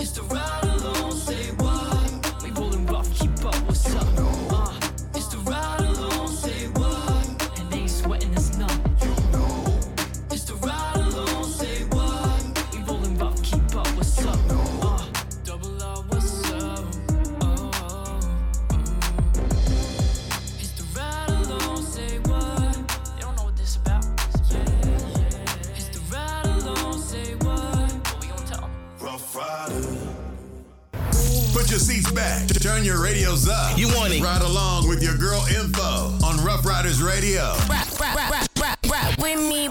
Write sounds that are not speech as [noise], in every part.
It's the ride Ride along with your girl info on Ruff Ryders Radio. With me.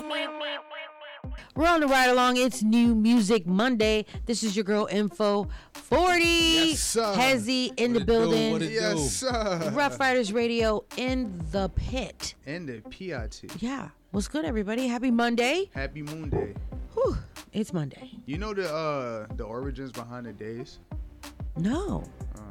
We're on the ride along. It's New Music Monday. This is your girl Info 40. Yes, sir. Hezzy in the What it do? building. What it Yes, sir. Ruff Ryders Radio in the pit. And the PIT. Yeah. What's good, everybody? Happy Monday. Happy Moon Day. Whew. It's Monday. You know the uh the origins behind the days? No.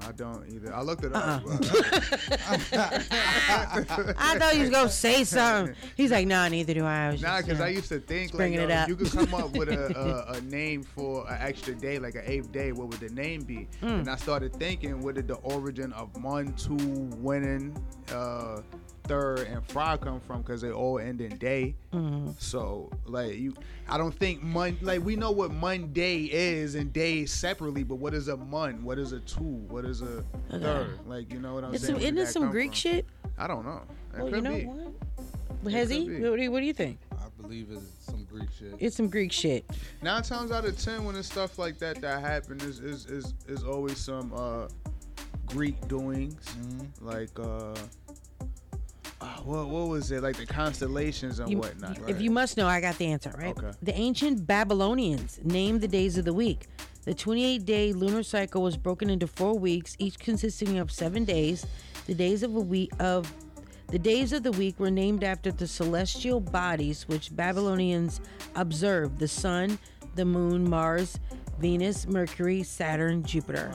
I don't either. I looked it up. Uh-uh. but- [laughs] I thought you was going to say something. He's like, nah, neither do I. I was Nah, just, because I used to think like yo, it up. you could come up with a, [laughs] a, a name for an extra day, like an eighth day. What would the name be? Mm. And I started thinking, what did the origin of one, two, winning, uh, third, and fry come from? Because they all end in day. Mm-hmm. So like you, I don't think mon like we know what Monday is and days separately, but what is a mon? What is a two? What is a third? Like you know what I'm It's saying? some, Where isn't did it some Greek from? shit? I don't know. It Well, you know be. what? Hezzy, be. what do, you, what do you think? I believe it's some Greek shit. It's some Greek shit. nine times out of ten when it's stuff like that that happens, is is is, is always some uh greek doings Mm-hmm. like uh uh, what, what was it like the constellations and You- whatnot If you must know, I got the answer, right? Okay. The ancient Babylonians named the days of the week. The 28 day lunar cycle was broken into four weeks, each consisting of seven days. The days of a week of the days of the week were named after the celestial bodies which Babylonians observed: the sun, the moon, Mars, Venus, Mercury, Saturn, Jupiter.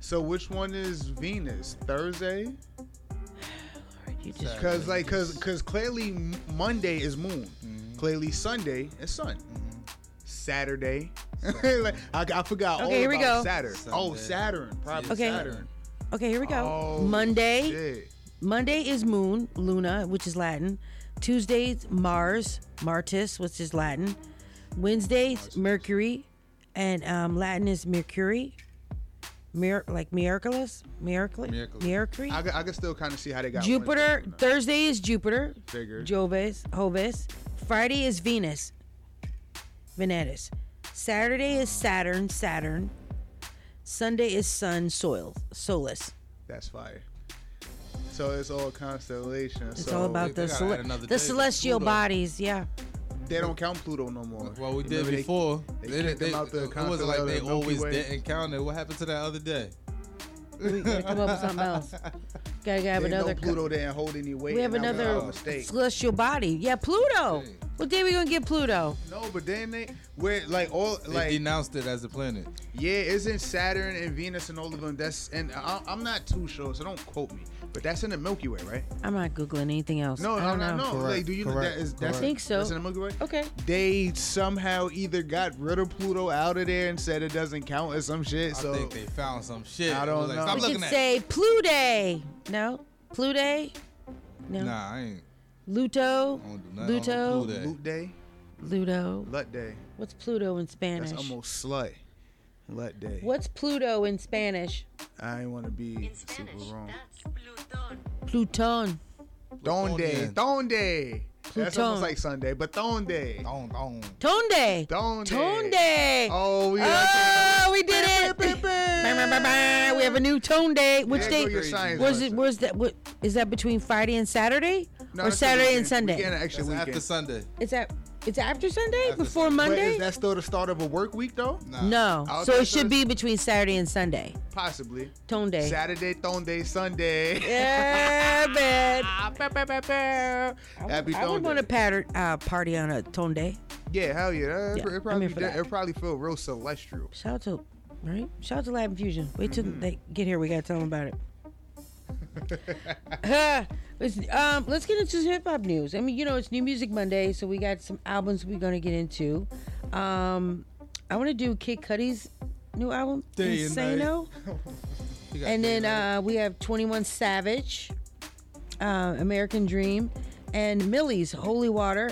so which one is venus thursday You just because like because because clearly monday is moon Mm-hmm. clearly sunday is sun saturday [laughs] like, I, I forgot Okay, all here we go. saturn oh saturn probably Okay. saturn okay. Here we go. oh Monday. shit. Monday is Moon, Luna, which is Latin. Tuesday's Mars, Martis, which is Latin. Wednesday's Mercury, and um, Latin is Mercury. Mir- like Miraculous, Miracle, Miraculous. Mercury. I, I can still kind of see how they got Jupiter. Wednesday. Thursday is Jupiter. Figured. Jovis, Hovis. Friday is Venus. Venetis. Saturday is Saturn, Saturn. Sunday is Sun, Soil, Solus. That's fire. So it's all constellation. It's so all about the gotta cele- add another the celestial Pluto. bodies. Yeah. They don't count Pluto no more. Well, we did Remember they- before. they They, kicked they, them out the it wasn't like they the always Way. didn't count it. What happened to that other day? We gotta come up with something else. [laughs] Gotta have They know another. co- Pluto didn't hold any weight. we have and that was another our mistake. celestial body. Yeah, Pluto. Hey. What day we gonna get Pluto? No, but then they where like all They like denounced it as a planet. yeah, isn't Saturn and Venus and all of them? That's and I, I'm not too sure, so don't quote me. But that's in the Milky Way, right? I'm not googling anything else. No, I no, don't no, know. no. Correct, Like, do you know correct, that is that's I think so. That's in the Milky Way. Okay. They somehow either got rid of Pluto out of there and said it doesn't count as some shit. I so think they found some shit. I don't was like, know. Stop We looking could at say Pluto. No, Pluto. No, Nah, I ain't. Luto. I don't do nothing. Luto. I don't do that. Loot Day, Ludo. Lut Day. What's Pluto in Spanish? That's almost slut. Lut Day. What's Pluto in Spanish? I ain't want to be super wrong. Pluton. Plutón. Donde, donde. That's Pluton. almost like Sunday, but donde. Don't, don't. Tonde. Donde. Tonde. Oh, we Oh, we did it. We have a new tone day. Which There day? go your science Was it? Was that? What is that between Friday and Saturday, No, or Saturday and Sunday? getting an extra That's weekend. after Sunday. It's at. It's after Sunday, After before Sunday. Wait, Monday. is that still the start of a work week though? Nah. no, I so thought it should be between Saturday and Sunday. Possibly. Tone day. Saturday, donde, Sunday. Yeah, [laughs] man. Happy I would want to Day. patter, uh, party on a tone day. Yeah, hell yeah. That- Yeah, it I'm probably here for that. it probably feel real celestial. Shout out to, right? Shout out to Latin Fusion. Wait till Mm-hmm. they get here. We gotta tell them about it. [laughs] Uh, let's, um, let's get into hip hop news. I mean, you know, it's New Music Monday, so we got some albums we're gonna get into. Um, I want to do Kid Cudi's new album, Day and. Insano. [laughs] You got And then uh, we have 21 Savage, uh, American Dream, and Millyz Holy Water.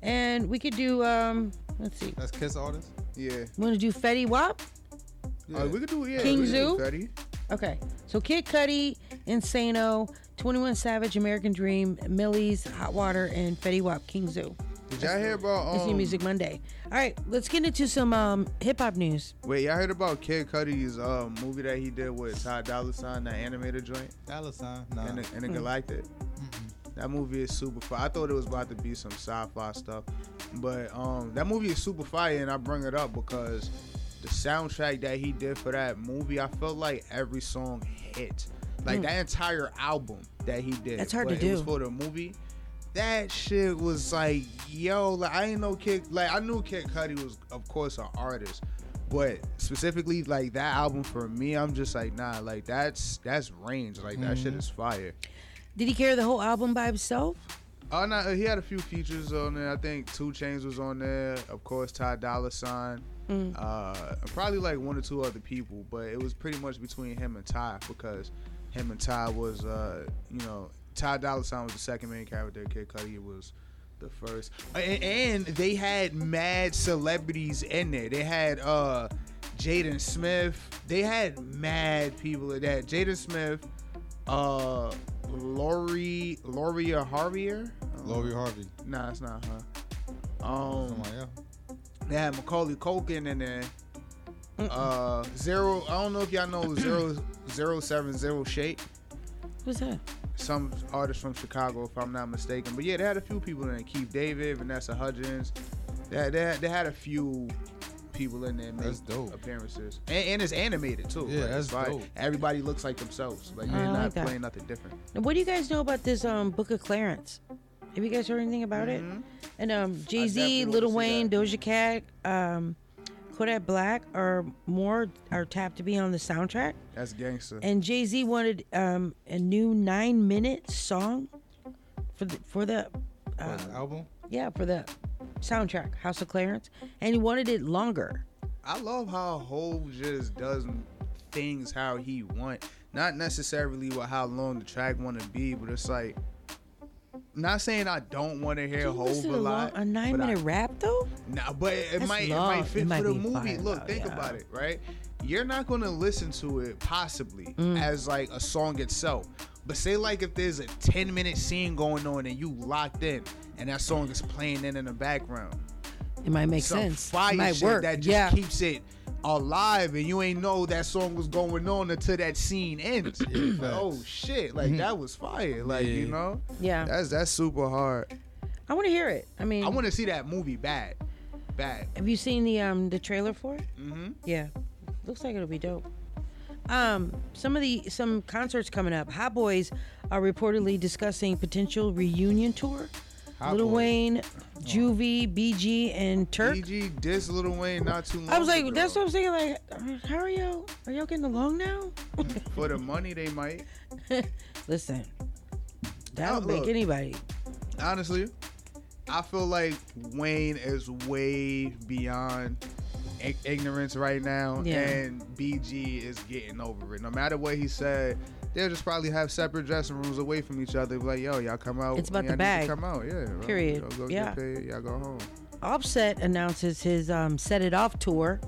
And we could do, um, let's see, Night. That's Kiss artist. Yeah. want to do Fetty Wap? Uh, we could do yeah. King we could do Zoo? Fetty. Okay. So Kid Cudi, Insano, 21 Savage, American Dream, Millyz Hot Water, and Fetty Wap, King Zoo. Did y'all hear about It's New um, Music Monday. All right, let's get into some um, hip hop news. Wait, y'all heard about Kid Cudi's uh, movie that he did with Ty Dolla Sign, that animated joint, Dollar sign. Nah. and the, and the Hmm. Galactic. That movie is super fire. I thought it was about to be some sci-fi stuff, but um, that movie is super fire, and I bring it up because the soundtrack that he did for that movie, I felt like every song hit. Like that entire album that he did. Hmm. That's hard to It was do. for the movie. That shit was like, yo, like I ain't no Kid, like I knew Kid Cudi was, of course, an artist, but specifically like that album for me, I'm just like, nah, like that's that's range, like that Mm-hmm. shit is fire. Did he carry the whole album by himself? Oh no, he had a few features on there. I think 2 Chainz was on there. Of course, Ty Dolla Sign. Mm. Uh, probably like one or two other people, but it was pretty much between him and Ty because him and Ty was, uh, you know, Ty Dolla Sign was the second main character. Kid Cudi was the first, and, and they had mad celebrities in there. They had uh, Jaden Smith. They had mad people in that. Jaden Smith, uh, Lori, Loria Harvier. Lori Harvey. Nah, it's not her. Um, Somebody else. they had Macaulay Culkin in there. Uh, zero. I don't know if y'all know zero zero seven zero Shake. What's that? Some artist from Chicago, if I'm not mistaken. But yeah, they had a few people in there. Keith David, Vanessa Hudgens. They had, they they had a few people in there make That's dope. appearances, and, and it's animated too. Yeah, Like, that's it's like dope. Everybody looks like themselves. Like they're I like not that. playing nothing different. Now, what do you guys know about this um, Book of Clarence? Have you guys heard anything about it? And um, Jay Z, definitely wanna Lil Wayne, that. Doja Cat, um, Kodak Black, are more are tapped to be on the soundtrack. That's gangster. And Jay Z wanted um, a new nine-minute song for the for the uh, What, album. yeah for the soundtrack House of Clarence, and he wanted it longer. I love how Hove just does things how he want. Not necessarily with how long the track want to be, but it's like. Not saying I don't want to hear Hove listen a lot. long, a nine-minute rap though? Nah, but it That's might long. it might It fit might for the movie. Look, though, think yeah. about it, right? You're not gonna listen to it possibly Mm. as like a song itself. But say like if there's a 10 minute scene going on and you locked in and that song is playing in in the background. It might make Some sense. fire it might shit work. that just yeah. keeps it alive and you ain't know that song was going on until that scene ends. Like, oh shit, like that was fire. Like, you know? Yeah. That's that's super hard. I want to hear it. I mean, I want to see that movie bad. Bad. have you seen the um the trailer for it? Mm-hmm. Yeah, looks like it'll be dope. Um, some of the some concerts coming up. Hot Boys are reportedly discussing potential reunion tour. Hot Lil Boys. Wayne, Juvie, BG, and Turk. BG dissed Lil Wayne not too long I was like, ago. that's what I'm saying. Like, how are y'all? Are y'all getting along now? [laughs] For the money they might. Listen, that'll Now, make look. anybody. Honestly, I feel like Wayne is way beyond ignorance right now, Yeah. and BG is getting over it. No matter what he said, they'll just probably have separate dressing rooms away from each other. Be like, yo, y'all come out. It's about y'all the bag. Come out, yeah. bro. Period. Y'all go Yeah. get paid. Y'all go home. Offset announces his um, Set It Off tour.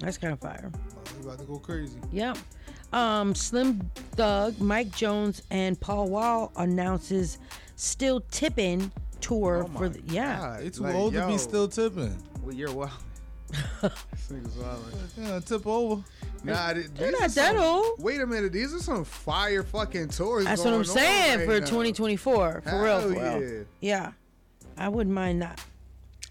That's kind of fire. Oh, we about to go crazy. Yep. Um, Slim Thug, Mike Jones, and Paul Wall announces Still Tipping" tour Oh for the yeah. God. They too Like, old to be still tipping. Well, you're wild. [laughs] This nigga's wildin'. Yeah, tip over. Nah, th- they're not are some- that old. Wait a minute, these are some fire fucking tours. That's what I'm saying right for now. 2024. For real, Hell for real. yeah. Yeah, I wouldn't mind that.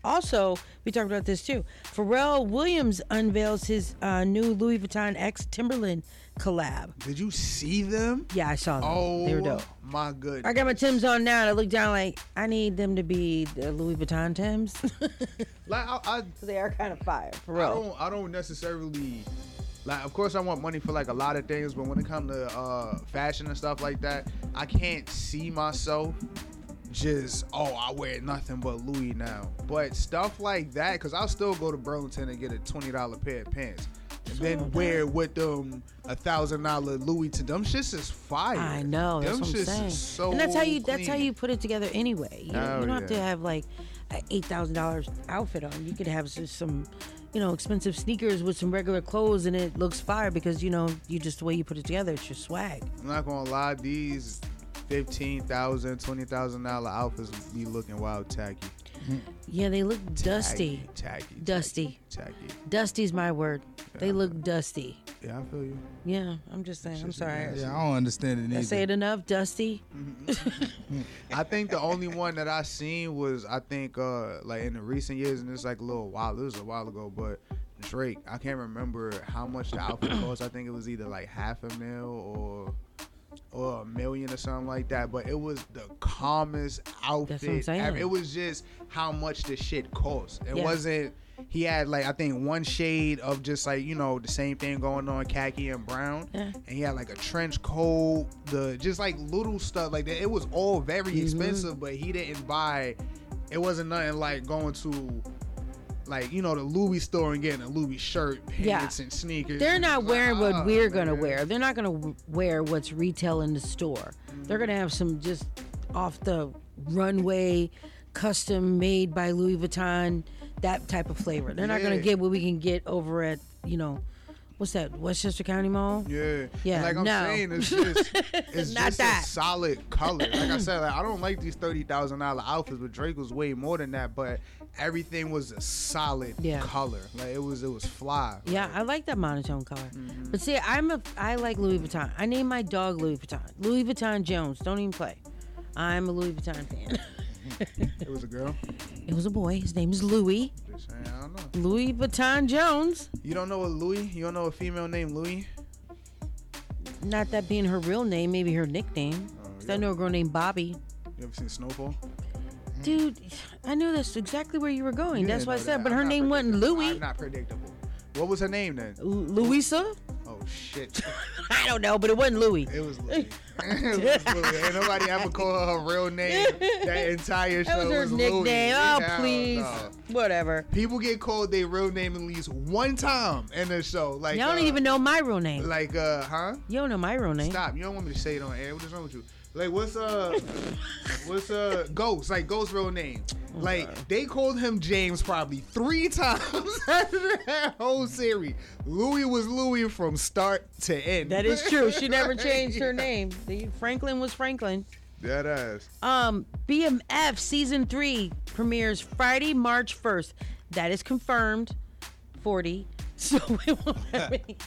Also, we talked about this too. Pharrell Williams unveils his uh, new Louis Vuitton X Timberland collab. Did you see them? Yeah, I saw them. Oh, they were dope. my goodness. I got my Tims on now, and I look down like I need them to be the Louis Vuitton Tims. [laughs] Like I, I, they are kind of fire, for I real. don't, I don't necessarily. Like, of course, I want money for like a lot of things, but when it comes to uh, fashion and stuff like that, I can't see myself just oh I wear nothing but Louis now. But stuff like that, because I'll still go to Burlington and get a twenty dollar pair of pants. And then wear it with them a thousand dollar Louis to them shits is fire. I know. That's them what I'm saying. is so and that's how you. That's how you put it together anyway. You, Oh, you don't have to have like an eight thousand dollars outfit on. You could have s- some, you know, expensive sneakers with some regular clothes, and it looks fire because you know you just the way you put it together. It's your swag. I'm not gonna lie, these fifteen thousand, twenty thousand dollar outfits be looking wild tacky. Mm-hmm. Yeah, they look dusty. Tacky Dusty. Tacky. Dusty's my word. They look dusty. Yeah, I feel you. Yeah, I'm just saying. I'm sorry. Yeah, I don't understand it Did I say it enough, Dusty? [laughs] I think the only one that I seen was I think uh like in the recent years, and it's like a little while. It was a while ago, but Drake. I can't remember how much the outfit cost. I think it was either like half a mil or or a million or something like that. But it was the calmest outfit. ever. It was just how much the shit cost. It Yeah. wasn't. He had like I think one shade of just like you know the same thing going on khaki and brown, Yeah. and he had like a trench coat, the just like little stuff like that. It was all very Mm-hmm. expensive, but he didn't buy. It wasn't nothing like going to. Like you know the Louis store and getting a Louis shirt, pants, Yeah. and sneakers. They're not Like, wearing what ah, we're gonna wear. They're not gonna wear what's retail in the store. They're gonna have some just off the runway, custom made by Louis Vuitton, that type of flavor. They're not gonna get what we can get over at you know, what's that Westchester County Mall? Yeah, Yeah, And like I'm no. saying, it's just [laughs] it's Not just that. a solid color. Like I said, like, I don't like these thirty thousand dollar outfits, but Drake was way more than that. But everything was a solid Yeah. color. Like it was, it was fly. Yeah, I like that monotone color. Mm-hmm. But see, I'm a I like Louis Vuitton. I named my dog Louis Vuitton. Louis Vuitton Jones. Don't even play. I'm a Louis Vuitton fan. [laughs] It was a girl. it was a boy. His name is Louis. Saying, I don't know. Louis Vuitton Jones. You don't know a Louis? You don't know a female named Louis? Not that being her real name, maybe her nickname. Oh, 'Cause I know a girl named Bobby. You ever seen Snowfall? Dude, I knew that's exactly where you were going. You that's what I said. that. But I'm her name wasn't. Louis. I'm not predictable. What was her name then? L- Louisa? Shit. [laughs] I don't know, but it wasn't Louis. It was Louis. [laughs] it was [laughs] Louis. Ain't nobody ever call her her real name. That entire show That was her was nickname. Louis. Oh, Hell please. no. Whatever. People get called their real name at least one time in the show. Like Y'all don't uh, even know my real name. Like uh, huh? You don't know my real name. Stop. You don't want me to say it on air. What is wrong with you? Like what's uh, [laughs] what's uh, Ghost? Like Ghost's real name. Like they called him James probably three [laughs] times after that whole series. Louis was Louis from start to end. That is true. She [laughs] never changed her name. The Franklin was Franklin. That ass. Um, BMF season three premieres Friday, March first. That is confirmed. Forty. So we won't have any.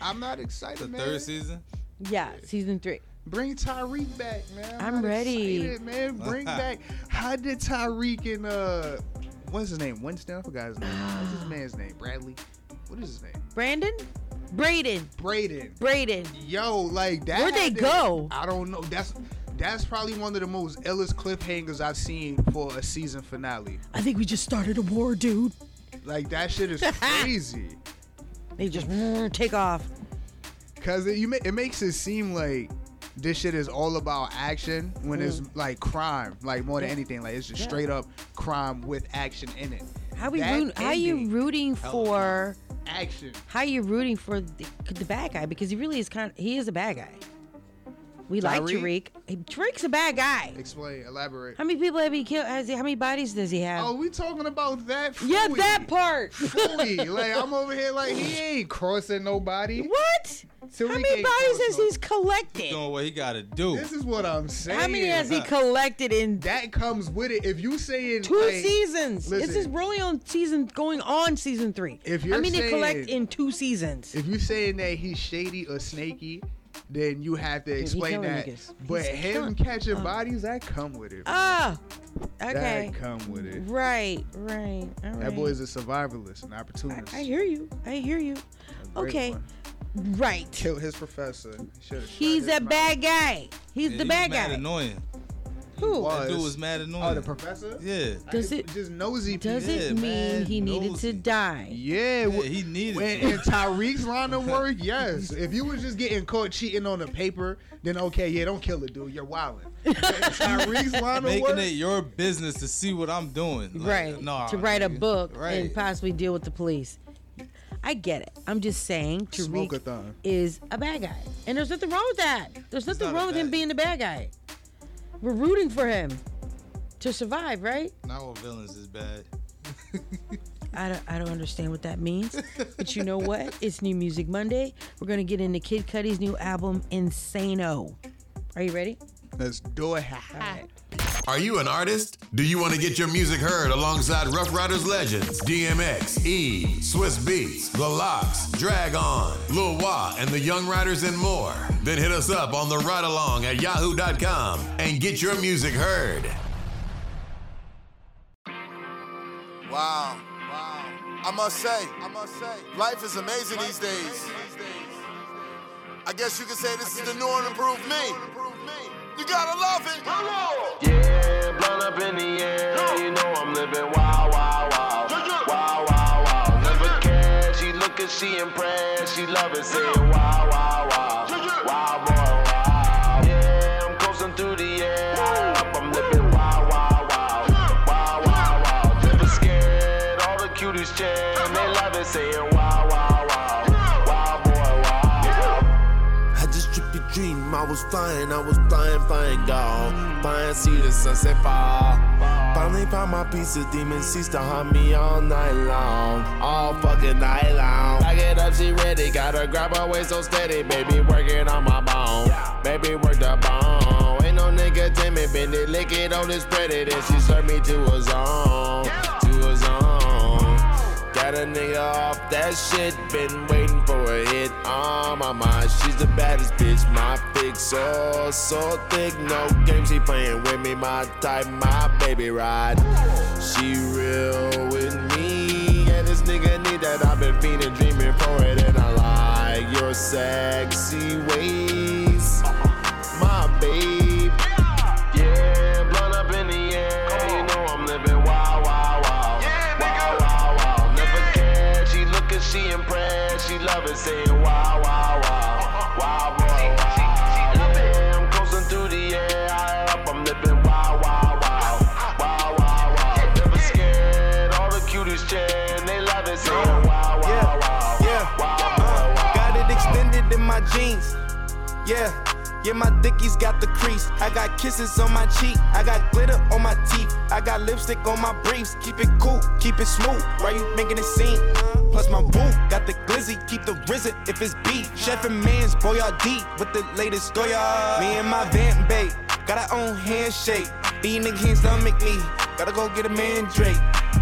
I'm not excited, The man. third season. Yeah, season three. Bring Tariq back, man. I'm not ready. excited, man. Bring [laughs] back. How did Tariq and uh, what's his name? Winston. I forgot his name. What's his [sighs] man's name? Bradley. What is his name? Brandon, Braden, Braden. Braden. Yo, like that. Where'd they to- go? I don't know. That's that's probably one of the most illest cliffhangers I've seen for a season finale. I think we just started a war, dude. Like that shit is [laughs] crazy. They just mm, take off. Cause it, you it makes it seem like this shit is all about action when it's like crime, like more than Mm. Yeah. anything. Like it's just Yeah. straight up crime with action in it. How we root, how you rooting for action? how are you rooting for the, the bad guy because he really is kind Of, he is a bad guy. We like Tariq. Tariq's a bad guy. Explain, elaborate. How many people have he killed? Has he, how many bodies does he have? Oh, we talking about that? yeah, that part. Fully. [laughs] like I'm over here like he ain't crossing nobody. what? Tariq how many bodies crossing has no- he's collected? Doing what he got to do. This is what I'm saying. How many has he collected in That comes with it. If you saying two like, seasons? This is really on season going on season three. If how you're many they collect in two seasons? if you're saying that he's shady or snaky, then you have to explain that. niggas. But He's him killing- catching uh. bodies, that come with it. Ah, okay. That come with it. Right, right. All right. That boy is a survivalist, an opportunist. I hear you. I hear you. Okay. one. Right. Killed his professor. He He's a mouth. bad guy. He's Yeah, the he bad guy. Annoying. Who? was. That dude was mad annoying. Oh, the professor? Yeah. Does I- it- just nosy Does people? Yeah, it mean he needed to die? Yeah, Yeah, wh- he needed when to. in Tariq's [laughs] line of work, yes. If you was just getting caught cheating on the paper, then okay, yeah, don't kill it, dude. You're wilding. [laughs] Tariq's line of work. Making it your business to see what I'm doing. Like, right. No. to write a book Right. and possibly deal with the police. I get it. I'm just saying Tariq Smoke-a-thon. is a bad guy. And there's nothing wrong with that. There's nothing not wrong with him being the bad guy. We're rooting for him to survive, right? Not all villains is bad. I don't, I don't understand what that means. but you know what? It's New Music Monday. We're going to get into Kid Cudi's new album, Insano. Are you ready? Let's do it. Are you an artist? Do you want to get your music heard alongside Ruff Ryders legends DMX, E, Swizz Beatz, The LOX, Drag On, Lil Wah, and the Young Riders and more? Then hit us up on the ride along at yahoo.com and get your music heard. Wow. Wow. I must say, I must say, life is amazing these days. I guess you could say this is the new and improved me. You gotta love it. Yeah, blunt up in the air. You know I'm living wow, wow, wow. Wow, wow, wow. Never care. She look and she impressed. She love it, saying wow, wow, wow. Wow, boy, wow. Yeah, I'm coasting through the air. I'm living wow, wow, wow. Wow, wow, wow. Never scared. All the cuties cheer. And they love it, saying wow, wow, I was flying, I was flying, flying, gone. Flying, see the sunset fall. Finally found my piece of demon seats to haunt me all night long. All fucking night long. I get up, she ready. Gotta grab her waist so steady. Baby, working on my bone. Baby, work the bone. Ain't no nigga timid. Bend it, lick it on this pretty. Then she served me to a zone. To a zone. Got a nigga off that shit, been waiting on my mind. She's the baddest bitch, my fix so thick. No games, she playing with me, my type, my baby ride. She real with me, and this nigga need that. I've been feeling, dreaming for it, and I like your sexy ways, saying wow, wow, wow. Wow, boy, wow. Yeah, I'm coasting through the air. Up, I'm living wow, wow, wow. Wow, wow, wow. Never scared. All the cuties they love it, saying wow, wow, wow. Yeah, Wow, uh, wow. got it extended in my jeans. Yeah, yeah, my dickies got the crease. I got kisses on my cheek. I got glitter on my teeth. I got lipstick on my briefs. Keep it cool, keep it smooth. Why you making it scene? Plus my boo got the glizzy, keep the rizzy if it's beef. Chef and man's boy all deep with the latest Goya. Me and my Van babe got our own handshake. These niggas can't stomach me. Gotta go get a man Drake.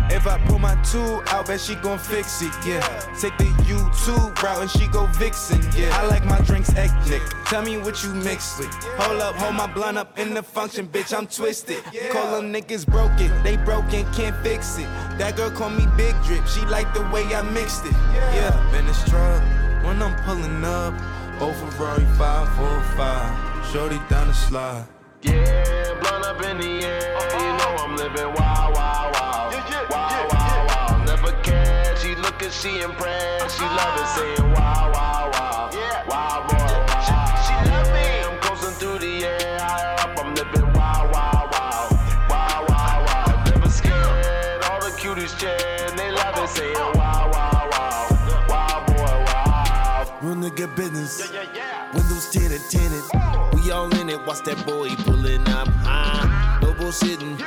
If I pull my tool out, bet she gon' fix it, yeah. Take the YouTube route and she go vixen, yeah. I like my drinks ethnic. Tell me what you mix with. Hold up, hold my blunt up in the function, bitch, I'm twisted. Call them niggas broken, they broken, can't fix it. That girl call me Big Drip, she like the way I mixed it. Yeah, been a struggle when I'm pulling up. Oh Ferrari 545, shorty down the slide. Yeah, blunt up in the air. You know I'm living wow, wow, wow. Care. She look and she impressed. She love it, saying wow, wow, wow. Wow, boy, wow. She she love me. I'm coasting through the air. High up, I'm living wow, wow, wow. Wow, wow, wow. Never scared. All the cuties cheer they love it, saying wow, wow, wow. Wow, boy, wow. Real nigga business. Yeah, yeah, yeah. Windows tinted, tinted. Oh. We all in it. Watch that boy pulling up high. No bullshitting.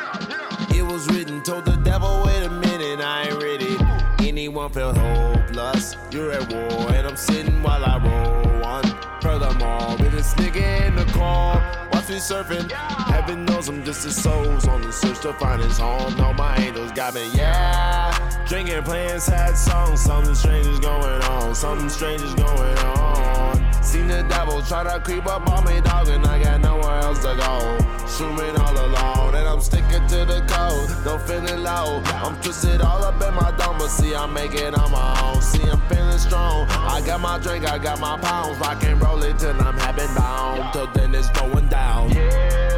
It was written. Told the devil, wait a minute, I ain't ready. Anyone felt hopeless? You're at war, and I'm sitting while I roll one. Furthermore, with this nigga in the car, watch me surfing. Heaven knows I'm just his souls on the search to find his home. No, my angels got me, yeah. Drinking, playing sad songs. Something strange is going on. Something strange is going on. Seen the devil try to creep up on me, dog, and I got nowhere else to go. Swimming all alone, and I'm sticking to the code. No feeling low. I'm twisted all up in my dome, but see, I make it on my own. See, I'm feeling strong. I got my drink, I got my pounds. Rock and roll it till I'm having bound. Till then it's going down. Yeah,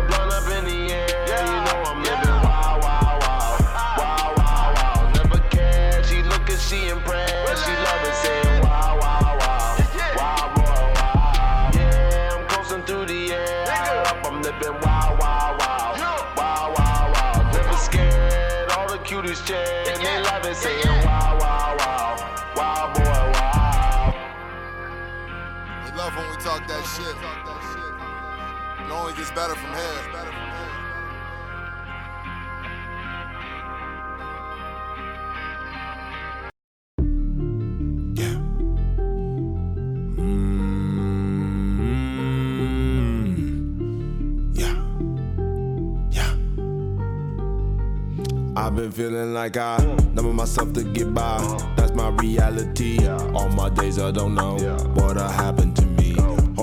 that shit. It only gets better from here. Yeah, mm-hmm. yeah, yeah. I've been feeling like I number myself to get by. That's my reality. All my days I don't know what'll happen to me.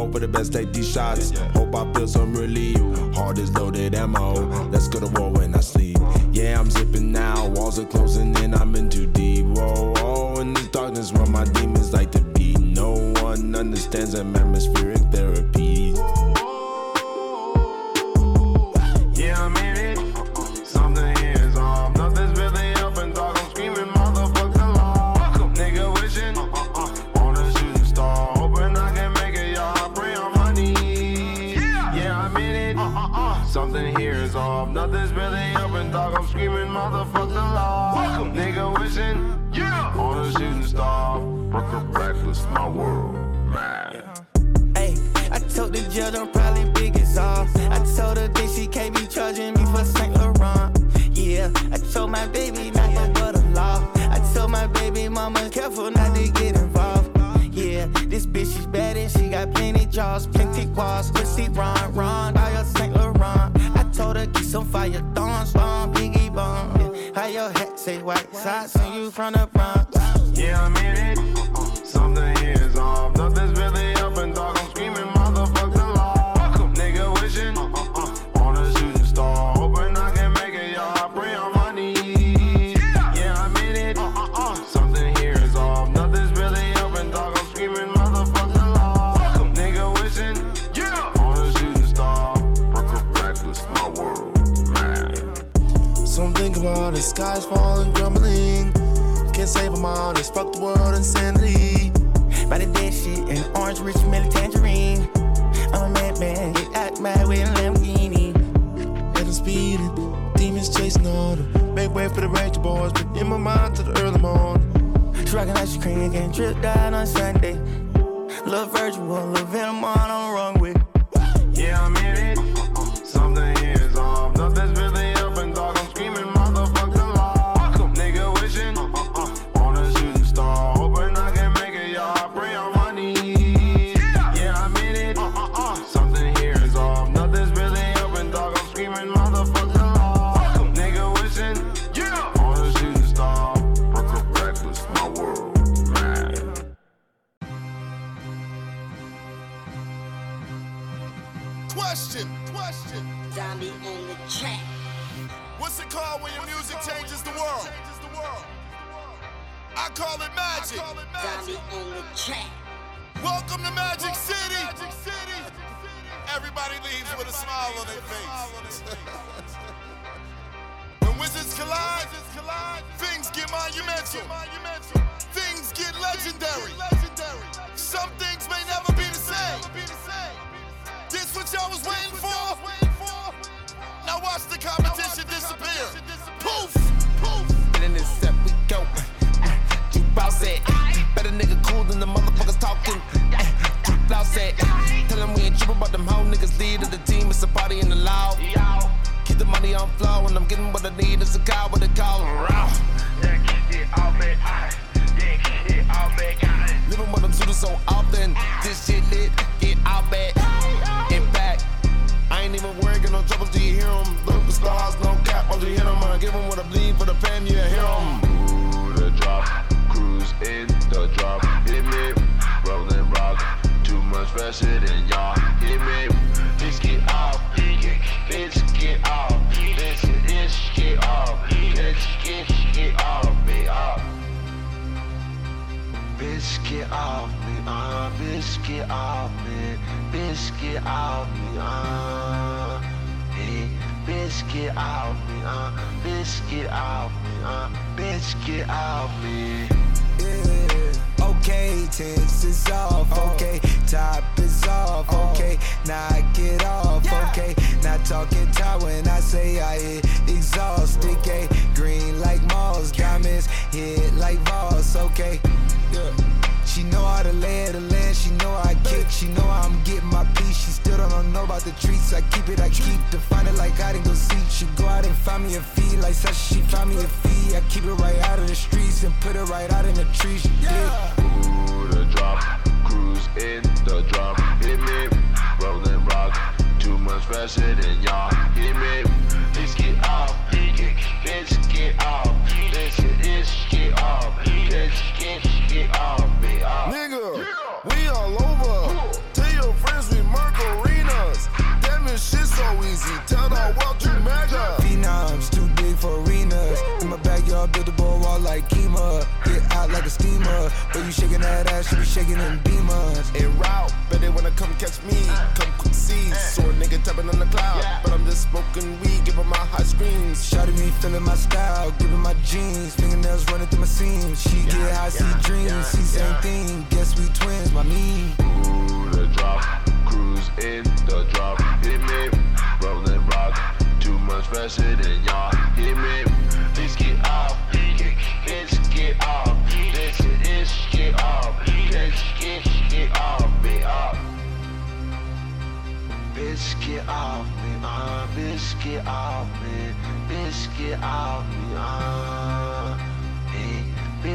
Hope for the best, take these shots. Hope I feel some relief. Heart is loaded ammo. Let's go to war when I sleep. Yeah, I'm zipping now. Walls are closing in. I'm in too deep. Whoa, whoa. In this darkness where my demons like to be. No one understands them atmospheric motherfuck the law. Nigga wishing on a shooting star. Reckless, my world, man. Hey, I told the judge I'm probably big as off. I told her that she can't be charging me for Saint Laurent. Yeah, I told my baby not to but the law. I told my baby mama careful not to get involved. Yeah, this bitch is bad and she got plenty jaws, plenty walls, pussy run, run, all your Saint Laurent. I told her get some fire thorns, long biggie bomb. Say white socks and you from the All, just fuck the world insanity. By the dead shit and orange rich melon tangerine. I'm a madman, get out my way in Lamborghini. Them speeding, demons chasing the make way for the Ranger boys, but in my mind to the early morning. Trucking ice cream, getting tripped out on Sunday. Lil' Virgil, Lil' Venom on on the runway. Yeah, I'm in it.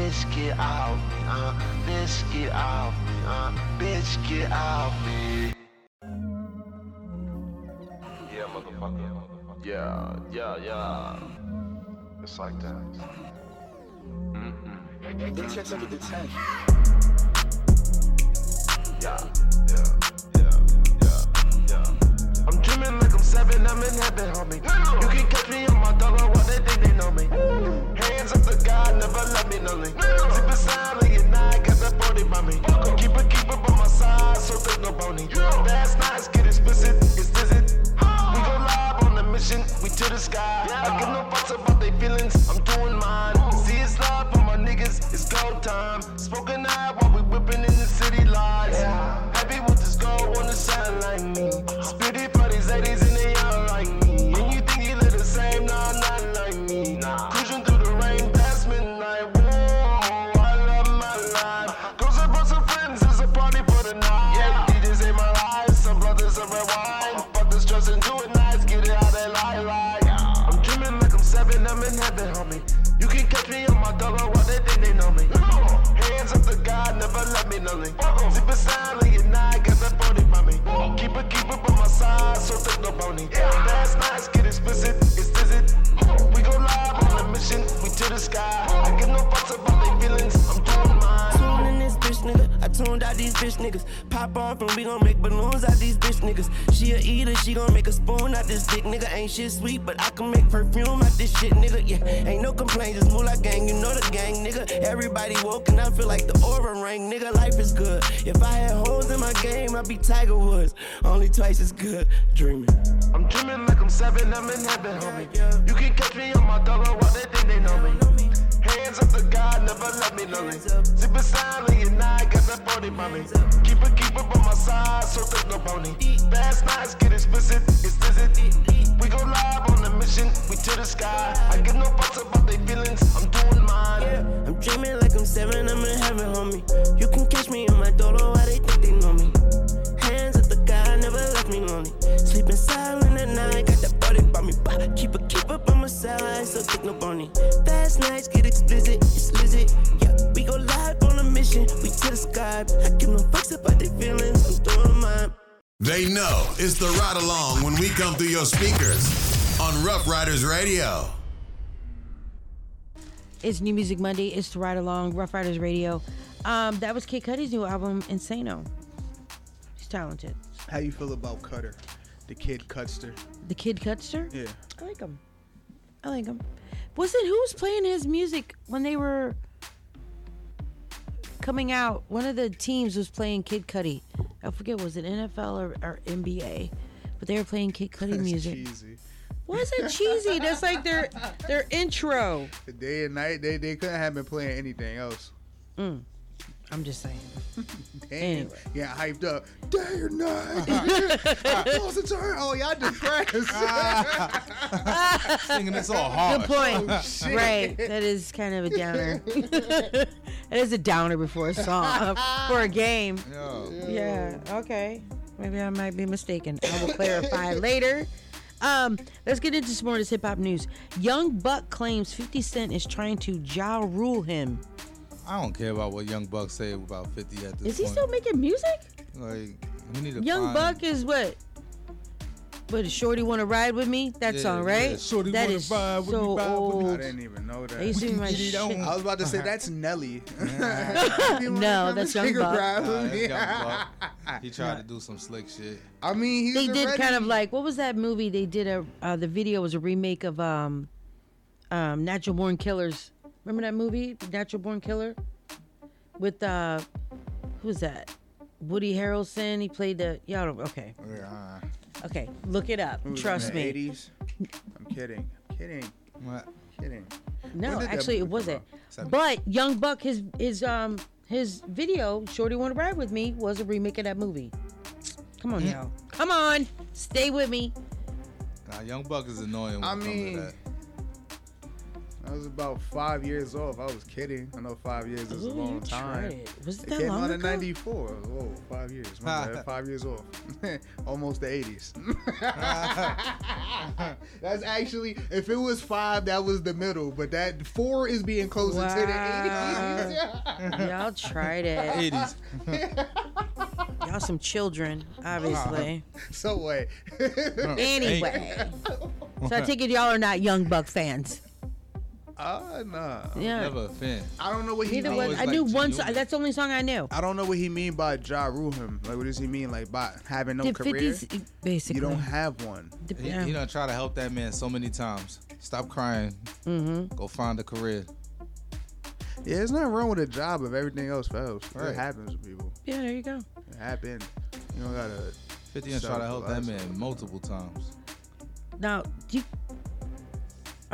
Bitch, get off me, uh, bitch, get off me, uh, bitch, get off me. Yeah, motherfucker. Yeah, yeah, yeah. It's like that. Mm-mm. They checks under the tent. Yeah, yeah, yeah, yeah, yeah. I'm dreaming like I'm seven, I'm in heaven, homie. You can catch me on my dollar while they think they know me. Hands up to God, never let me lonely. Zip it silently at night, got that 40 by me. Keep it, keep it by my side, so there's no bony. Last nights get explicit, it's visit. We go live on the mission, we to the sky. I give no fucks about their feelings, I'm doing mine. See it's love for my niggas, it's go time. Spoken out while we whipping in the city lights. Happy with this gold on the side like me. Spit it me lonely. Zip it silently at night, got that 40 by me. Keep it, keep it by my side, so there's no bony. Last nights get explicit, it's visit. We go live on a mission, we to the sky. I give no fucks about their feelings, I'm tuned out these bitch niggas. Pop off and we gon' make balloons out these bitch niggas. She a eater, she gon' make a spoon out this dick nigga. Ain't shit sweet, but I can make perfume out this shit nigga. Yeah, ain't no complaints, just move like gang, you know the gang nigga. Everybody woke and I feel like the aura ring, nigga. Life is good. If I had holes in my game, I'd be Tiger Woods. Only twice as good, dreaming. I'm dreaming like I'm seven, I'm in heaven, homie. You can catch me on my dollar while they think they know me. Hands up to God, never let me lonely. Zip it silently at night, got that 40 by me. Keep it, keep it by my side, so there's no bony. Fast nights get explicit, it's visit. We go live on the mission, we to the sky. I give no fucks about their feelings, I'm doing mine. Yeah, I'm dreaming like I'm seven, I'm in heaven, homie. You can catch me on my dollar while they think they know me. Hands up to God, never left me lonely. Sleeping silent at night, got that body by me. Keep it, keep it by my side, so thick no bony. Fast nights get explicit, it's lizard. Yeah, we go live on a mission, we to the sky. I give no fucks about their feelings, I'm doing mine. They know it's the ride along when we come through your speakers on Ruff Ryders Radio. It's New Music Monday. It's the Ride Along, Ruff Ryders Radio. Um, that was Kid Cudi's new album, Insano. He's talented. How you feel about Cutter, the kid Cutster? The Kid Cutster? Yeah. I like him. I like him. Was it who was playing his music when they were coming out? One of the teams was playing Kid Cudi. I forget was it NFL or, or NBA, but they were playing Kid Cudi music. cheesy. Was it cheesy? That's like their their intro. The day and night, they they couldn't have been playing anything else. Mm. I'm just saying. Damn, [laughs] Anyway. yeah, hyped up. Day or night. [laughs] Close the turn. Oh, y'all depressed. [laughs] Singing this all hard. Good point. Oh, right. That is kind of a downer. It is a downer before a song for a game. Yo. Yeah. Okay. Maybe I might be mistaken. I will clarify later. Um, let's get into some more of this hip hop news. Young Buck claims 50 Cent is trying to Ja Rule him. I don't care about what Young Buck say about 50 at this Is he point. still making music? Like, we need to Young find- Buck is what? But Shorty Wanna Ride With Me? That Yeah, song, yeah, right? Shorty That Wanna is Ride With Me, so Ride With Me. old. I didn't even know that. They used to be my Get shit. I was about to say that's Nelly. [laughs] No, that's Young Buck. Nah, that's [laughs] Young Buck. He tried to do some slick shit. I mean, he's They did already- kind of like what was that movie? They did a uh, the video was a remake of um, um, Natural Born Killers. Remember that movie, Natural Born Killer, with uh, who was that? Woody Harrelson. He played the y'all don't okay. Yeah. Okay, look it up. Who was in Trust the me. 80s? I'm kidding. I'm kidding. What? Kidding. No, When did that actually, it wasn't. But Young Buck, his his um his video, "Shorty Wanna Ride with Me," was a remake of that movie. Come on, Mm. y'all. Come on, stay with me. Nah, Young Buck is annoying when I mean, to that. I was about five years off. I was kidding. I know five years is a long time. tried it. Was it It that came long out in ago? '94. Whoa, five years. My bad, [laughs] five years off. [laughs] Almost the '80s. [laughs] That's actually, if it was five, that was the middle. But that four is being closer to the '80s. Y'all tried it. 80s. Y'all some children, obviously. Uh-huh. so wait. Anyway, so I take it y'all are not Young Buck fans. Uh, nah. Yeah. Never a fan. I don't know what he Neither mean. was. I knew one song. That's the only song I knew. I don't know what he mean by Ja rule him. Like, what does he mean? Like, by having no The career? 50s, basically. You don't have one. He, he done try to help that man so many times. Stop crying. Mm-hmm. Go find a career. Yeah, there's nothing wrong with a job if everything else fails. Right. It happens to people. Yeah, there you go. It happened. You don't gotta. 50 done try to help that man multiple times. Now, do you,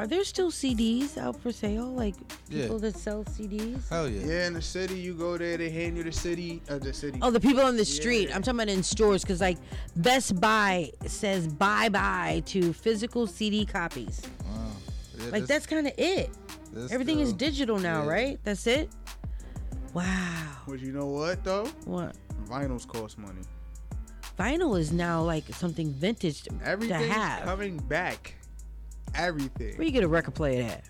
are there still CDs out for sale? Like Yeah. people that sell CDs? Hell yeah. Yeah, in the city, you go there, they hand you the city, uh, the city. Oh, the people on the street. I'm talking about in stores because like Best Buy says bye bye to physical CD copies. Wow. Yeah, Like that's kind of it. that's Everything is still- digital now, yeah. right? That's it. Wow. But you know what though? What? Vinyls cost money. Vinyl is now like something vintage to Everything's have. coming back. Everything. Where you get a record player at?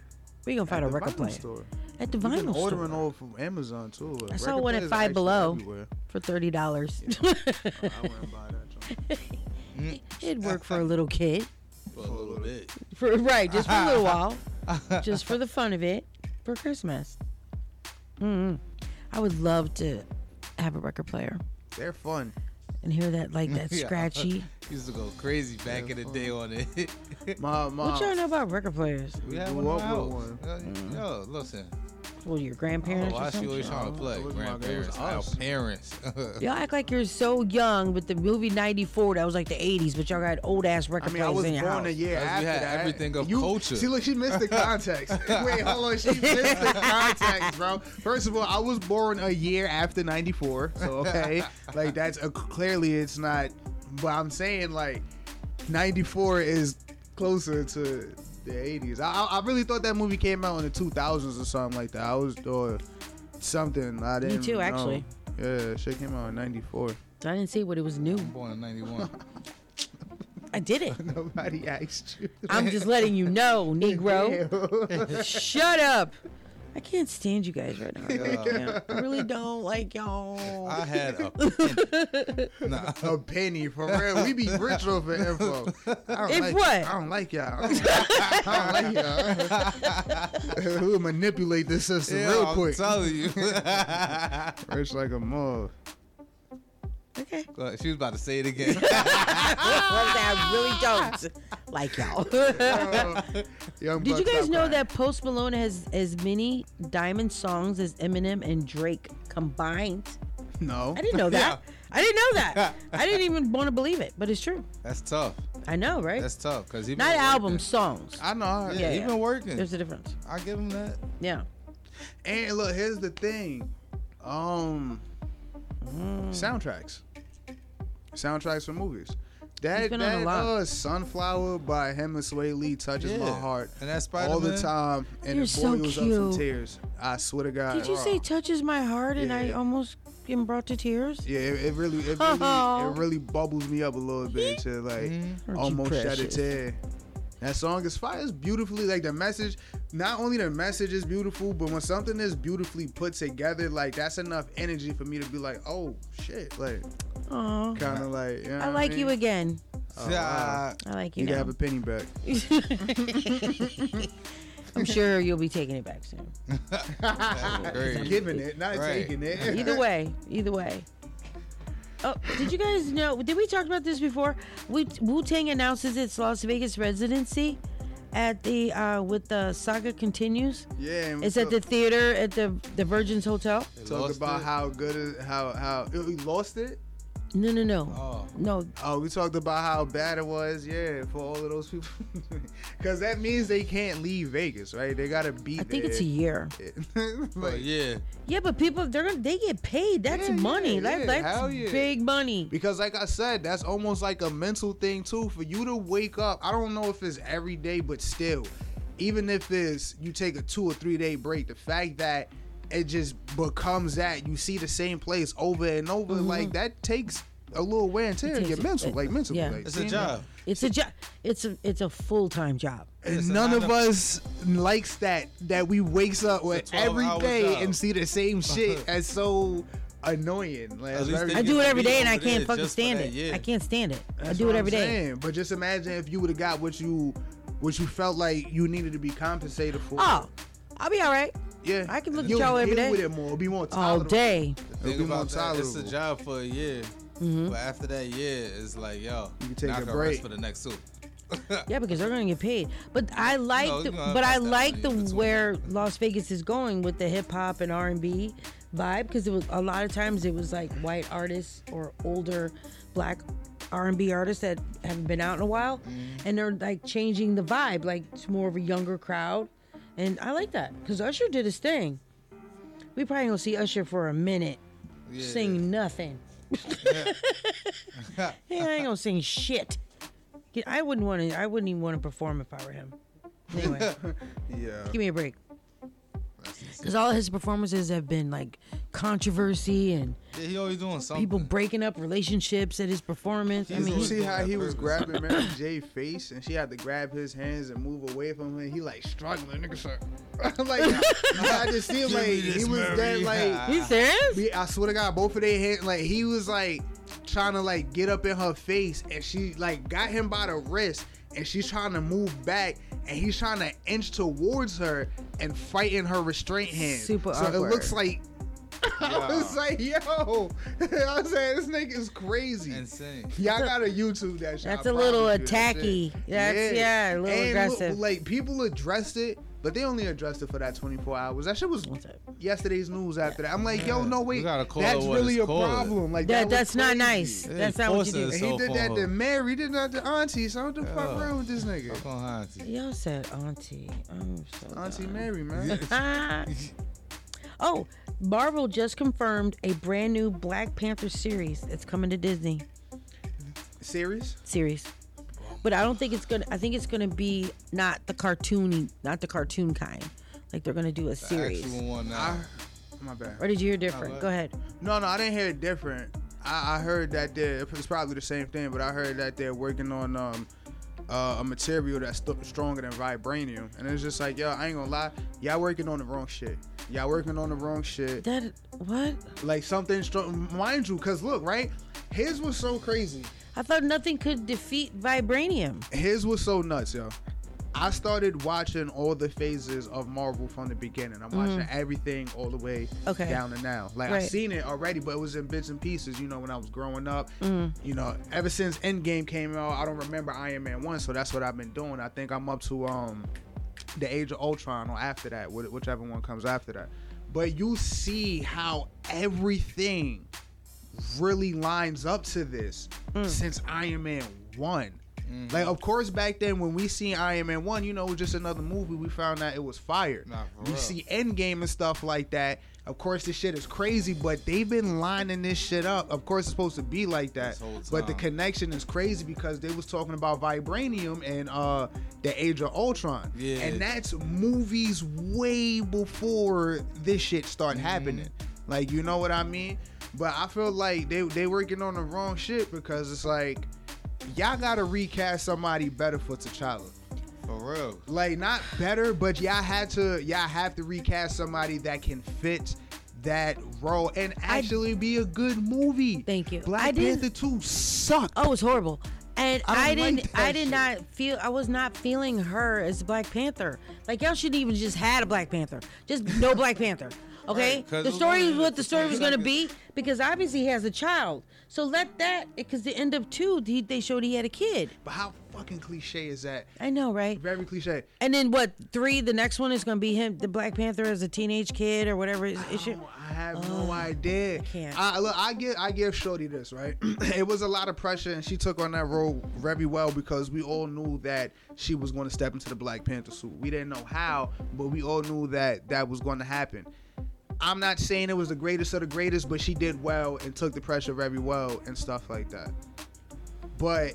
Where you gonna find At a record player? store. At the You can vinyl order store. Ordering all from Amazon too. I saw one at Five Below everywhere. for thirty dollars. [laughs] I wouldn't buy that. John. It'd work for a little kid. For a little bit. For right, just for a little [laughs] while, just for the fun of it, for Christmas. mm I would love to have a record player They're fun. And hear that like that [laughs] Yeah. scratchy. [laughs] Used to go crazy back in the day on it. My mom. [laughs] What y'all know about record players? we had grew one in the up one. Uh, Yo, listen. Well, your Oh, grandparents why or she always something? trying to play? Oh, it was my- it was Grandparents, our us. parents. Y'all act like you're so young but the movie '94. That was like the '80s, but y'all got old ass I record mean, I was in your born house. a year Because we had that. everything of You- culture. See, look, she missed the [laughs] context. Wait, hold on, she missed the context, bro. First of all, I was born a year after '94, so okay, [laughs] like that's a, clearly it's not. But I'm saying like '94 is closer to the '80s. I, I I really thought that movie came out in the 2000s or something like that. I was doing something I didn't. too, know. actually. Yeah, shit came out in '94. I didn't see what it was new. Born in 91. I did it. [laughs] Nobody asked you. I'm just letting you know, [laughs] Negro. Shut up. [laughs] I can't stand you guys right now. I really. I really don't like y'all. I had a [laughs] penny. Nah. a penny for real. We be rich off of info. I don't If like, what? I don't like y'all. [laughs] I don't like y'all. [laughs] we'll manipulate this system Yeah, real I'm quick. telling you. Rich like a mug. Okay. Go ahead. She was about to say it again. [laughs] I really don't like y'all. [laughs] Young Did you guys know crying. that Post Malone has as many diamond songs as Eminem and Drake combined? No. I didn't know that. [laughs] I didn't know that. I didn't even want to believe it, but it's true. That's tough. I know, right? That's tough because he Not albums, songs. I know. I- Yeah, Yeah, yeah. been working. There's a difference. I give him that. Yeah. And look, here's the thing. Um, Mm. soundtracks. Soundtracks for movies. That been on a that uh, sunflower by him and Swae Lee touches my Yeah. heart And that's all the time, and You're it so boils up cute. some tears. I swear to God. Did you say touches my heart and I almost am brought to tears? Yeah, it, it really, it really, [laughs] it really bubbles me up a little bit to like almost shed a precious? tear. That song is fire. It's beautifully like the message. Not only the message is beautiful, but when something is beautifully put together, like that's enough energy for me to be like, oh shit, like Aw. kind of like. You know I what like mean? you again. Oh, wow. I like you You can now. have a penny back. [laughs] [laughs] I'm sure you'll be taking it back soon. [laughs] Giving it, not Right. taking it. Either way, either way. Oh, did you guys know? Did we talk about this before? Wu Tang announces its Las Vegas residency at the uh with the saga continues. Yeah, and It's at the theater at the the Virgin's Hotel. Talk about how good it, how how we lost it. No, no, no, Oh. no. Oh, we talked about how bad it was, yeah, for all of those people. [laughs] Because that means they can't leave Vegas, right? They gotta be I think there. it's a year. [laughs] But oh, yeah. Yeah, but people they're gonna they get paid. That's Yeah, money. yeah, That- yeah, that's yeah. big money. Because, like I said, that's almost like a mental thing too. For you to wake up, I don't know if it's every day, but still, even if it's you take a two or three day break, the fact that it just becomes that you see the same place over and over, like that takes a little wear and tear on Mm-hmm. your mental, it- like mental. yeah. like, It's a job. It's a job. It's a it's a full time job. And It's none of to- us likes that that we wakes up with a every 12-hour day job. and see the same [laughs] shit as so annoying. Like, At it's least very- they I do it to every be day and I can't fucking stand that, it. I can't stand it. I do it every day. Saying. But just imagine if you would have got what you what you felt like you needed to be compensated for. Oh, I'll be all right. Yeah. I can look at You'll y'all every day. with it more. It'll be more All day. It'll Think be more about that. It's a tolerable. job for a year. Mm-hmm. But after that year, it's like, yo, You can take now I a can break. rest for the next two. [laughs] Yeah, because they're gonna get paid. But I like No, the you know, but I that's like the in between. where Las Vegas is going with the hip hop and R and B vibe because it was a lot of times it was like white artists or older black R and B artists that haven't been out in a while, Mm-hmm. and they're like changing the vibe. Like it's more of a younger crowd, and I like that because Usher did his thing. We probably gonna see Usher for a minute Yeah. sing nothing. yeah, [laughs] I ain't gonna sing shit. I wouldn't want to. I wouldn't even want to perform if I were him. Anyway, [laughs] Yeah. give me a break. Because all his performances have been like controversy and Yeah, he always doing something. people breaking up relationships at his performance. I mean, you see how that he was grabbing [laughs] Mary J face and she had to grab his hands and move away from him? He like struggling, nigga. Sir. [laughs] like I just see him [laughs] like he was Mary. that like he serious? I swear to God, both of their hands, like he was like trying to like get up in her face, and she like got him by the wrist, and she's trying to move back, and he's trying to inch towards her and fighting her restraint hand. Super so awkward. it looks like. [laughs] [laughs] I was like, yo, I was saying this nigga is crazy. Insane. Y'all gotta YouTube that shit. That's I a little promise you, that attacky. shit. That's- yeah, a little And look, aggressive. like people addressed it, but they only addressed it for that 24 hours. That shit was What's that? yesterday's news after that. I'm like, yo, no wait, that's really a problem. Like That, that, was that's not nice. They That's not what you forcing do. And he did that to. Mary, he did that to Auntie. So what the fuck Yeah. wrong with this nigga? Fuck on auntie. Y'all said auntie. I'm so Auntie dumb. Mary, man. [laughs] Oh, Marvel just confirmed a brand new Black Panther series that's coming to Disney Series? series. But I don't think it's gonna. I think it's gonna be not the cartoony, not the cartoon kind. Like they're gonna do a series. Actual one now. I, my bad. Or did you hear different? Go ahead. No, no, I didn't hear it different. I, I heard that they're it's probably the same thing, but I heard that they're working on um uh, a material that's st- stronger than vibranium, and it's just like, yo, I ain't gonna lie, y'all working on the wrong shit. Y'all working on the wrong shit. That what? Like something strong, mind you, cause look, right? His was so crazy. I thought nothing could defeat vibranium. His was so nuts, yo. I started watching all the phases of Marvel from the beginning. I'm watching everything all the way. Okay. down to now. Like Right. I've seen it already, but it was in bits and pieces. You know, when I was growing up. Mm. You know, ever since Endgame came out, I don't remember Iron Man one, so that's what I've been doing. I think I'm up to um the Age of Ultron or after that, whichever one comes after that. But you see how everything really lines up to this Mm. since Iron Man one. Like, of course, back then when we seen Iron Man one, you know, it was just another movie. We found out it was fire. We real. see Endgame and stuff like that. Of course, this shit is crazy, but they've been lining this shit up. Of course, it's supposed to be like that, but the connection is crazy because they was talking about vibranium and uh the Age of Ultron, Yeah. and that's movies way before this shit start Mm-hmm. happening. Like, you know what I mean? But I feel like they they working on the wrong shit because it's like y'all gotta recast somebody better for T'Challa. For real. Like not better, but y'all had to y'all have to recast somebody that can fit that role and actually be a good movie. Thank you. Black I didn't- Panther 2 sucked. Oh, it was horrible. And I I, didn't. like I did shit. not feel. I was not feeling her as Black Panther. Like y'all shouldn't even just had a Black Panther. Just no Black Panther. Okay. Right, the story is what the story was going to be because obviously he has a child. So let that. Because the end of two, he, they showed he had a kid. But how fucking cliche is that? I know, right? Very cliche. And then what? Three. The next one is going to be him, the Black Panther, as a teenage kid or whatever. It, it should. Oh, I have no oh, idea. I can't. I, look, I give I give Shorty this right. [clears throat] it was a lot of pressure, and she took on that role very well because we all knew that she was going to step into the Black Panther suit. We didn't know how, but we all knew that that was going to happen. I'm not saying it was the greatest of the greatest, but she did well and took the pressure very well and stuff like that. But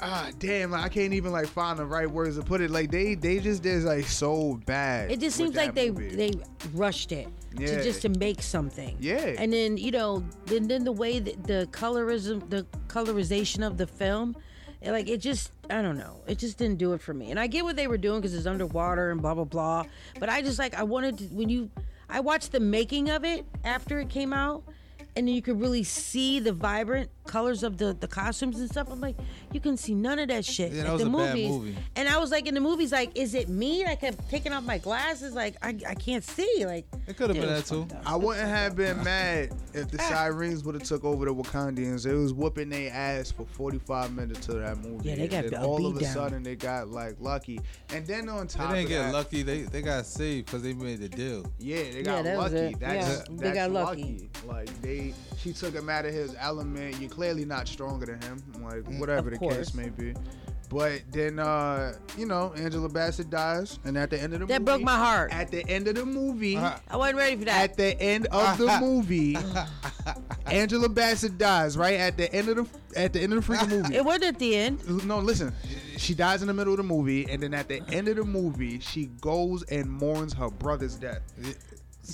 ah, damn, I can't even like find the right words to put it. Like they they just did like so bad. It just seems like they movie. they rushed it Yeah. to just to make something. Yeah. And then you know, then then the way that the colorism, the colorization of the film, like it just I don't know, it just didn't do it for me. And I get what they were doing because it's underwater and blah blah blah. But I just like I wanted to when you I watched the making of it after it came out. And then you could really see the vibrant colors of the, the costumes and stuff. I'm like, you can see none of that shit Yeah, that at was the a bad movies. movie. And I was like, in the movies, like, is it me? I kept taking off my glasses, like, I, I can't see. Like, It could have been that too. I wouldn't have been mad if the ah. Sirens would have took over the Wakandians. It was whooping their ass for 45 minutes to that movie. Yeah, they got and then all of a down. sudden they got like lucky. And then on top of the They top didn't get that, lucky. They they got saved because they made the deal. Yeah, they Yeah, got that lucky. That's, Yeah, that's they got lucky. Like they, she took him out of his element. You're clearly not stronger than him. Like whatever Mm, the case may be. But then, uh, you know, Angela Bassett dies, and at the end of the movie That movie, broke my heart. At the end of the movie, Uh-huh. I wasn't ready for that. at the end of the [laughs] movie, [laughs] Angela Bassett dies. Right at the end of the at the end of the freaking movie. it wasn't at the end. No, listen. She dies in the middle of the movie, and then at the end of the movie, she goes and mourns her brother's death.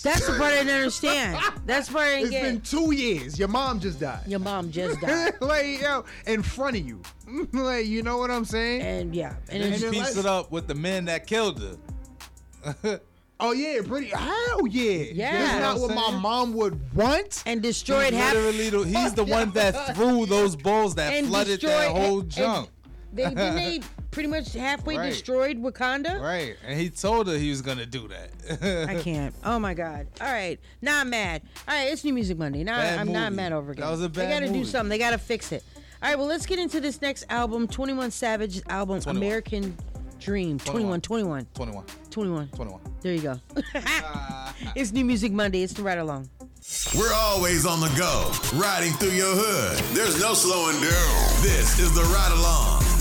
That's the part I didn't understand. That's the part I didn't It's get. been two years. Your mom just died. Your mom just [laughs] died. like yo, in front of you. [laughs] like you know what I'm saying? And yeah. And And then he then pieced it up with the men that killed her. [laughs] Oh yeah, pretty. Hell yeah. Yeah. That's You not what what my mom would want. and destroyed He's half. literally the- he's the one that threw those balls that and flooded that whole and- junk. They didn't they pretty much halfway Right. destroyed Wakanda. Right, and he told her he was gonna do that. I [laughs] can't. Oh my god. All right. Now I'm mad. All right, it's New Music Monday. Now Bad I'm not mad over That again. was a They gotta do something. They gotta fix it. All right, well, let's get into this next album, 21 Savage album, 21. American Dream. 21, 21, 21, 21. 21. There you go. [laughs] it's New Music Monday. It's the Ryde Along. We're always on the go, riding through your hood. There's no slowing down. This is the Ryde Along.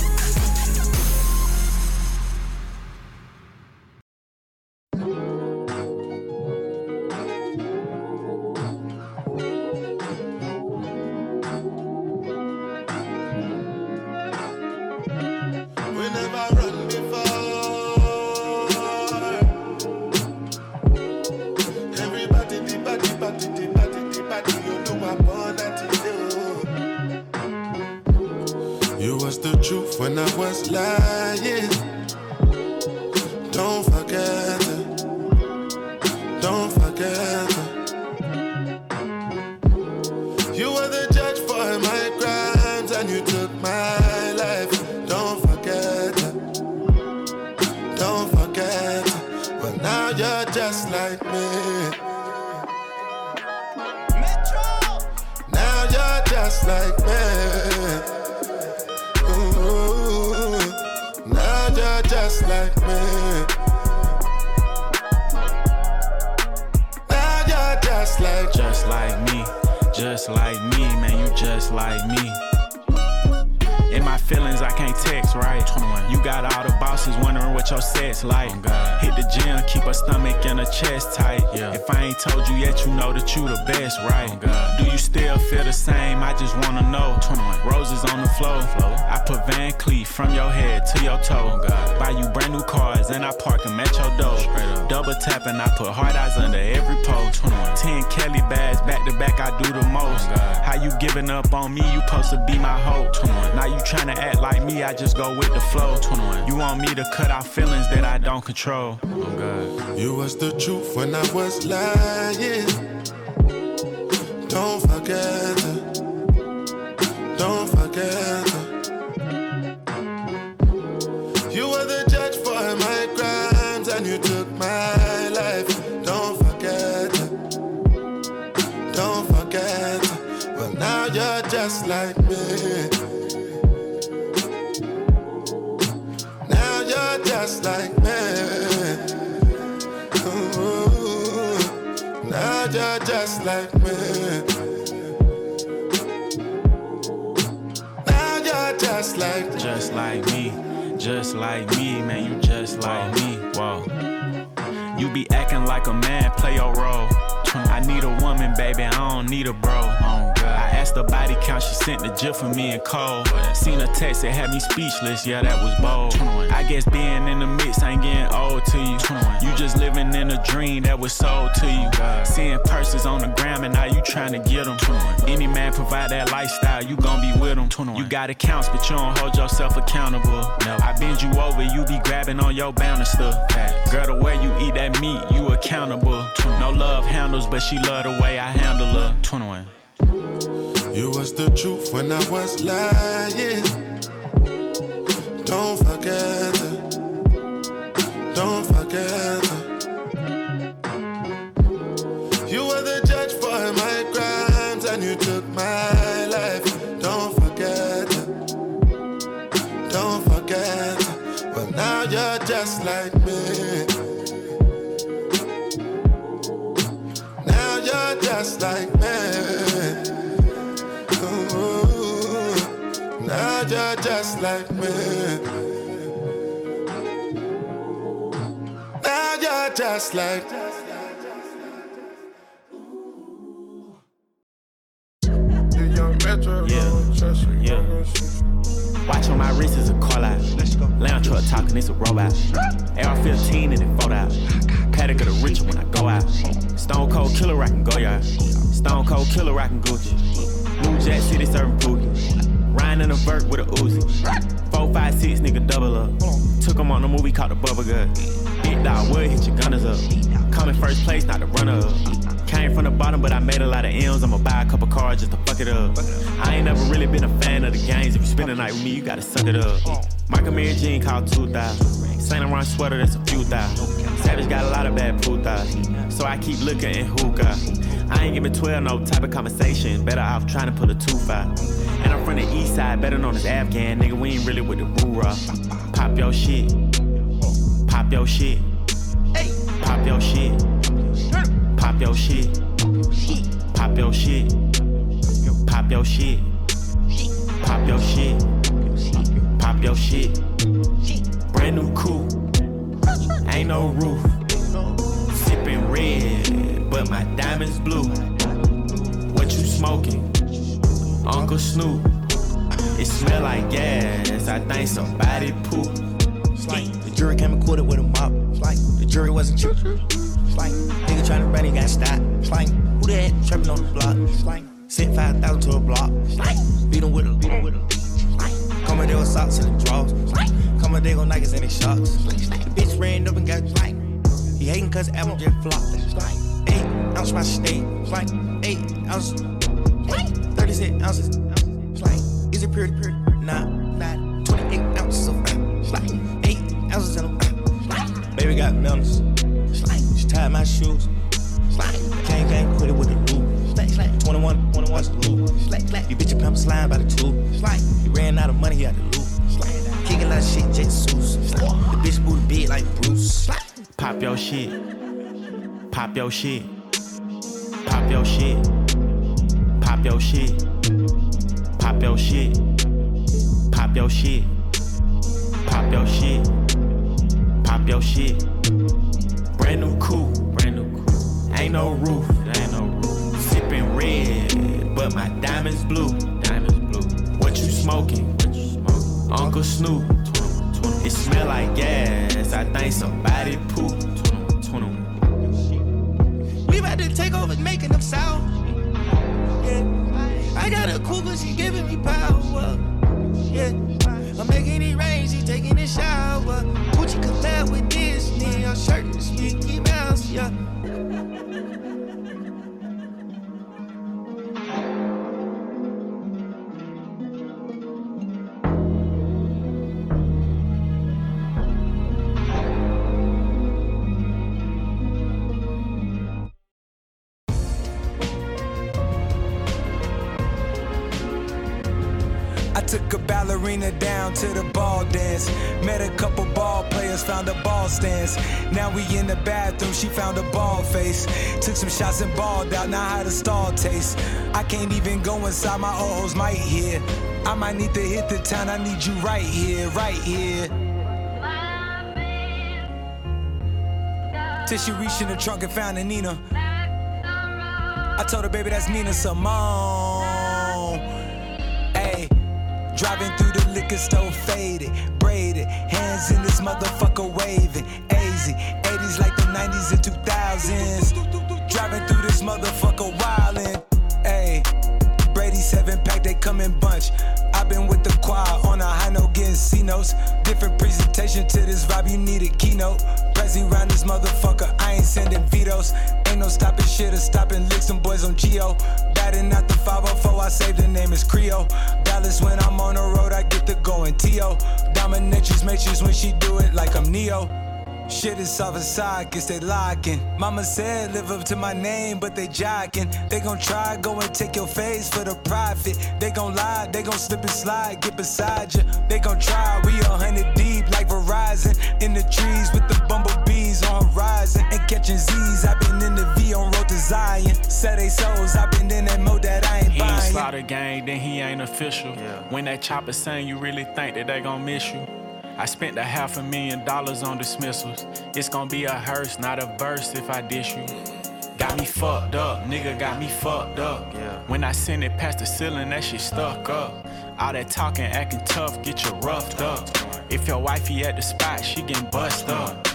That I don't control. Oh, you was the truth when I was lying. Don't forget it. Don't forget it. You were the judge for my just like me. Now you're just like Just like me, just like me, man, you just like me. Whoa. You be acting like a man, play your role. I need a woman, baby, I don't need a bro. I asked the body count, she sent the gif for me and Cole. Seen a text that had me speechless, yeah, that was bold. I guess being in the mix ain't getting old to you. You just living in a dream that was sold to you. Seeing purses on the gram and now you trying to get them. Any man provide that lifestyle, you gon' be with them. You got accounts, but you don't hold yourself accountable. I bend you over, you be grabbing on your banister. Girl, the way you eat that meat, you accountable. No love handles, but she love the way I handle her. 21. You was the truth when I was lying. Don't forget it. Don't forget it. You were the judge for my crimes and you took my life. Don't forget it. Don't forget it. But now you're just like me. Now you're just like me. You're just like me. Now you're just like Yeah. Yeah. Watch on my wrist is a call out. Lounge truck talking, it's a robot. AR 15 and it fold out. Patek of the rich when I go out. Stone cold killer, I can go yard. Stone cold killer, I can Gucci. New Jack City serving pookie. Ryan in a vert with a Uzi. Four, five, six, nigga double up. Took him on a movie called The Bubba Gut. Big dog would hit your gunners up. Come in first place, not the runner up. Came from the bottom, but I made a lot of M's. I'ma buy a couple cars just to fuck it up. I ain't never really been a fan of the games. If you spend the night with me, you gotta suck it up. Michael Mary Jean called 2000. Saint Laurent sweater, that's a few thousand. Savage got a lot of bad putas. So I keep looking in hookah. I ain't giving 12 no type of conversation. Better off trying to put a 2 5. And I'm from the east side, better known as Afghan. Nigga, we ain't really with the roo Pop your shit. Pop your shit. Pop your shit. Pop your shit. Pop your shit. Pop your shit. Pop your shit. Pop your shit. Brand new coupe. Ain't no roof. Sipping red, but my diamonds blue. What you smoking? Uncle Snoop. It smell like gas. I think somebody poop. The jury came and acquitted with a mop. The jury wasn't true. Nigga tryna run, he got stopped. Like Who that trapping on the block? Like Sent 5,000 to a block. Beat him with a, beat him with a. Coming there with socks and the drawers. Coming there with Nikes and they shocks. The bitch ran up and got like. He hating cause album just flopped. Eight ounce my steak. Eight ounces. 36 ounces. Is it pure? pure? Nah, nah. 28 ounces of fat. Eight ounces in a Baby got melons. She tied my shoes. Can't gang quit it with the loop. 21, 21 was the loop. You bitch your pimp slime by the two. He ran out of money, he had to loop. Kicking like shit, jet suits. The bitch booty big like Bruce. Pop your shit. Pop your shit. Pop your shit. Pop your shit. Pop your shit. Pop your shit. Pop your shit. Pop your shit. Brand new coupe. Brand new. Ain't no roof. Ain't no roof. Sipping red, but my diamonds blue. Diamonds blue. What you smoking? What you smoking? Uncle Snoop. It smell like gas. I think somebody pooped. We about to take over making them sound. Yeah. I got a cougar, she giving me power. Yeah. I'm making it rain, she taking a shower. Gucci collab with Disney, I'm shirt is Mickey Mouse, yeah. To the ball dance. Met a couple ball players, found a ball stance. Now we in the bathroom, she found a ball face. Took some shots and balled out, now how the stall taste. I can't even go inside, my hoes might hear. I might need to hit the town, I need you right here, right here. Till she reached in the trunk and found a Nina. I told her, baby, that's Nina Simone. Driving through the liquor store, faded, braided, hands in this motherfucker waving. AZ, 80s like the 90s and 2000s. Driving through this motherfucker wildin'. Hey, Brady seven pack, they come in bunch. I've been with the choir on a high note, getting C notes. Different presentation to this vibe, you need a keynote. Pressing round this motherfucker, I ain't sending vetoes. Ain't no stopping shit or stopping licks, them boys on Geo. Batting out the 504, I saved the name is Creo. Dallas, when I'm on the road, I get to going T.O. Dominatrix matrix when she do it like I'm Neo. Shit is off side, guess they locking. Mama said live up to my name, but they jocking. They gon' try, go and take your face for the profit. They gon' lie, they gon' slip and slide, get beside you. They gon' try, we a hundred deep like Verizon. In the trees with the bumblebees horizon. And catching Z's, i been in the V on road to Zion. Set they souls, i been in that mode that I ain't He ain't buying. slaughter gang, then he ain't official. Yeah. When that chopper sing, you really think that they gon' miss you. I spent a half a million dollars on dismissals. It's gonna be a hearse, not a verse if I dish you. Got me fucked up, nigga got me fucked up. Yeah. When I send it past the ceiling, that shit stuck up. All that talking, acting tough, get you roughed up. If your wifey at the spot, she getting bust up.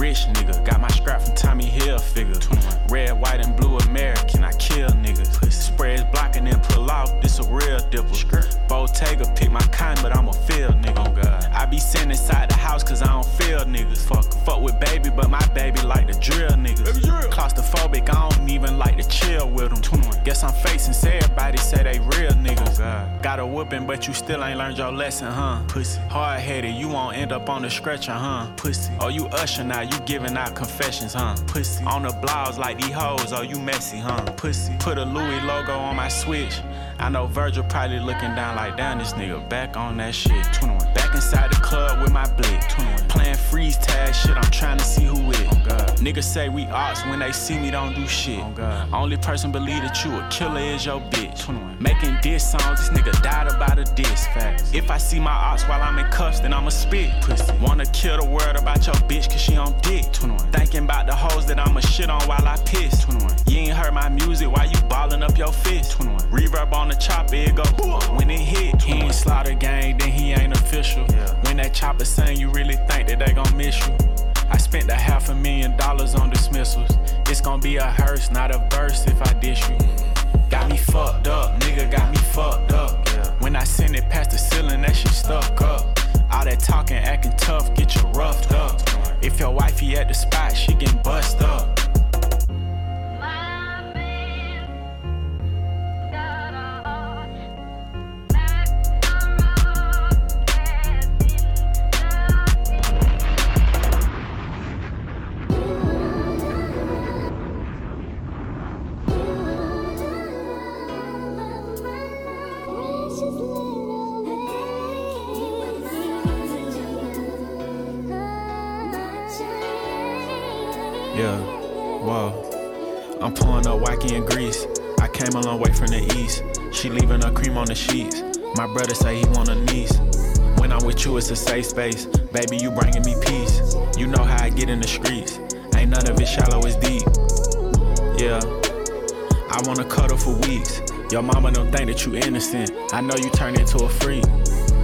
21. Rich nigga, got my scrap from Tommy Hilfiger. Red, white, and blue American, I kill niggas. Spreads blocking and pull off, this a real dipper. Bottega pick my kind, but I'm a field nigga. Oh God. I be sitting inside the house cause I don't feel niggas. Fuck, fuck with baby, but my baby like to drill niggas. Claustrophobic, I don't even like to chill with them. 21. Guess I'm facing, say everybody say they real niggas. Oh, Got a whooping, but you still ain't learned your lesson, huh? Pussy. Hard headed, you won't end up on the stretcher, huh? Pussy. Oh, you usher now, you giving out confessions, huh? Pussy. On the blouse like these hoes, oh, you messy, huh? Pussy. Put a Louis logo on my switch. I know Virgil probably looking down like, damn, this nigga back on that shit. 21. Back inside the club with my blick. 21. Playing freeze tag shit, I'm trying to see who it. Oh God. Niggas say we ops when they see me, don't do shit. Oh God. Only person believe that you a killer is your bitch. 21. Making diss songs, this nigga died about a diss. Facts. If I see my ops while I'm in cuffs, then I'ma spit. Pussy. Wanna kill the world about your bitch cause she on dick. 21. Thinking about the hoes that I'ma shit on while I piss. 21. You ain't heard my music while you ballin' up your fist. 21. Reverb on the chopper, it go when it hit. He ain't slaughter gang, then he ain't official. When that chopper sing, you really think that they gon' miss you. I spent a half a million dollars on dismissals. It's gonna be a hearse, not a verse if I dish you. Got me fucked up, nigga got me fucked up. When I send it past the ceiling, that shit stuck up. All that talking, acting tough, get you roughed up. If your wifey at the spot, she getting bust up. On the sheets. My brother say he want a niece. When I'm with you, it's a safe space. Baby, you bringing me peace. You know how I get in the streets. Ain't none of it shallow, it's deep. Yeah. I wanna cuddle for weeks. Your mama don't think that you innocent. I know you turn into a freak.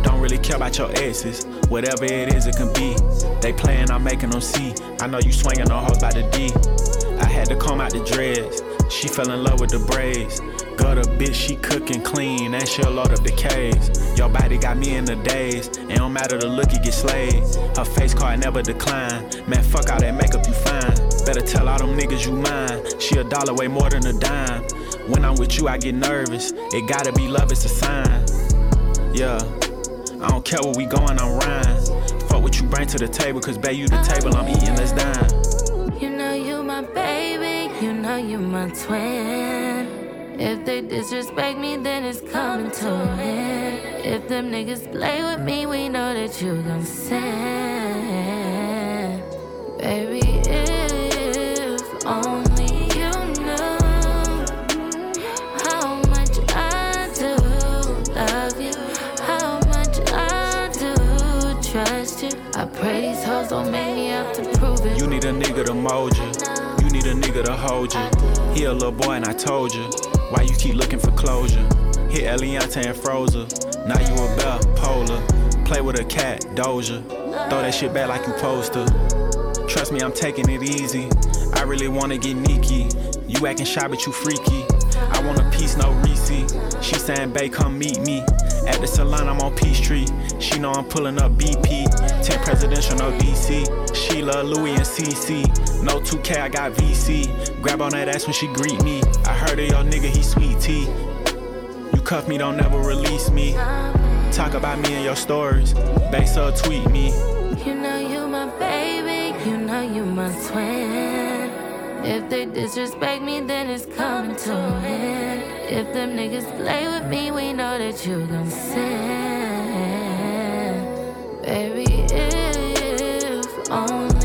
Don't really care about your exes. Whatever it is, it can be. They playing, I'm making them see. I know you swinging on hoes by the D. I had to comb out the dreads. She fell in love with the braids. Got a bitch, she cooking clean, and she'll load up the caves. Your body got me in the days. It don't matter the look, you get slayed. Her face card never decline. Man, fuck all that makeup, you fine. Better tell all them niggas you mine. She a dollar way more than a dime. When I'm with you, I get nervous. It gotta be love, it's a sign. Yeah. I don't care where we going, I'm rhyme. Fuck what you bring to the table, cause babe, you the table, I'm eating, let's dine. Baby, you know you my twin. If they disrespect me, then it's coming to an end. If them niggas play with me, we know that you gon' sin. Baby, if only these hoes to prove it. You need a nigga to mold you. You need a nigga to hold you. He a little boy and I told you. Why you keep looking for closure? Hit Eliante and Frozen. Now you a bell, polar. Play with a cat, Doja. Throw that shit back like you to. Trust me, I'm taking it easy. I really wanna get Nikki. You acting shy, but you freaky. I want a piece, no receipt. She saying, babe, come meet me. At the salon, I'm on Peachtree. She know I'm pulling up BP. 10 presidential, no DC. Sheila, Louis, and CC. No 2K, I got VC. Grab on that ass when she greet me. I heard of your nigga, he sweet tea. You cuff me, don't never release me. Talk about me in your stories. Base up, tweet me. You know you my baby, you know you my twin. If they disrespect me, then it's coming to an end. If them niggas play with me, we know that you gon' sin. Baby, if only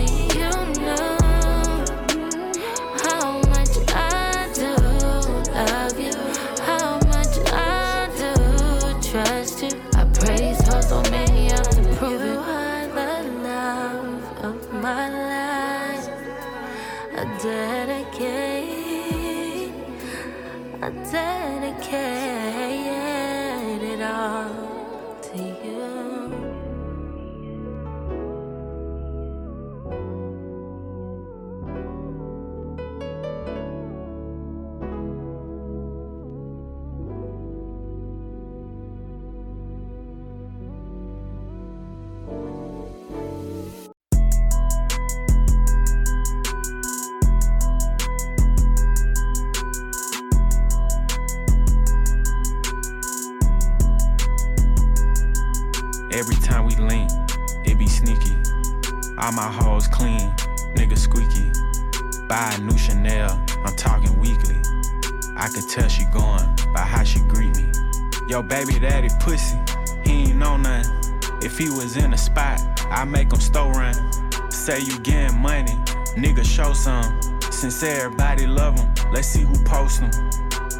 Since everybody love him, let's see who post them.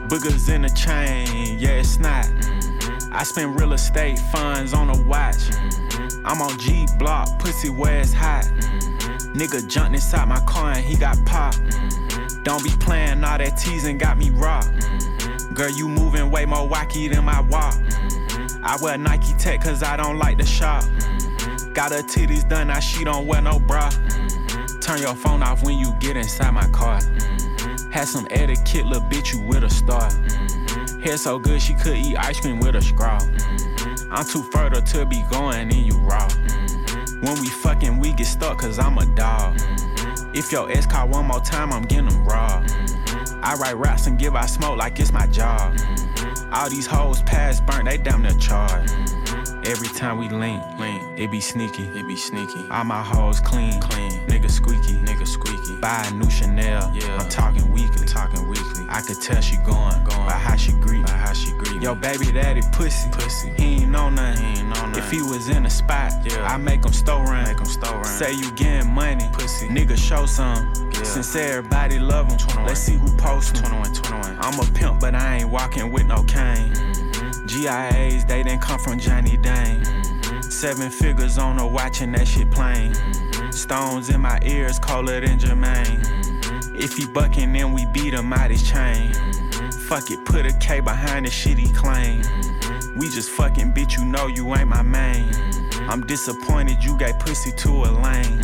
Boogers in the chain, yeah, it's not. Mm-hmm. I spend real estate funds on a watch. Mm-hmm. I'm on G Block, pussy where it's hot. Mm-hmm. Nigga jumped inside my car and he got popped. Don't be playing all that teasing, got me rocked. Girl, you moving way more wacky than my walk. I wear Nike Tech cause I don't like the shop. Got her titties done, now she don't wear no bra. Turn your phone off when you get inside my car. Mm-hmm. Had some etiquette, little bitch, you with a star. Mm-hmm. Hair so good she could eat ice cream with a straw. Mm-hmm. I'm too further to be going and you raw. When we fucking, we get stuck cause I'm a dog. If your ex call one more time, I'm getting them raw. I write raps and give out smoke like it's my job. All these hoes past burnt, they damn near charged. Every time we link, link, it be sneaky, it be sneaky. All my hoes clean, clean. Nigga squeaky, nigga squeaky. Buy a new Chanel, yeah. I'm talking weekly, talking weekly. I could tell she going, going by how she greet, by how she greet. Yo, baby daddy pussy, pussy. He ain't know nothing, he ain't know nothing. If he was in a spot, yeah. I make him store run, make him store run. Say you getting money, pussy. Nigga show some. Yeah. Since everybody love him, let's see who post 'em. 21, 21. I'm a pimp, but I ain't walking with no cane. Mm-hmm. GIAs, they didn't come from Johnny Dang. Mm-hmm. Seven figures on a watch and that shit plain. Mm-hmm. Stones in my ears, colder than Jermaine. Mm-hmm. If he bucking, then we beat him out his chain. Fuck it, put a K behind the shit he claim. We just fucking bitch, you know you ain't my main. I'm disappointed you gave pussy to a lane.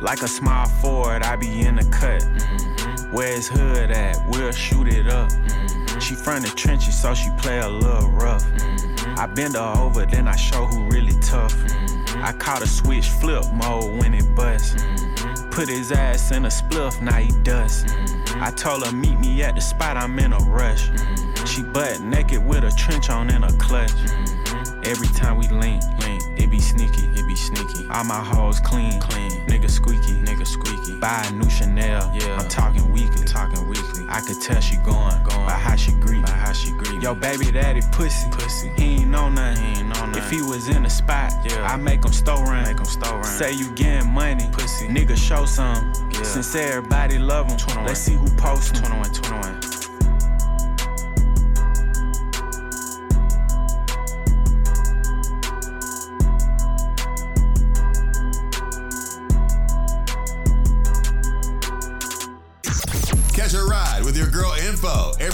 Like a small Ford, I be in the cut. Where's hood at? We'll shoot it up. She from the trenches, so she play a little rough. Mm-hmm. I bend her over, then I show who really tough. Mm-hmm. I caught a switch flip mode when it bust. Mm-hmm. Put his ass in a spliff, now he dust. I told her meet me at the spot, I'm in a rush. She butt naked with a trench on and a clutch. Every time we link, link, it be sneaky, it be sneaky. All my hoes clean, clean. Nigga squeaky, nigga squeaky. Buy a new Chanel, yeah. I'm talking weekly, talking weekly. I could tell she going, Yo, baby daddy pussy, pussy. He ain't know nothing, he ain't know nothing. If he was in the spot, yeah. I make him store run, make him store run. Say you getting money, pussy. Nigga show some. Yeah. Since everybody love him, 21. let's see who post 21, 21.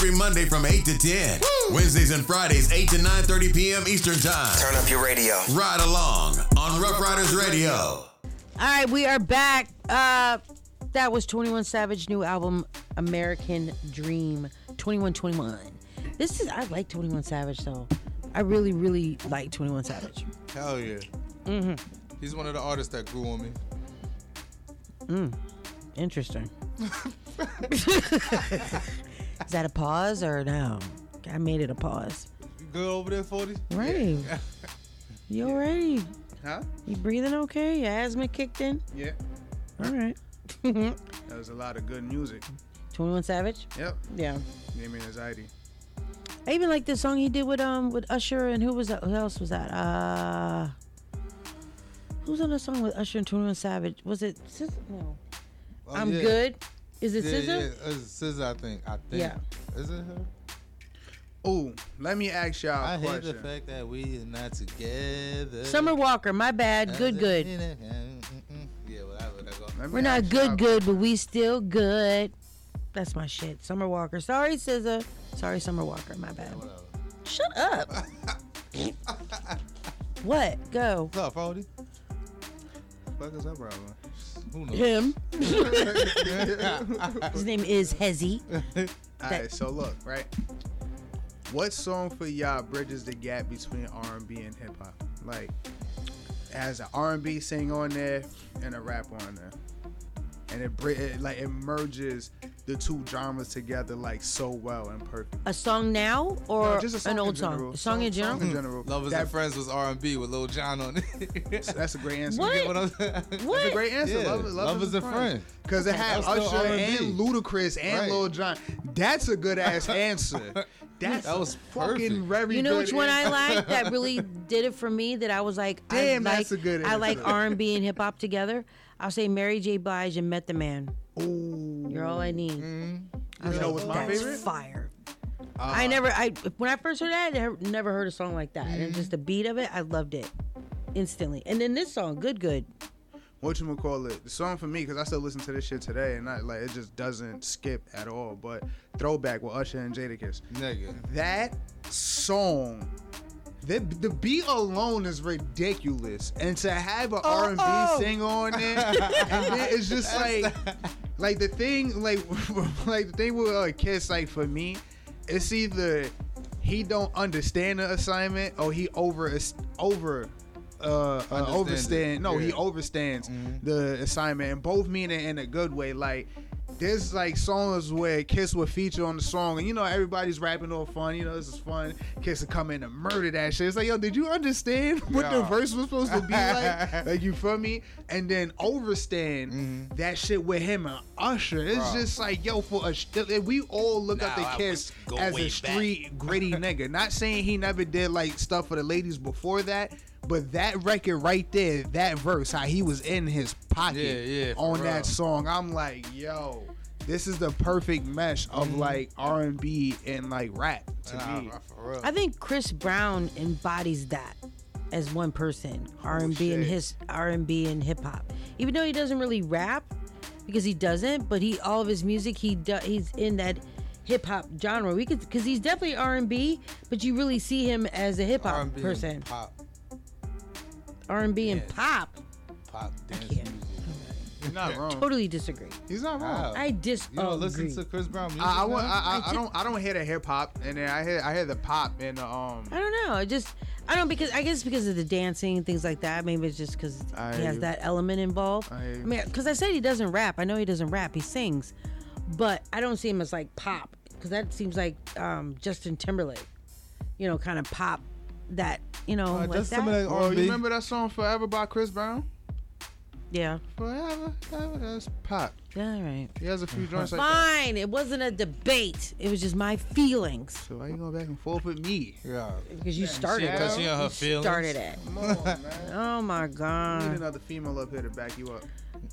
Every Monday from 8 to 10. Wednesdays and Fridays 8 to 9:30 p.m. Eastern Time. Turn up your radio. Ryde Along on Ruff Ryders Radio. All right, we are back. Uh, that was 21 Savage new album American Dream 2121. This is I like 21 Savage though. I really really like 21 Savage. Hell yeah. Mhm. He's one of the artists that grew on me. Mm. Interesting. [laughs] [laughs] is that a pause or no? I made it a pause. You good over there, 40? Right. You already? Huh? You breathing okay? Your asthma kicked in? Yeah. All right. [laughs] That was a lot of good music. 21 Savage? Yep. Yeah. Gave me anxiety. I even like this song he did with um with Usher and who was that? Who else was that? Uh Who's on the song with Usher and 21 Savage? Was it No. Oh, I'm yeah. good. Is it yeah, SZA? Yeah, it's SZA, I think. I think. Yeah. Is it her? Oh, let me ask y'all a I hate the fact that we are not together. Summer Walker, my bad. Good, good. Yeah, whatever. That go. Let me We're not good, good, but we still good. That's my shit. Summer Walker. Sorry, SZA. Sorry, Summer Walker. My bad. Shut up. [laughs] what? Go. What's up, Brody? Fuck is that problem? Who knows? Him. [laughs] His name is Hezzy. All right, so look, right. What song for y'all bridges the gap between R&B and hip hop? Like, has an R&B sing on there and a rap on there, and it, it like it merges the two genres together like so well and perfect. A song now or No, just a song an old song? A song, in general? in general. Hmm. Lovers That- and Friends was R&B with Lil Jon on it. That's a great answer. What? You get what I'm saying? That's a great answer. Yeah, Love, love, Lovers and Friends. Because it had That's Usher R&B. and Ludacris and Right. Lil Jon. That's a good ass answer. [laughs] That's That was fucking perfect. very You know good which one I like that [laughs] really did it for me? That I was like, Damn, I like, that's a good Answer. I like. R and B and hip hop together. I'll say Mary J. Blige and Method Man. Ooh. You're all I need. Mm-hmm. I You know like, what's my that's favorite? Fire. Uh, I never, I when I first heard that, I never- never heard a song like that, Mm-hmm. and just the beat of it, I loved it instantly. And then this song, good, good. what you call it? The song for me because I still listen to this shit today, and I, like it just doesn't skip at all. But throwback with Usher and Jadakiss. Nigga. That song. The, the beat alone is ridiculous, and to have an R and B oh. sing on [laughs] there, it's just like, like the thing, like, [laughs] like the thing with uh, Kiss, like for me, it's either he don't understand the assignment or he over over uh, uh overstand. it. No, he Yeah. overstands Mhm. the assignment, and both mean it in a good way. Like there's like songs where Kiss would feature on the song, and you know everybody's rapping all fun. You know this is fun. Kiss would come in and murder that shit. It's like yo, did you understand [laughs] what the verse was supposed to be like? [laughs] like you feel me? And then overstand mm-hmm. that shit with him and Usher. It's Bruh. just like yo, for a sh- we all look up Now I to Kiss as a street gritty [laughs] nigga. Not saying he never did like stuff for the ladies before that. But that record right there, that verse, how he was in his pocket Yeah, yeah, on real. that song, I'm like, yo, this is the perfect mesh of Mm-hmm. like R and B and like rap to me. I think Chris Brown embodies that as one person, R and B and his R and B and hip hop. Even though he doesn't really rap, because he doesn't, but he all of his music he do, he's in that hip hop genre. We could because he's definitely R and B, but you really see him as a hip hop person. R&B and person. Pop, R and B and pop. pop, dance music. He's not wrong. Totally disagree. He's not wrong. I disagree. You don't listen to Chris Brown music? I, I, want. I, I, I I don't I don't hear the hip hop and then I hear I hear the pop and the um I don't know. I just I don't because I guess because of the dancing and things like that. Maybe it's just because he has that element involved. I I mean, because I said he doesn't rap. I know he doesn't rap. He sings, but I don't see him as like pop because that seems like um, Justin Timberlake. You know, kind of pop that. You know, like Justin that. Timberlake Oh, you R&B. remember that song Forever by Chris Brown? Yeah. Forever, that's pop. Yeah. All right. He has a few joints like that. Fine. It wasn't a debate. It was just my feelings So why you going back and forth with me? Yeah. because you started it. Because she in her You feelings. started it. Come on, man. Oh my I need god. another female up here to back you up.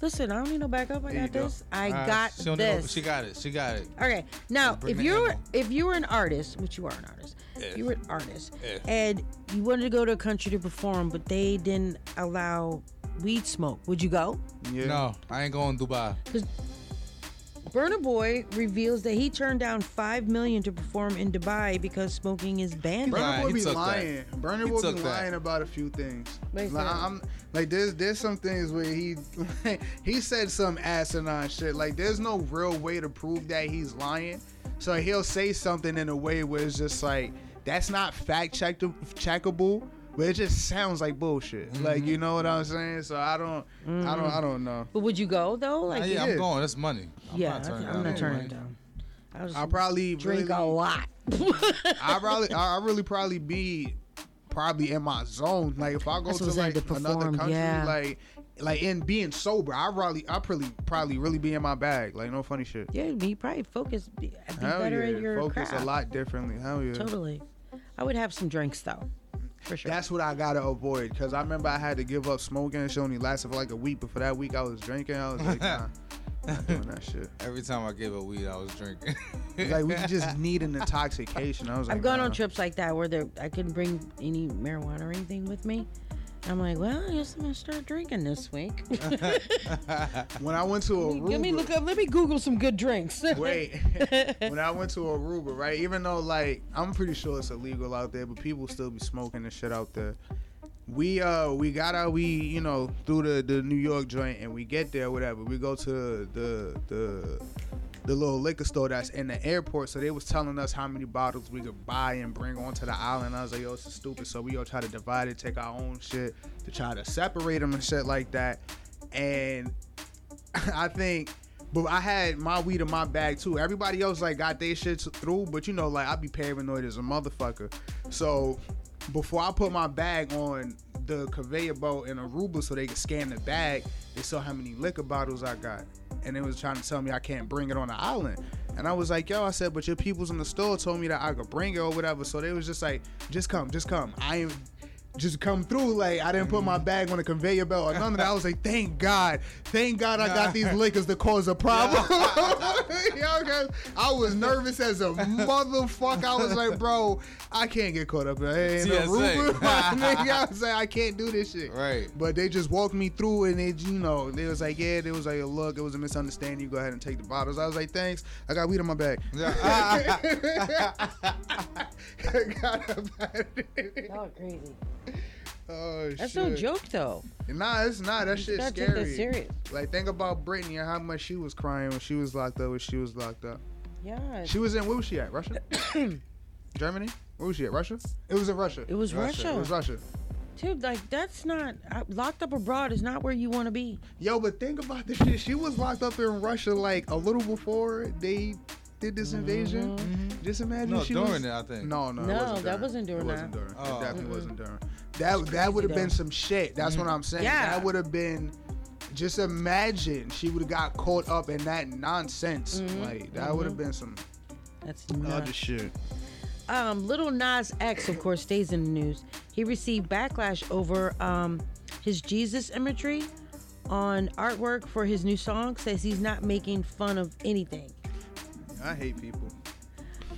Listen, I don't need no backup. I There you got go. this. I Alright, got she don't need no- this. she got it. She got it. Okay, now Bring if the you're ammo. if you were an artist, which you are an artist, Yeah. you were an artist, Yeah. and you wanted to go to a country to perform, but they didn't allow weed smoke, would you go? Yeah. No, I ain't going to Dubai. Burna Boy reveals that he turned down five million to perform in Dubai because smoking is banned. there. Burna Nah, Boy he be took lying. Burna He Boy took be that. lying about a few things. Like Like, that. I'm like there's there's some things where he [laughs] he said some asinine shit. Like there's no real way to prove that he's lying. So he'll say something in a way where it's just like that's not fact check checkable, but it just sounds like bullshit. Mm-hmm. Like you know what I'm saying? So I don't I don't I don't know. But would you go though? Like, Nah, yeah, yeah. I'm going. That's money. I'm yeah, not turning I'm down not that turning it down. I was I'll probably drink really, a lot. [laughs] I probably I I really probably be probably in my zone. Like if I go That's to like like to another country, yeah. like like in being sober, I probably I probably probably really be in my bag. Like no funny shit. Yeah, be probably focus, be, be Hell better yeah. at your Focus craft. a lot differently. Hell yeah. Totally. I would have some drinks though, for sure. That's what I gotta avoid because I remember I had to give up smoking. It only lasted for like a week, but for that week I was drinking. I was like, [laughs] nah, not doing that shit. Every time I gave up weed, I was drinking. Like we just [laughs] need an intoxication. I was like, I've gone nah. on trips like that where there I couldn't bring any marijuana or anything with me. I'm like, well, I guess I'm gonna start drinking this week. [laughs] When I went to Aruba, Let me look up. Let me Google some good drinks. [laughs] Wait, when I went to Aruba, right? Even though like I'm pretty sure it's illegal out there, but people still be smoking and shit out there. We uh we got out we you know through the the New York joint and we get there whatever. We go to the the the little liquor store that's in the airport. So they was telling us how many bottles we could buy and bring onto the island. I was like, yo, this is stupid. So we all try to divide it, take our own shit to try to separate them and shit like that. And [laughs] I think, but I had my weed in my bag too. Everybody else like got their shit through, but you know, like I be paranoid as a motherfucker. So before I put my bag on the conveyor belt in Aruba so they could scan the bag, they saw how many liquor bottles I got. And they was trying to tell me I can't bring it on the island. And I was like, yo, I said, but your peoples in the store told me that I could bring it or whatever. So they was just like, just come, just come. I ain't just come through. Like I didn't put my bag on a conveyor belt or none of that. I was like, thank God, thank God I got these liquors to cause a problem. [laughs] Yo, 'cause I was nervous as a motherfucker. I was like, bro, I can't get caught up in hey, in TSA. Aruba. nigga. I was like, I can't do this shit. Right. But they just walked me through and it, you know, they was like, yeah, there was like a look, it was a misunderstanding. You go ahead and take the bottles. I was like, thanks. I got weed in my bag. [laughs] [laughs] got a bag. Y'all crazy. Oh That's shit. no joke though. Nah, it's not. That shit's gotta take scary. serious. Like think about Brittney and how much she was crying when she was locked up. When she was locked up. Yeah. She was in. Where was she at? Russia. [coughs] Germany. Where was she at? Russia. It was in Russia. It was Russia. It was Russia. Dude, like that's not uh, locked up abroad is not where you want to be. Yo, but think about this shit. She was locked up in Russia like a little before they did this invasion. Mm-hmm. Mm-hmm. Just imagine No, she during was, it, I think. No, no, it No, wasn't that wasn't during It wasn't that. during. Oh. It definitely wasn't mm-hmm. during. That that would have been some shit. That's what I'm saying. Yeah. That would have been. Just imagine she would have got caught up in that nonsense. Like that would have been some That's other nuts. shit. Um, Lil Nas X, of course, stays in the news. He received backlash over um, his Jesus imagery on artwork for his new song. Says he's not making fun of anything. I hate people.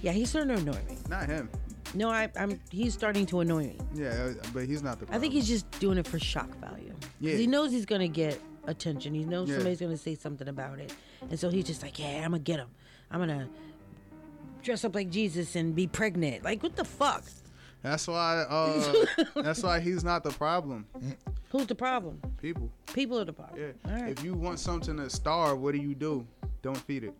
Yeah, he's starting to annoy me. Not him. No, I, I'm. He's starting to annoy me. Yeah, uh, but he's not the. I think he's just doing it for shock value. Yeah. He knows he's gonna get attention. He knows Yeah. somebody's gonna say something about it, and so he's just like, "Yeah, I'm gonna get him. I'm gonna dress up like Jesus and be pregnant. Like, what the fuck? That's why. Uh, [laughs] that's why he's not the problem. Who's the problem? People. People are the problem. Yeah. Right. If you want something to starve, what do you do? Don't feed it.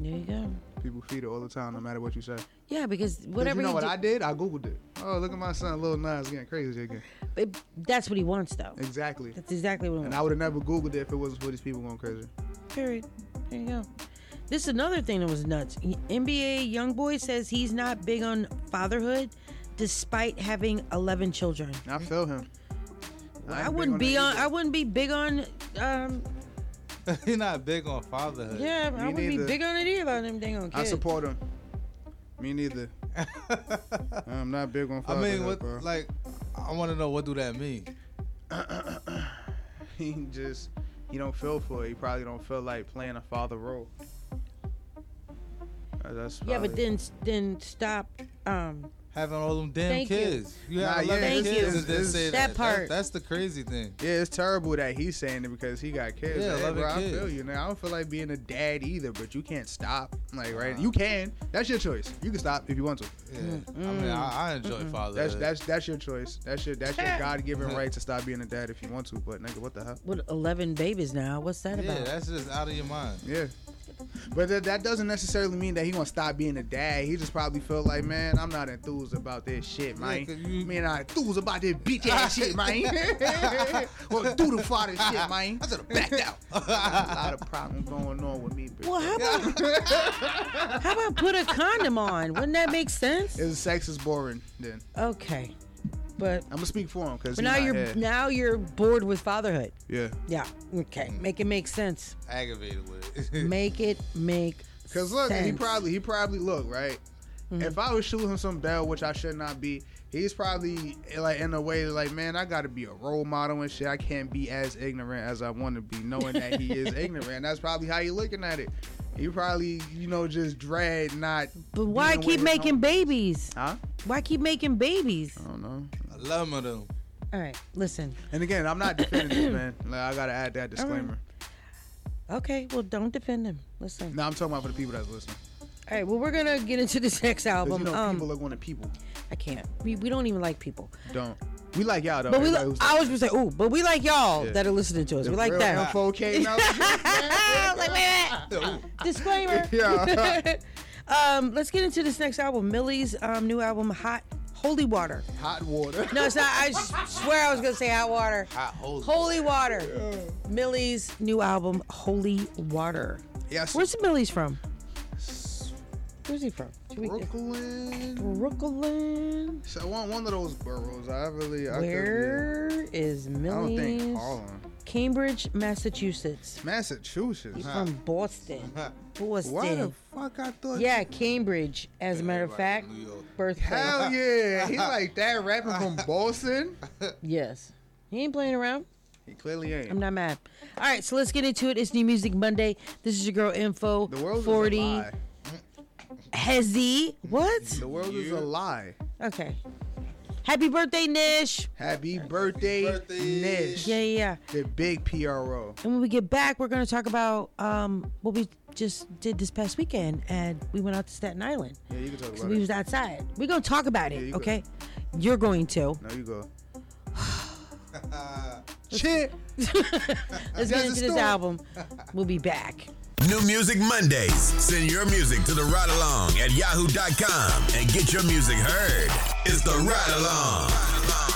There you go. People feed it all the time, no matter what you say. Yeah, because whatever You know what do- I did? I googled it. Oh, look at my son, Lil Nas, getting crazy again. It- that's what he wants, though. Exactly. That's exactly what he And wants. I would have never googled it if it wasn't for these people going crazy. Period. There you go. This is another thing that was nuts. NBA YoungBoy says he's not big on fatherhood, despite having 11 children. I feel him. I wouldn't be on. I wouldn't be big on. Um, [laughs] He's not big on fatherhood. yeah, I wouldn't be big on it either. About them dang on I support him. Me neither. [laughs] I'm not big on I fatherhood, mean, what? bro. Like, I want to know what do that mean? [laughs] he just he don't feel for it. He probably don't feel like playing a father role. Uh, That's Yeah, but then then stop. Um, Having all them damn Thank kids. You, Nah, have yeah, 11 it's- kids it's- and then say That that. part. that's the crazy thing. Yeah, it's terrible that he's saying it because he got kids. Yeah, Like, hey, 11 bro, I kids. feel you. Now I don't feel like being a dad either, but you can't stop. Like, right? You can. That's your choice. You can stop if you want to. Yeah. I mean, I, I enjoy fatherhood. That's that's that's your choice. That's your that's your [laughs] God given right to stop being a dad if you want to. But nigga, what the hell? with 11 babies now, what's that yeah, about? Yeah, that's just out of your mind. Yeah. But that, that doesn't necessarily mean that he gonna stop being a dad. He just probably felt like, man, I'm not enthused about this shit, man. 'cause you- man, I enthused about this bitch ass [laughs] shit, man. [laughs] well, do the father shit, man. I should have backed out. a lot of problems going on with me, bitch. Well, how about [laughs] how about put a condom on? Wouldn't that make sense? His sex is boring. Then Okay, but I'm gonna speak for him because but now you're now you're bored with fatherhood. yeah. Yeah. Okay. Make it make sense. Aggravated with it. [laughs] Make it make. Cause look, he probably he probably look right. Mm-hmm. If I was shooting some bell, which I should not be, he's probably like in a way like, man, I got to be a role model and shit. I can't be as ignorant as I want to be, knowing that he is [laughs] ignorant. And that's probably how you looking at it. He probably, you know, just dread not. But why keep making home- babies? Huh? Why keep making babies? I don't know. I love them. All right, listen. And again, I'm not defending this man. Like, I gotta add that disclaimer. Okay, well, don't defend him. Listen. No, I'm talking about for the people that's listening. All right, well, we're gonna get into this [laughs] next album. you know, um, people are going to people. I can't. We, we don't even like people. Don't. We like y'all though. But we, Everybody li- who's I was gonna say, ooh, but we like y'all Yeah. that are listening to us. The we like that. info [laughs] came out. [laughs] like, wait, wait. Disclaimer. Yeah. um, let's get into this next album. Millyz um, new album, Hot Holy Water. Hot water. No, it's not. I [laughs] swear I was gonna say hot water. Hot holy. Holy Water. Millyz new album, Holy Water. Yes. Where's Millyz from? Where's he from? Should we- Brooklyn. Brooklyn. So one one of those boroughs. I really. I could- Where is yeah. I don't Millyz? think Harlem. Cambridge, Massachusetts. Massachusetts. He's Huh. from Boston. Boston. Why the fuck I thought? Yeah, Cambridge. As a matter of fact, birthplace. Hell [laughs] yeah. He's like that rapping from Boston. [laughs] Yes. He ain't playing around. He clearly ain't. I'm not mad. All right, so let's get into it. It's New Music Monday. This is your girl Info. The world 40. is a lie. Hezzy. What? The world is a lie. Okay. Happy birthday, Nish. Happy birthday, Nish. Yeah, yeah, yeah. The big PRO. And when we get back, we're going to talk about um, what we just did this past weekend. And we went out to Staten Island. Yeah, you can talk 'Cause about we it. We was outside. We're going to talk about it, you go. okay? You're going to. No, you go. [laughs] Shit. [laughs] Let's That's get into this album. We'll be back. New Music Mondays. Send your music to the Ryde Along at yahoo.com and get your music heard. It's the Ryde Along.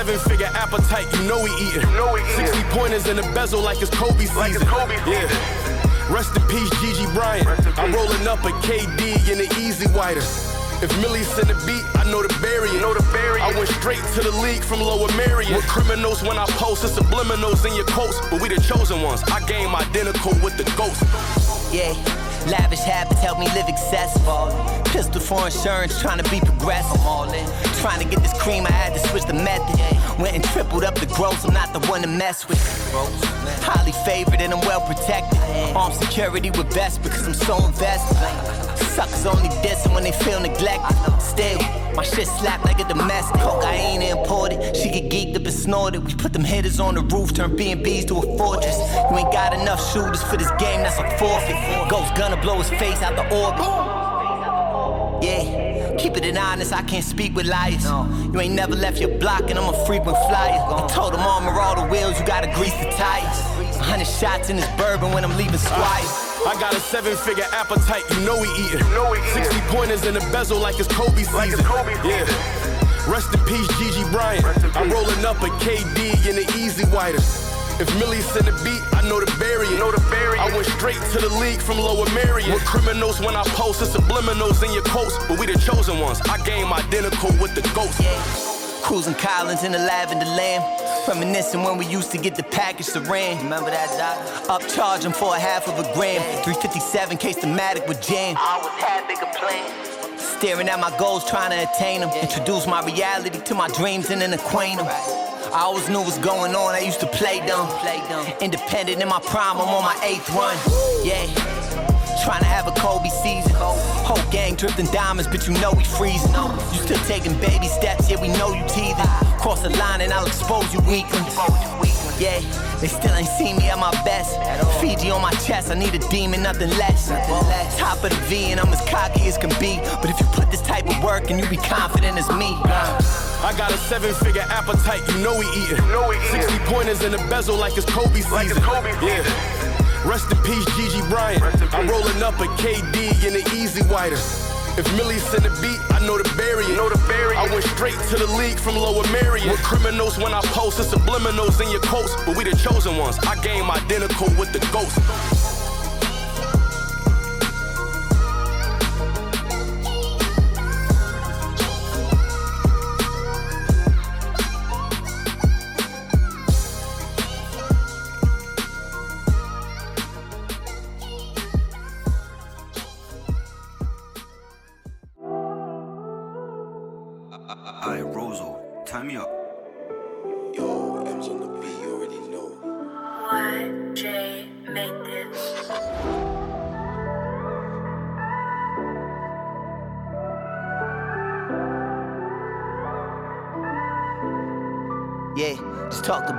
Ah, I got a seven figure appetite, you know we eatin'. 60 pointers in the bezel like it's Kobe season. yeah. Rest in peace, Gigi Bryant. I'm rolling up a KD in the EZ Wider. If Millie sent a beat, I know the barrier. Know the barrier. I went straight to the league from Lower Merion. With criminals when I post, it's subliminals in your quotes. But we the chosen ones. I game identical with the ghost. Yeah, lavish habits help me live excessive. Pistol for insurance, trying to be progressive. I'm all in. Trying to get this cream, I had to switch the method. Went and tripled up the gross, I'm not the one to mess with. Highly favored and I'm well protected. Armed security with vest because I'm so invested. Suckers only dissing when they feel neglected. Still, my shit slap like a domestic. I ain't imported. She get geeked up and snorted. We put them hitters on the roof, turn B&Bs to a fortress. You ain't got enough shooters for this game, that's a forfeit. Ghost gonna blow his face out the orbit. Yeah, keep it in honest, I can't speak with liars. You ain't never left your block, and I'm a frequent flyer. I told them armor all the wheels, you gotta grease the tires. A hundred shots in this bourbon when I'm leaving Squire. I got a seven figure appetite, you know we eatin'. 60 pointers in the bezel like it's Kobe season. yeah. Rest in peace, Gigi Bryant. I'm rolling up a KD in the EZ Wider. If Millie send a beat, I know the barrier. Know the barrier. I went straight to the league from Lower Merion. With criminals when I post, it's subliminals in your quotes. But we the chosen ones. I game identical with the ghost. Cruising Collins in the lavender lamb. Reminiscing when we used to get the package to ran. Remember that, Doc? Upcharge for a half of a gram. 357 case the Matic with jam. I always had bigger plans. Staring at my goals, trying to attain them. Introduce my reality to my dreams and then acquaint them. I always knew what's going on, I used to play dumb. Independent in my prime, I'm on my eighth run. Yeah. Trying to have a Kobe season. Whole gang drifting diamonds, but you know we freezing. You still taking baby steps, yeah, we know you teething. Cross the line and I'll expose you weaklings. Yeah, they still ain't seen me at my best. Fiji on my chest, I need a demon, nothing less. Top of the V, and I'm as cocky as can be. But if you put this type of work and you be confident as me. I got a seven figure appetite, you know we eatin'. You know eatin'. 60 pointers in the bezel like it's Kobe season. yeah. Rest in peace, Gigi Bryant. I'm rolling up a KD in the EZ Wider. If Millie send a beat, I know the barrier. Know the barrier. I went straight to the league from Lower Merion. With criminals when I post, it's subliminals in your quotes. But we the chosen ones. I game identical with the ghost.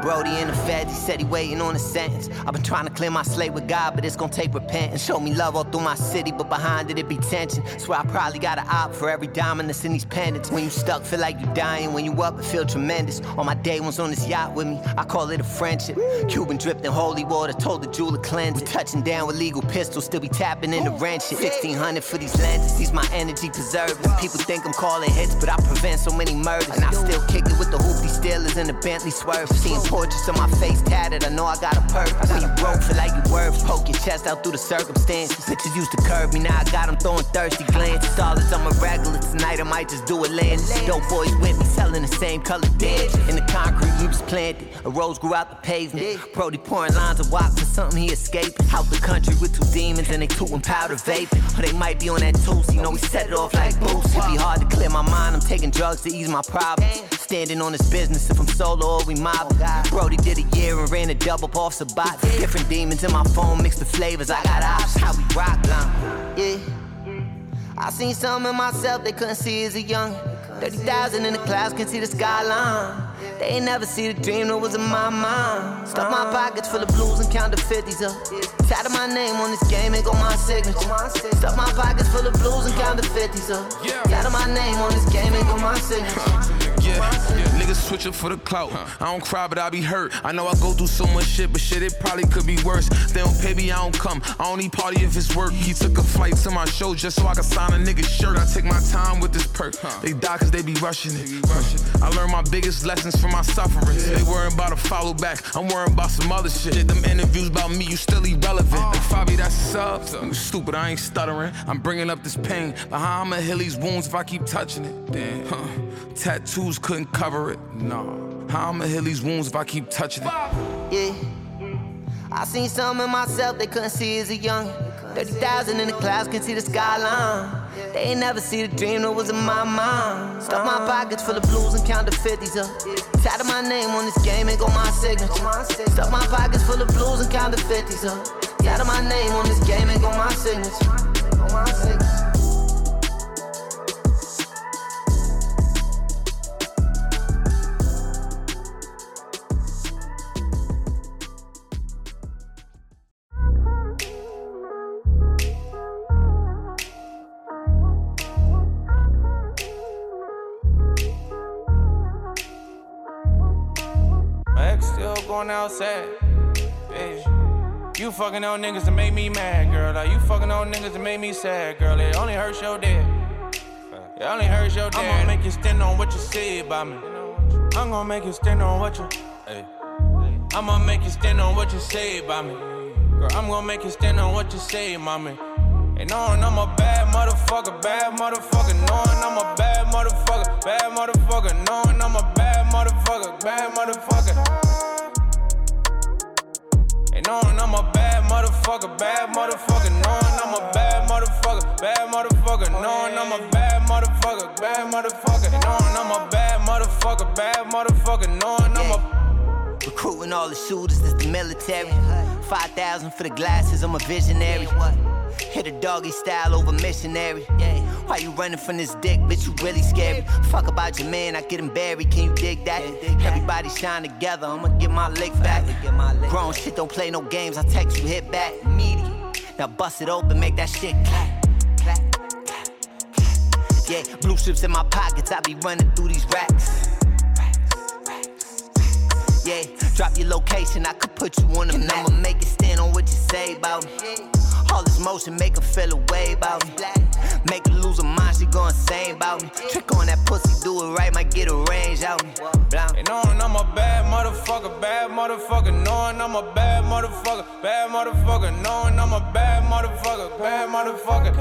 Brody in the feds. He said he waiting on a sentence. I've been trying to clear my slate with God, but it's gonna take repentance. Show me love all through my city, but behind it, it be tension. Swear I probably got an op for every diamond that's in these pendants. When you stuck, feel like you dying. When you up, it feel tremendous. All my day ones on this yacht with me, I call it a friendship. Cuban dripped in holy water, told the jeweler cleanse it. We touching down with legal pistols, still be tapping in the wrench. shit. 1600 for these lenses, these my energy preservers. People think I'm calling hits, but I prevent so many murders. And I still kick it with the hoopty stealers and the Bentley swerve. Seeing portraits of my face tatted. I know I got a purpose. When you broke, feel like you worth. Poke your chest out through the circumstances. Bitches used to curve me, now I got them throwing thirsty glances. All as I'm a regular tonight, I might just do a land. Dope boys with me, selling the same color dance. In the concrete, we was planted. A rose grew out the pavement. Brody pouring lines of wop for something he escaped. Out the country with two demons and they tootin' powder vaping. Or they might be on that toast, you know, we set it off like boost. It be hard to clear my mind, I'm taking drugs to ease my problems. Standing on this business if I'm solo or we mobbing. Oh, Brody did a year and ran a double off Sabat. Different demons in my phone, mix the flavors. I got ops, how we rock now. Yeah. I seen something in myself they couldn't see as a young. 30,000 in the clouds can see the skyline. They ain't never see the dream that was in my mind. Stuff my pockets full of blues and count the 50s up. Tatted my name on this game, and got my signature. Stuff my pockets full of blues and count the 50s up. Tatted my name on this game, ain't got my signature. Yeah, Niggas switch up for the clout. I don't cry, but I be hurt. I know I go through so much shit, but shit, it probably could be worse. They don't pay me, I don't come. I only party if it's work. He took a flight to my show just so I could sign a nigga's shirt. I take my time with this perk. They die cause they be rushing it. I learned my biggest lessons from my suffering. They worrying about a follow back. I'm worrying about some other shit. Them interviews about me, you still irrelevant. Fabi, that's sub. You stupid, I ain't stuttering. I'm bringing up this pain. But how I'ma heal these wounds if I keep touching it? Damn. Huh. Tattoos couldn't cover it. Nah. How I'ma heal these wounds if I keep touching it? Yeah. I seen something in myself they couldn't see as a young. 30,000 in the clouds can see the skyline. They ain't never see the dream that was in my mind. Stuff my pockets full of blues and count the 50s up. Tatted my name on this game and go my signature. Stuff my pockets full of blues and count the 50s up. Tatted my name on this game and go my signature. Go my signature. Outside. You fucking on niggas to make me mad, girl. Like you fucking on niggas to make me sad, girl. It only hurts your dad. It only hurts your dad. I'm gonna make you stand on what you say about me. I'm gonna make you stand on what you. Hey. I'm gonna make you stand on what you say about me. Girl, I'm gonna make you stand on what you say, mommy. And knowing I'm a bad motherfucker, bad motherfucker, knowing I'm a bad motherfucker, bad motherfucker, knowing I'm a bad motherfucker, bad motherfucker. And knowing I'm a bad motherfucker, bad motherfucker, knowing I'm a bad motherfucker, bad motherfucker, knowing I'm a bad motherfucker, bad motherfucker, and knowing I'm a bad motherfucker, bad motherfucker, knowing I'm a Recruiting all the shooters, this the military. 5,000 for the glasses, I'm a visionary. Hit a doggy style over missionary. Why you running from this dick, bitch? You really scary. Fuck about your man, I get him buried. Can you dig that? Everybody shine together, I'ma get my lick back. Grown shit don't play no games, I text you, hit back. Now bust it open, make that shit clap. clap, clap, clap. Yeah, blue strips in my pockets, I be running through these racks. Yeah, drop your location, I could put you on the map. I'ma make it stand on what you say about me. All this motion make her feel a way about me. Make her lose her mind, she go insane about me. Trick on that pussy, do it right, might get a range out me. Blah. And knowing I'm a bad motherfucker, bad motherfucker, knowing I'm a bad motherfucker, bad motherfucker, knowing I'm a bad motherfucker, bad motherfucker.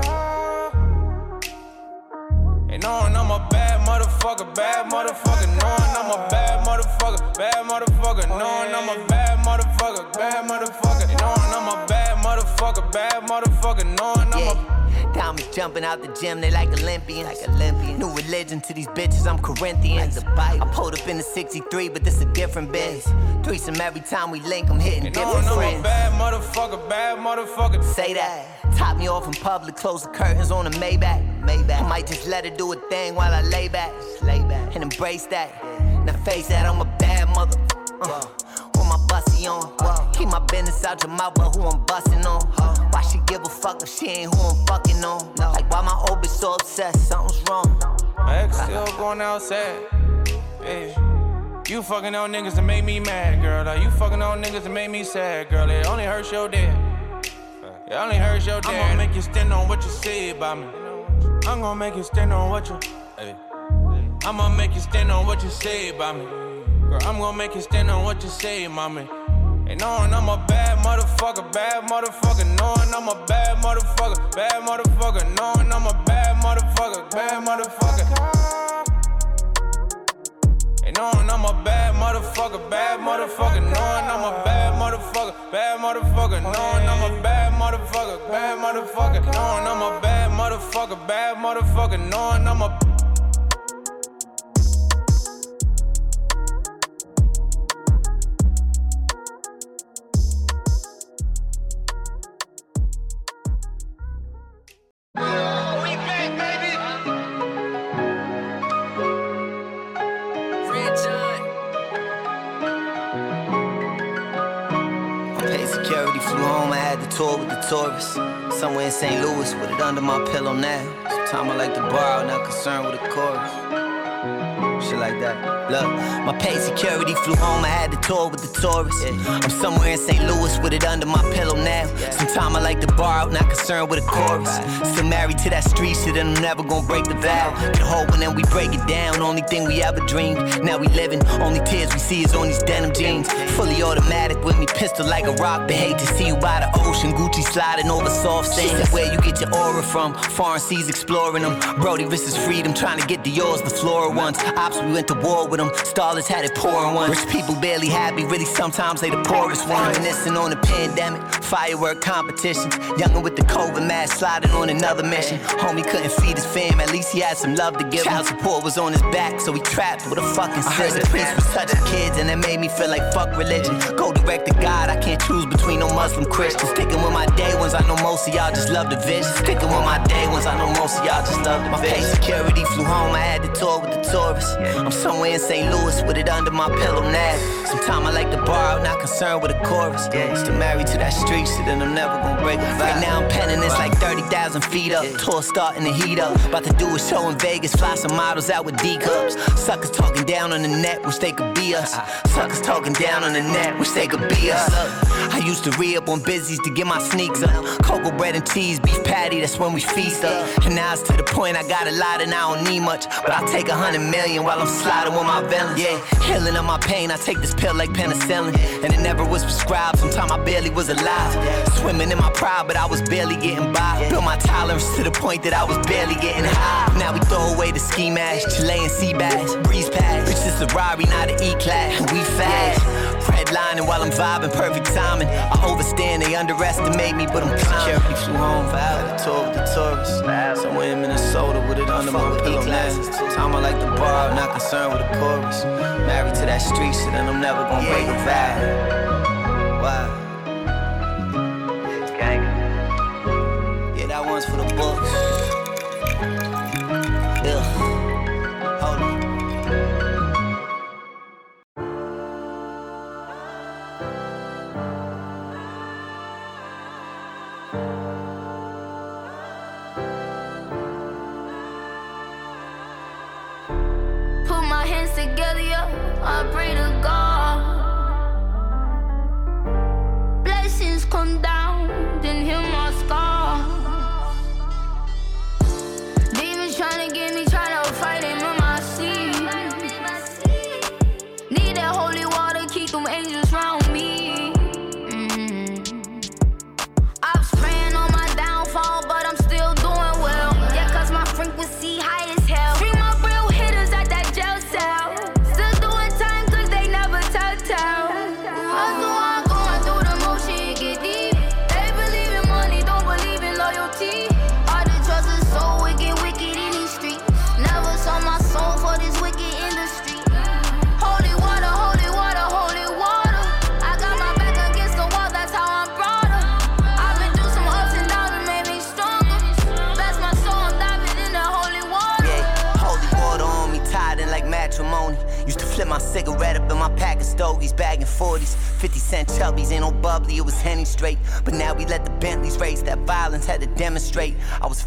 And knowing I'm a bad motherfucker, bad motherfucker, knowing I'm a bad motherfucker, bad motherfucker, knowing I'm a bad motherfucker, bad motherfucker, knowing I'm a bad motherfucker, bad motherfucker, knowing I'm a Diamonds jumping out the gym, they like Olympians. Like Olympians. New religion to these bitches, I'm Corinthians. I pulled up in the 63, but this a different biz. Threesome every time we link, I'm hitting And different knowing I'm a bad motherfucker, bad motherfucker. Say that. Top me off in public, close the curtains on the Maybach. Maybach. I might just let her do a thing while I lay back. Lay back. And embrace that. Now face that, I'm a bad mother. Uh, with my bussy on. Keep my business out your mouth, but who I'm busting on. Why she give a fuck if she ain't who I'm fucking on? Like, why my old bitch so obsessed? Something's wrong. My ex still going outside. Bitch. You fucking on niggas that make me mad, girl. Like you fucking on niggas that make me sad, girl. It only hurts your dad. It only hurts your dad. I'm gonna make you stand on what you say about me. I'm gonna make you stand on what you. Hey. I'm gonna make you stand on what you say about me. Girl, I'm gonna make you stand on what you say, mommy. And knowing I'm a bad motherfucker, bad motherfucker, knowing I'm a bad motherfucker, bad motherfucker, knowing I'm a bad motherfucker, bad motherfucker. And knowing I'm a bad motherfucker, bad motherfucker, knowing I'm a bad motherfucker, bad motherfucker, knowing I'm a bad motherfucker, bad motherfucker, knowing I'm a bad motherfucker, bad motherfucker, knowing I'm a St. Louis, with it under my pillow now. Sometimes I like to borrow, not concerned with the chorus. Shit like that. Look, my pay security flew home, I had to tour with the tourists. I'm somewhere in St. Louis with it under my pillow now. Sometime I like to bar out, not concerned with a chorus. Still married to that street shit, and I'm never gonna break the vow. Get hope and then we break it down. Only thing we ever dreamed. Now we living, only tears we see is on these denim jeans. Fully automatic with me, pistol like a rock. But hate to see you by the ocean. Gucci sliding over soft sand. Where you get your aura from? Foreign seas exploring them. Brody risks freedom, trying to get the yours, the floor once. Ops, we went to war with them. Starlets had it pouring one. Rich people barely happy, really sometimes they the poorest one. Reminiscing on the pandemic, firework competitions. Younger with the COVID mask, sliding on another mission. Homie couldn't feed his fam, at least he had some love to give. Child support was on his back, so he trapped with a fucking heard the priest was touching kids, and that made me feel like fuck religion. Go direct to God, I can't choose between no Muslim Christians. Sticking with my day ones, I know most of y'all just love the vision. Sticking with my day ones, I know most of y'all just love the vision. My pay security flew home, I had to tour with the tourists. I'm somewhere in St. Louis with it under my pillow now. Sometime I like to out, not concerned with a chorus. Still married to that street shit, and I'm never gonna break it. Right now I'm penning this like 30,000 feet up. Tour starting to heat up. About to do a show in Vegas, fly some models out with D cups. Suckers talking down on the net, wish they could be us. Suckers talking down on the net, wish they could be us. I used to re up on busies to get my sneaks up. Cocoa bread and cheese, beef patty, that's when we feast up. And now it's to the point I got a lot and I don't need much. But I'll take a hundred million while I'm sliding with my villains. Yeah, healing of my pain, I take this pill like penicillin. And it never was prescribed, sometime I barely was alive. Swimming in my pride, but I was barely getting by. Built my tolerance to the point that I was barely getting high. Now we throw away the ski mask, Chilean sea bass, breeze pass. Bitch, this a Rari, not an E-class. We fast. Redlining while I'm vibing, perfect timing. I overstand, they underestimate me, but I'm climbing. Security flew home, to tour with the tourists. Somewhere in Minnesota with it under my pillow now. Time I like the bar, not concerned with the chorus. Married to that street shit, and I'm never gonna break a vow. Why? Demonstrate.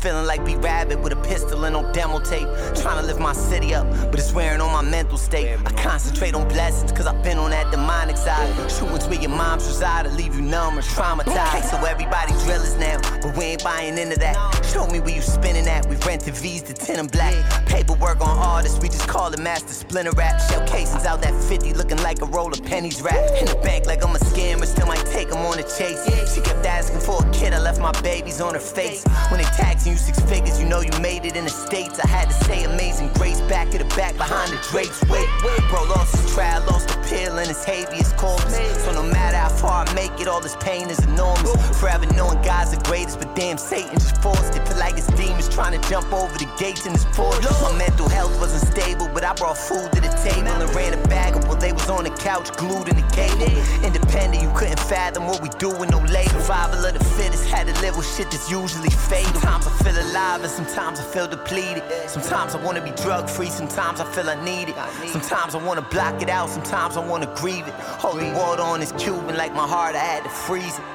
Feeling like B Rabbit with a pistol and no demo tape. Trying to lift my city up, but it's wearing on my mental state. I concentrate on blessings, cause I've been on that demonic side. Shootings where your moms reside, to leave you numb or traumatized. So everybody drillers now, but we ain't buying into that. Show me where you spinning at, we rented V's to 10 and black. Paperwork on artists, we just call it master splinter rap. Shell casings out that 50, looking like a roll of pennies wrapped. In the bank like I'm a scammer, still might take them on a chase. She kept asking for a kid, I left my babies on her face. When they taxing you six figures, you know you made it in the States. I had to say amazing grace, back of the back behind the drapes. Wait, wait, bro, lost his trial, lost appeal in his habeas corpus. So no matter how far I make it, all this pain is enormous. Forever knowing God's the greatest, but damn Satan just forced it. Feel like it's demons trying to jump over the gates in this portal. My mental health wasn't stable, but I brought food to the table and ran a bag while they was on the couch glued in the cable. Independent, you couldn't fathom what we do with no label. Survival of the fittest had to live with shit that's usually fatal feel alive, and sometimes I feel depleted. Sometimes I wanna be drug free, sometimes I feel I need it. Sometimes I wanna block it out, sometimes I wanna grieve it. Holy water on this Cuban, like my heart, I had to freeze it.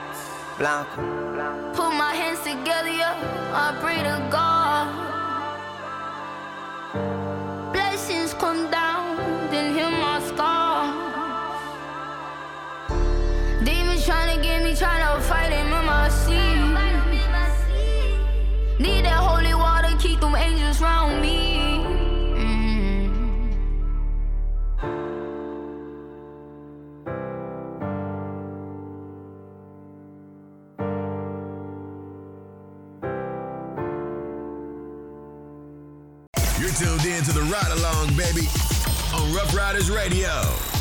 Blanco. Put my hands together, I pray to God. Blessings come down, then heal my scars. Demons trying to get me, trying to fight him in my sleep. Ride along, baby, on Ruff Ryders Radio.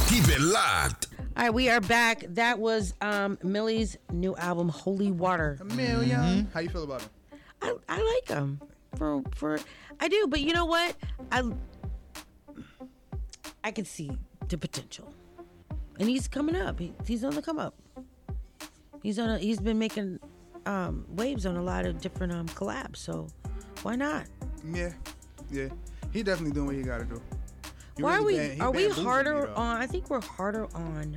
Keep it locked. All right, we are back. That was um, Millyz new album, Holy Water. Million. How you feel about him? I, I like him for for I do, but you know what? I I can see the potential, and he's coming up. He, he's on the come up. He's on. A, he's been making um, waves on a lot of different um, collabs. So why not? Yeah, yeah. He definitely doing what he got to do. Why are we? he are we harder on? I think we're harder on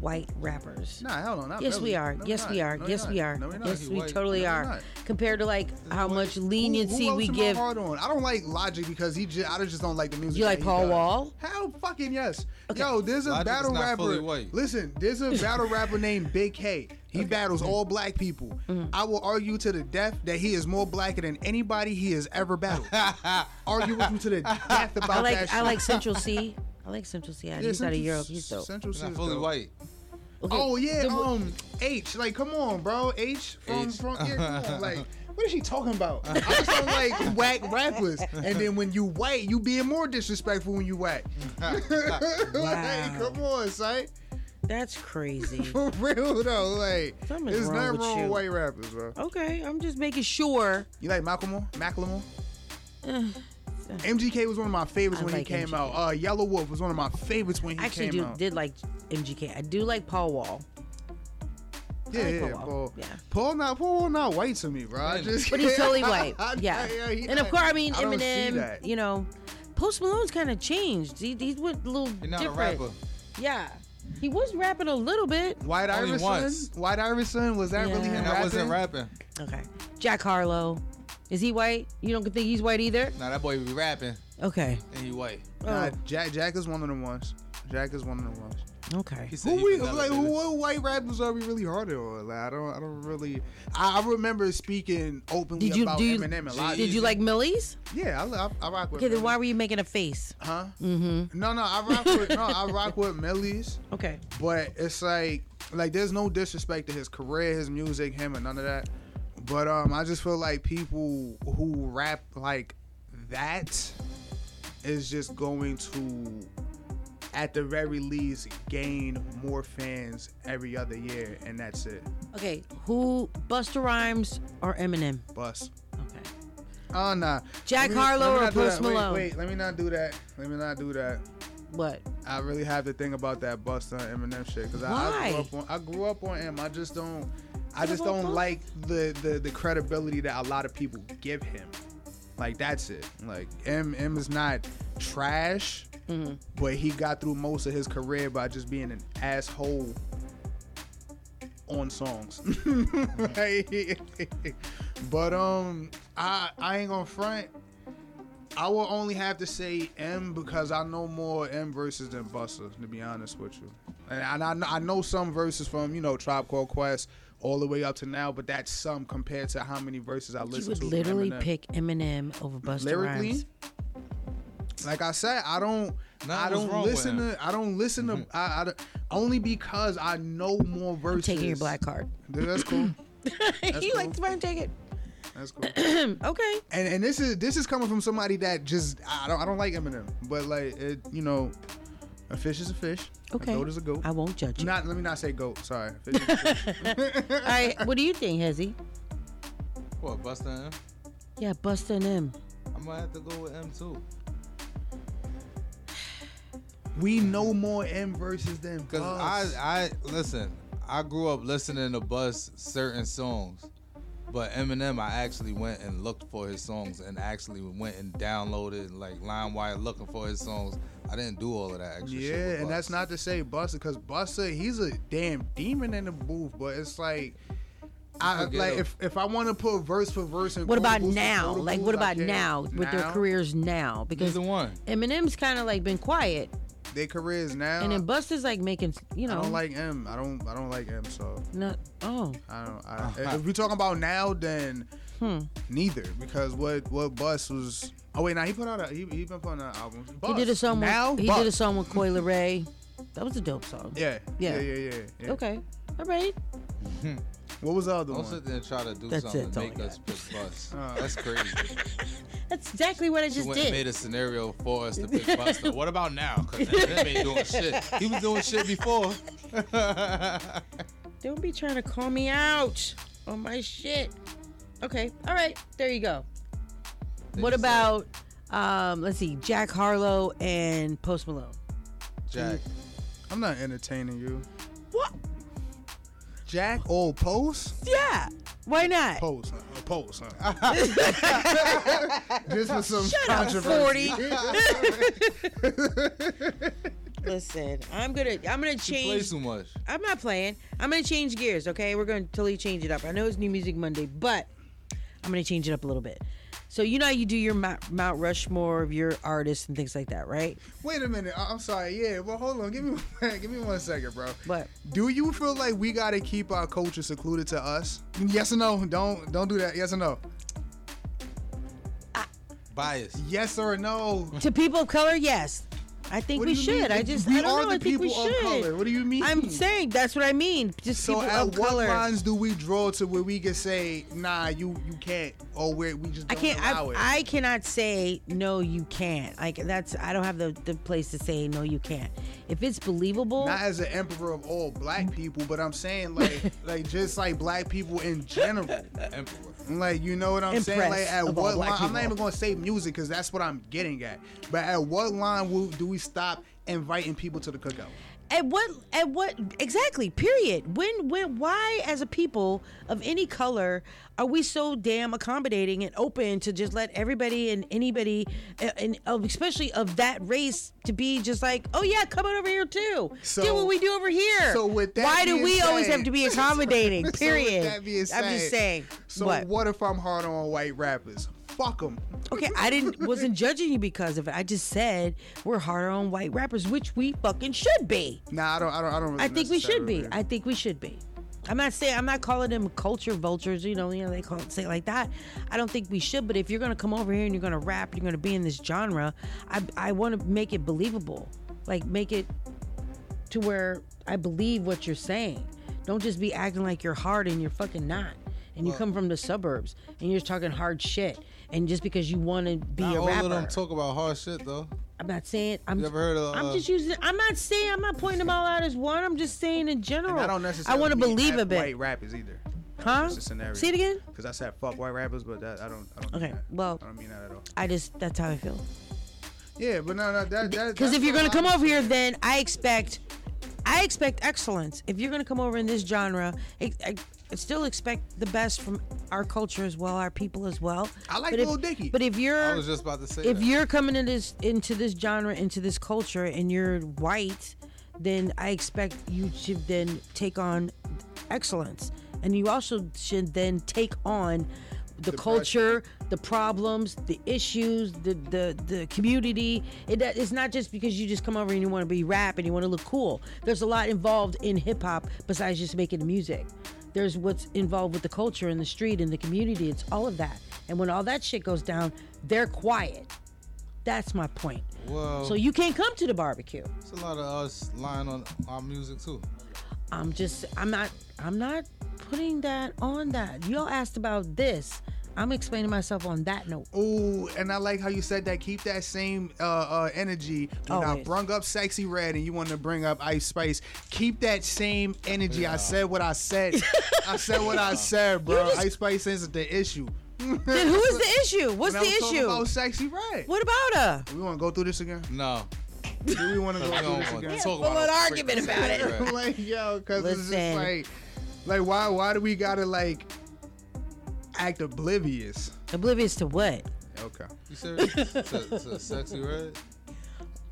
white rappers. Nah, hell no, not yes, we really. are. No, we're yes, we are. No, yes, not. we are. No, yes, He we white. totally No, we're Compared to like how much Who- leniency who else we give. hard on? I don't like Logic because he just I just don't like the music. You like Paul does. Wall? Hell fucking yes. Yo, there's a Logic battle not rapper. fully white. Listen, there's a battle rapper named Big K. He battles all black people. Mm-hmm. I will argue to the death that he is more blacker than anybody he has ever battled. [laughs] argue with you to the death [laughs] about I like that I shit. like Central Cee. [laughs] I like Central Cee. Yeah, he's out of Central- Europe. He's dope. Central He's not is fully dope. white. Okay, Oh yeah, the- um, H. Like, come on, bro. H from H. from yeah, come on. Like, [laughs] what is she talking about? I just don't like [laughs] whack rappers. And then when you white, you being more disrespectful when you whack. [laughs] like, come on, son. That's crazy. For real though, like, Something's there's wrong nothing with wrong you. with white rappers, bro. Okay, I'm just making sure. You like Macklemore? Macklemore? MGK was one of my favorites I when like he came MGK. out. Uh, Yelawolf was one of my favorites when he came out. I actually came do out. did like MGK. I do like Paul Wall. yeah, like yeah, Paul Wall. Paul. Yeah. Paul not Paul not white to me, bro. I just But he's totally white. [laughs] Yeah. he and of course, I mean I don't see Eminem. that. You know, Post Malone's kind of changed. He, he went a little You're not a different. rapper. Yeah, he was rapping a little bit. White Only Iverson. once. White Iverson was that really him And I rapping? wasn't rapping. Okay, Jack Harlow. Is he white? You don't think he's white either? Nah, that boy be rapping Okay. and he white. Nah, Oh. Jack Jack is one of the ones. Jack is one of the ones. Okay. He said Who he we vanilla, like? baby. Who, what white rappers are we really hard on? Like, I don't. I don't really. I, I remember speaking openly Did you about do? You, Eminem a lot. did you like Millyz? Yeah, I, I, I rock with. Okay, then Millyz. why were you making a face? Huh? Mm-hmm. No, no, I rock with. no, I rock with Millyz. Okay. But it's like, like there's no disrespect to his career, his music, him, and none of that. But um, I just feel like people who rap like that is just going to, at the very least, gain more fans every other year, and that's it. Okay. Who? Busta Rhymes or Eminem? Bus. Okay. Oh nah. Jack me- Harlow or Post that. Wait, Malone? Wait, let me not do that. Let me not do that. What? I really have to think about that Busta and Eminem shit because I, I grew up on I grew up on him. I just don't I just don't like the, the the credibility that a lot of people give him. Like that's it. Like M M is not trash, Mm-hmm. but he got through most of his career by just being an asshole on songs. [laughs] Like, but um, I I ain't gonna front. I will only have to say M because I know more M verses than Busta, to be honest with you. And, I, know, I know some verses from you know Tribe Called Quest all the way up to now, but that's some compared to how many verses I You listen would to. from literally Eminem. pick Eminem over Busta lyrically. Rhymes. Like I said, I don't. Nothing I don't listen to. I don't listen to. I, I don't- only because I know more I'm verses. taking your black card. That's cool. [laughs] he cool. likes fine. Take it. That's cool. [clears throat] okay. And and this is this is coming from somebody that just I don't I don't like Eminem, but like it you know, a fish is a fish. Okay. A goat is a goat. I won't judge you. Not let me not say goat. Sorry. [laughs] Fish is a fish. All right. What do you think, Hezzy? What, Busta and M? Yeah, Busta and him. I'm gonna have to go with M too. [sighs] we know more M verses than Cause Buzz. I, I listen. I grew up listening to Bus certain songs, but Eminem, I actually went and looked for his songs and actually went and downloaded like LimeWire looking for his songs. I didn't do all of that extra. Yeah, with and that's not to say Busta, because Busta, he's a damn demon in the booth, but it's like. I like him. if, if I want to put verse for verse and What about quotables now? quotables, Like, what about can't. now with their careers now? Because Neither one. Eminem's kind of like been quiet. Their careers now. And then Busta's like making, you know. I don't like M. I don't. I don't like M. So No. Oh. I don't. I, if we're talking about now, then Hmm. neither because what what Bust was. Oh wait, now he put out a he he been putting out albums. He did a song. now. with, he did a song with Coi Leray. That was a dope song. Yeah. Yeah. Yeah. Yeah. Yeah. yeah. Okay. All right. What was the other Don't one? sit there and try to do That's something it, to make I us pick bus. Uh. That's crazy. [laughs] That's exactly what I She just went and did. made a scenario for us to pick Busta. What about now? Because Eminem ain't doing [laughs] shit. He was doing shit before. [laughs] Don't be trying to call me out on my shit. Okay. All right. There you go. What about um let's see, Jack Harlow and Post Malone. Jack. I'm not entertaining you. What? Jack old post? Yeah. Why not? Post. Huh? A post. Huh? [laughs] Just for some Shut up, controversy. 40. [laughs] Listen, I'm gonna I'm gonna She plays change too much. I'm not playing. I'm gonna change gears, okay? We're gonna totally change it up. I know it's New Music Monday, but I'm gonna change it up a little bit. So you know how you do your Mount, Mount Rushmore of your artists and things like that, right? Wait a minute. I- I'm sorry. Yeah, well, hold on. Give me, [laughs] give me one second, bro. But Do you feel like we gotta keep our culture secluded to us? Yes or no? Don't don't do that. Yes or no? Bias. Yes or no? To people of color, yes. I think What we do you mean? should. I just We I don't are know. the I think we people of should. color. What do you mean? I'm saying that's what I mean. Just So people at of what color. lines do we draw to where we can say, nah, you you can't, or where we just I don't can't. allow I, it? I cannot say no. You can't. Like that's. I don't have the, the place to say no. You can't. If it's believable, Not as an emperor of all black people, but I'm saying like [laughs] like just like black people in general. Emperor. Like you know what I'm saying? Like at what line? I'm not even gonna say music because that's what I'm getting at. But at what line will, do we stop inviting people to the cookout? At what at what exactly? Period. When when why as a people of any color are we so damn accommodating and open to just let everybody and anybody uh, and especially of that race to be just like, "Oh yeah, come on over here too. do what we do over here." so with that why do we always have to be [laughs] accommodating? So with Period. that being I'm just saying. So what? what? if I'm hard on white rappers? Fuck them. Okay, I didn't wasn't [laughs] judging you because of it. I just said we're harder on white rappers, which we fucking should be. Nah, I don't. I don't. I don't. Really I think we should be. I think we should be. I'm not saying I'm not calling them culture vultures. You know, you know they call it say it like that. I don't think we should. But if you're gonna come over here and you're gonna rap, you're gonna be in this genre. I I want to make it believable, like make it to where I believe what you're saying. Don't just be acting like you're hard and you're fucking not. And you Well- come from the suburbs and you're just talking hard shit. And just because you want to be Not a all rapper, of them talk about hard shit though. I'm not saying I'm. You ever heard of, I'm uh, just using. I'm not saying. I'm not pointing them all out as one. I'm just saying in general. I don't necessarily. I want to believe a bit. White rappers either. Huh? That's just a scenario. Say it again? Because I said fuck white rappers, but that, I don't. I don't. mean Okay. that. Well, I don't mean that at all. I just that's how I feel. Yeah, but no, no, that. that Because if you're gonna come over here, then I expect, I expect excellence. If you're gonna come over in this genre, I, I, I still expect the best from our culture as well, our people as well. I like But if- Lil Dicky. But if you're, I was just about to say if that. you're coming into this into this genre, into this culture, and you're white, then I expect you to then take on excellence, and you also should then take on the culture, the problems, the issues, the the the community. It, it's not just because you just come over and you want to be rap and you want to look cool. There's a lot involved in hip hop besides just making the music. There's what's involved with the culture and the street and the community. It's all of that. And when all that shit goes down, they're quiet. That's my point. Well, So you can't come to the barbecue. It's a lot of us lying on our music too. I'm just I'm not I'm not putting that on that. Y'all asked about this. I'm explaining myself on that note. Ooh, and I like how you said that. Keep that same uh, uh, energy. When I Always. brung up Sexy Red and you want to bring up Ice Spice, keep that same energy. I said what I said. [laughs] I said what I said, bro. Ice Spice isn't the issue. Then who is the issue? What's When I the was talking issue? About Sexy Red. What about her? We want to go through this again? No. Do we want to [laughs] go through this want to again? talk about on a argument about it. [laughs] like yo, because it's just like, like why why do we gotta like act oblivious? Oblivious to what? Okay. You serious? to, to sexy red?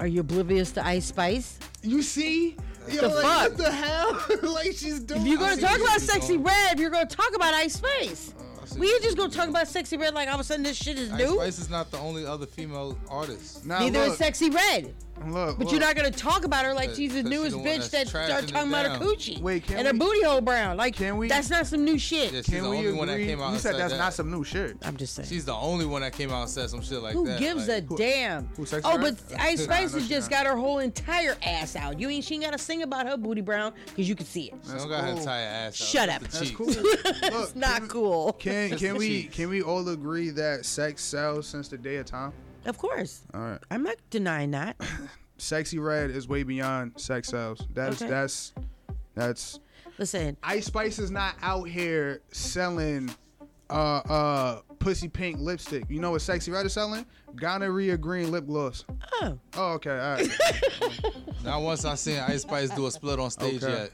Are you oblivious to Ice Spice? You see? Yo, The like, fuck? What the hell? [laughs] like she's doing. If you're gonna talk about Sexy doing. Red, you're gonna talk about Ice Spice. Oh, see We ain't just gonna talk about Sexy Red like all of a sudden this shit is Ice new. Spice is not the only other female artist. Nah, Neither look, is Sexy Red. Look, But you're not gonna talk about her like she's the 'cause she newest the bitch that that's started talking about her coochie Wait, can and her we- booty hole brown. Like, Can we- that's not some new shit. Yeah, Can the we only that agree? came out You said said that's that. not some new shit. I'm just saying. She's the only one that came out and said some shit like that. Who that. gives like, a damn? who, Sexy oh, Red? but [laughs] Ice Nah, Spice no, has just got her whole entire ass out. You ain't she ain't gotta sing about her booty brown because you can see it. She don't got her entire ass out. Shut up. That's cool. [laughs] Look, it's not cool. Can Just can we can we all agree that sex sells since the day of time? Of course. All right. I'm not denying that. [laughs] Sexy Red is way beyond sex sells. That's Okay. that's that's Listen, Ice Spice is not out here selling uh uh pussy pink lipstick. You know what Sexy Red is selling? Gonorrhea green lip gloss. oh, Oh, okay, all right. [laughs] Not once I seen Ice Spice do a split on stage Okay. yet.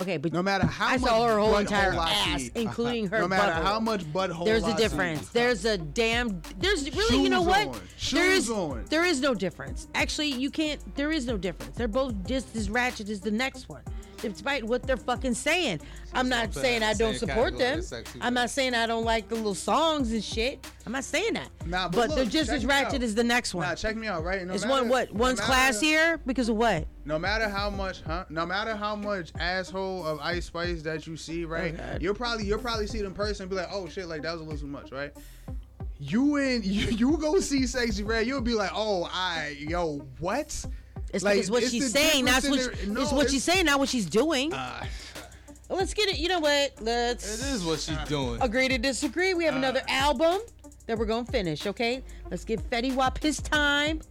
Okay, but No matter how I much saw her whole entire ass, see, [laughs] including her No matter butthole. how much butthole There's a difference. There's a damn. There's really, you know what? on. There is. Shoes on. There is no difference. Actually, you can't. There is no difference. They're both just as ratchet as the next one, despite what they're fucking saying. I'm not saying I don't support them. I'm not saying I don't like the little songs and shit. I'm not saying that. Nah, but but they're just as ratchet as the next one. Nah, check me out, right? No Is matter- one what? no One's matter- classier because of what? No matter how much, huh? No matter how much asshole of Ice Spice that you see, right? Oh, God. you'll probably you'll probably see them in person and be like, oh shit, like that was a little too much, right? You and [laughs] you, you go see Sexy Red, you'll be like, oh, I yo, what? It's Like, because what it's she's saying. That's what. difference in it's what no, she's saying, not what she's doing. Uh, Let's get it. You know what? Let's. It is what she's doing. Agree to disagree. We have another Uh. album that we're gonna finish. Okay, let's give Fetty Wap his time.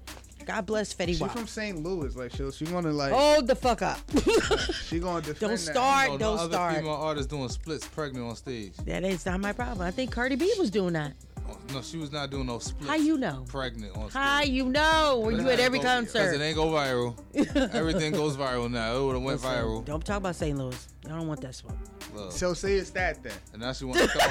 God bless Fetty She Wap. from St. Louis, like she she gonna like Hold the fuck up. [laughs] she gonna [laughs] defend Don't start. No, don't no other start. female artists doing splits pregnant on stage. That is not my problem. I think Cardi B was doing that. No, she was not doing no splits. How you know? Pregnant on stage. How you know? Were you at every Because concert? it ain't go viral. [laughs] Everything goes viral now. It would have went Listen, viral. Don't talk about St. Louis. I don't want that smoke. Look. So say it's that then. And now she want to throw,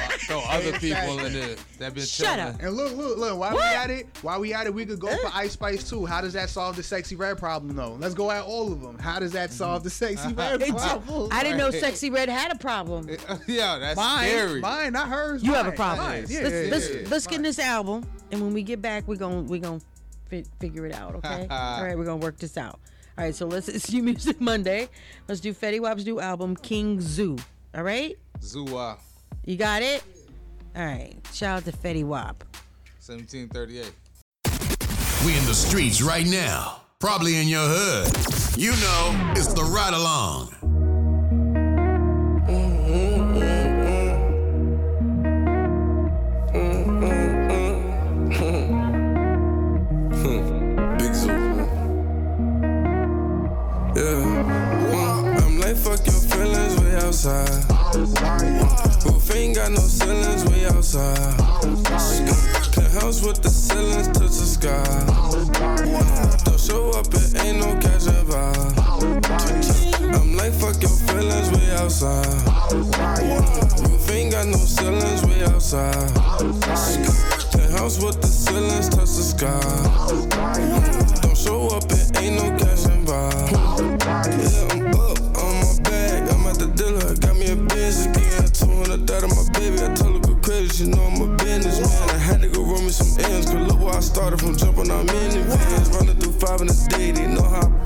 throw [laughs] other people in there that been Shut telling- up. And look, look, look. While What? we at it, while we at it, we could go for eh? Ice Spice too. How does that solve the sexy red problem though? Let's go at all of them. How does that solve the [laughs] sexy red [laughs] problem? I didn't know Sexy Red had a problem. yeah, that's Mine, scary. mine, not hers. You have a problem. mine. Yeah, let's yeah, let's, yeah, yeah. let's get in this album, and when we get back, we're gonna we're gonna fi- figure it out. Okay. All right, we're gonna work this out. All right, so let's [laughs] it's you music Monday. Let's do Fetty Wap's new album King Zoo. All right, Zua, you got it. All right, shout out to Fetty Wap. 1738. We in the streets right now. Probably in your hood. You know, it's the Ryde Along. Outside. Roof ain't got no ceilings we outside. Penthouse with the ceilings touch the sky. Don't show up, it ain't no cash vibe. I'm like, fuck your feelings way outside. Roof ain't got no ceilings way outside. Penthouse with the ceilings touch the sky. Don't show up, it ain't no cash involved.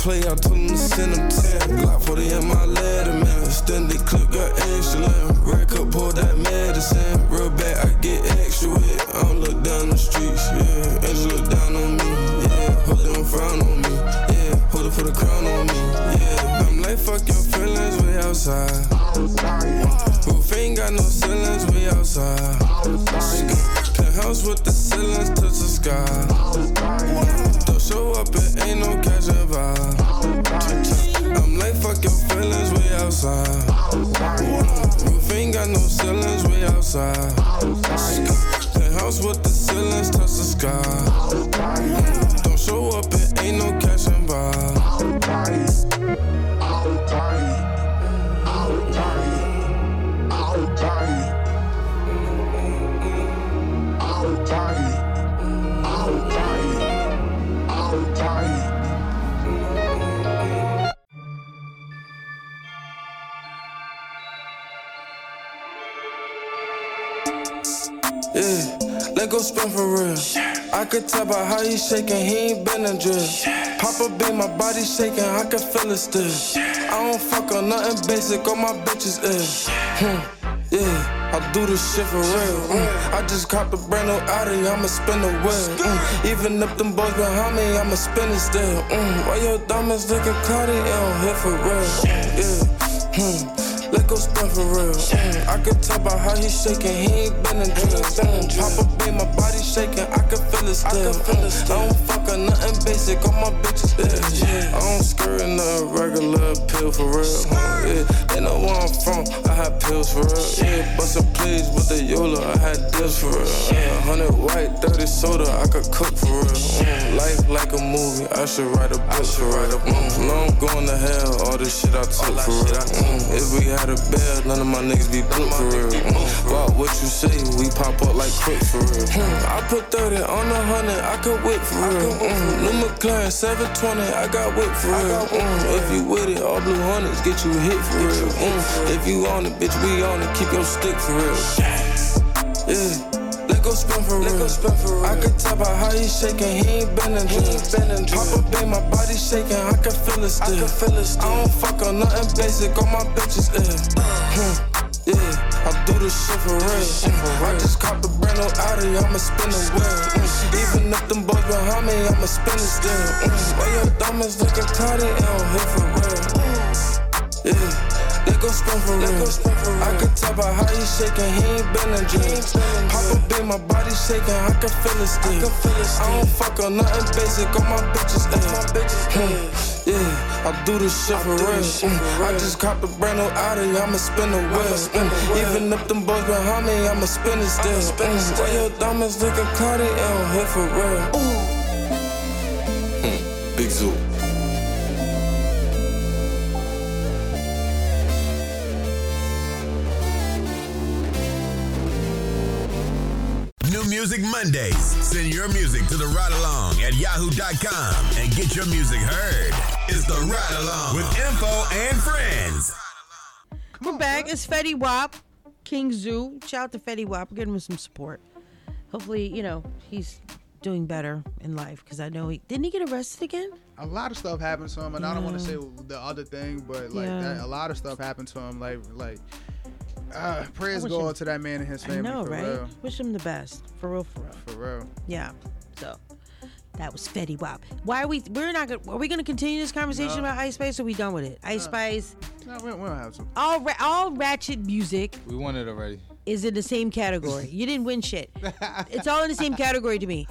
Play. I told them to send them 10. Glock 40 in my letter, outside. Penthouse with the ceilings touch the sky. I by how he shaking, he ain't been a drip. Papa be my body shaking, I can feel it still. I don't fuck on nothing basic, all my bitches is. Hmm, yeah, I do this shit for real. mm. I just copped a brand new Audi, I'ma spin the wheel. mm. Even if them boys behind me, I'ma spin it still. mm. Why your diamonds looking cloudy? It don't hit for real. Yeah, hmm. Go spin for real. Mm, I can tell by how he shaking, he ain't been in drill. Mm, Papa be my body shaking, I can feel it still. Mm, I don't fuck on nothing basic, all my bitches is. Yeah. I don't skirt in a regular pill for real. Yeah. They know where I'm from, I had pills for real. Yeah, bustin' please with the Yola, I had deals for real. Yeah, 100 white, 30 soda, I could cook for real. Mm, life like a movie, I should write a book for real. Mm, now I'm going to hell, all this shit I took for real. Mm, if we had a bell, none of my niggas be booked for real. Mm, what you say, we pop up like quick for real. Mm, I put 30 on the 100, I could whip for real. Mm, New McLaren 720, I got whip for real. Mm, if you with it, all blue hundreds get you hit for real. Mm, if you on it, bitch, we on it, keep your stick for real. Yeah. Let go spin for real. I can tell by how he shaking, he ain't been in dreams. Papa be my body shaking, I can feel it still. I, can feel it still. I don't fuck on nothing basic, all my bitches is. Hmm. Yeah, I do this shit for real. I just copped a brand new Audi, I'ma spin the wheel. Mm. Even if them boys behind me, I'ma spin it still. Mm. Why your diamonds looking cloudy, it don't hit for real. Yeah. Let go spin for real. I can tell by how he shaking, he ain't been in dreams. Papa be my body shaking, I can feel it still. I don't fuck on nothing basic, all my bitches is. Hmm. Yeah, I do this shit for real. Mm. I just copped a brand new Audi, I'ma spin the wheel. Mm. Even if them boys behind me, I'ma spin it still. Mm. Why your diamonds looking cloudy, it don't hit for real. Mm. Big Zoo. Music Mondays. Send your music to the Ryde Along at yahoo.com and get your music heard. It's the Ryde Along with info and friends. We're back. It's Fetty Wap, King Zoo. Shout out to Fetty Wap. We're giving him some support. Hopefully, you know, he's doing better in life because I know he didn't he get arrested again? a lot of stuff happened to him, and I don't want to say the other thing, but like Yeah. that, a lot of stuff happened to him. Like like uh, prayers wish go him- out to that man and his family. I family. know, for right? Real. Wish him the best. For real, for real. For real. Yeah. So that was Fetty Wap. Why are we? We're not. Gonna, are we going to continue this conversation No. about Ice Spice? Or are we done with it? Ice Spice. No, we, we don't have to. All ra- all ratchet music We won it already. is in the same category. you didn't win shit. [laughs] It's all in the same category to me.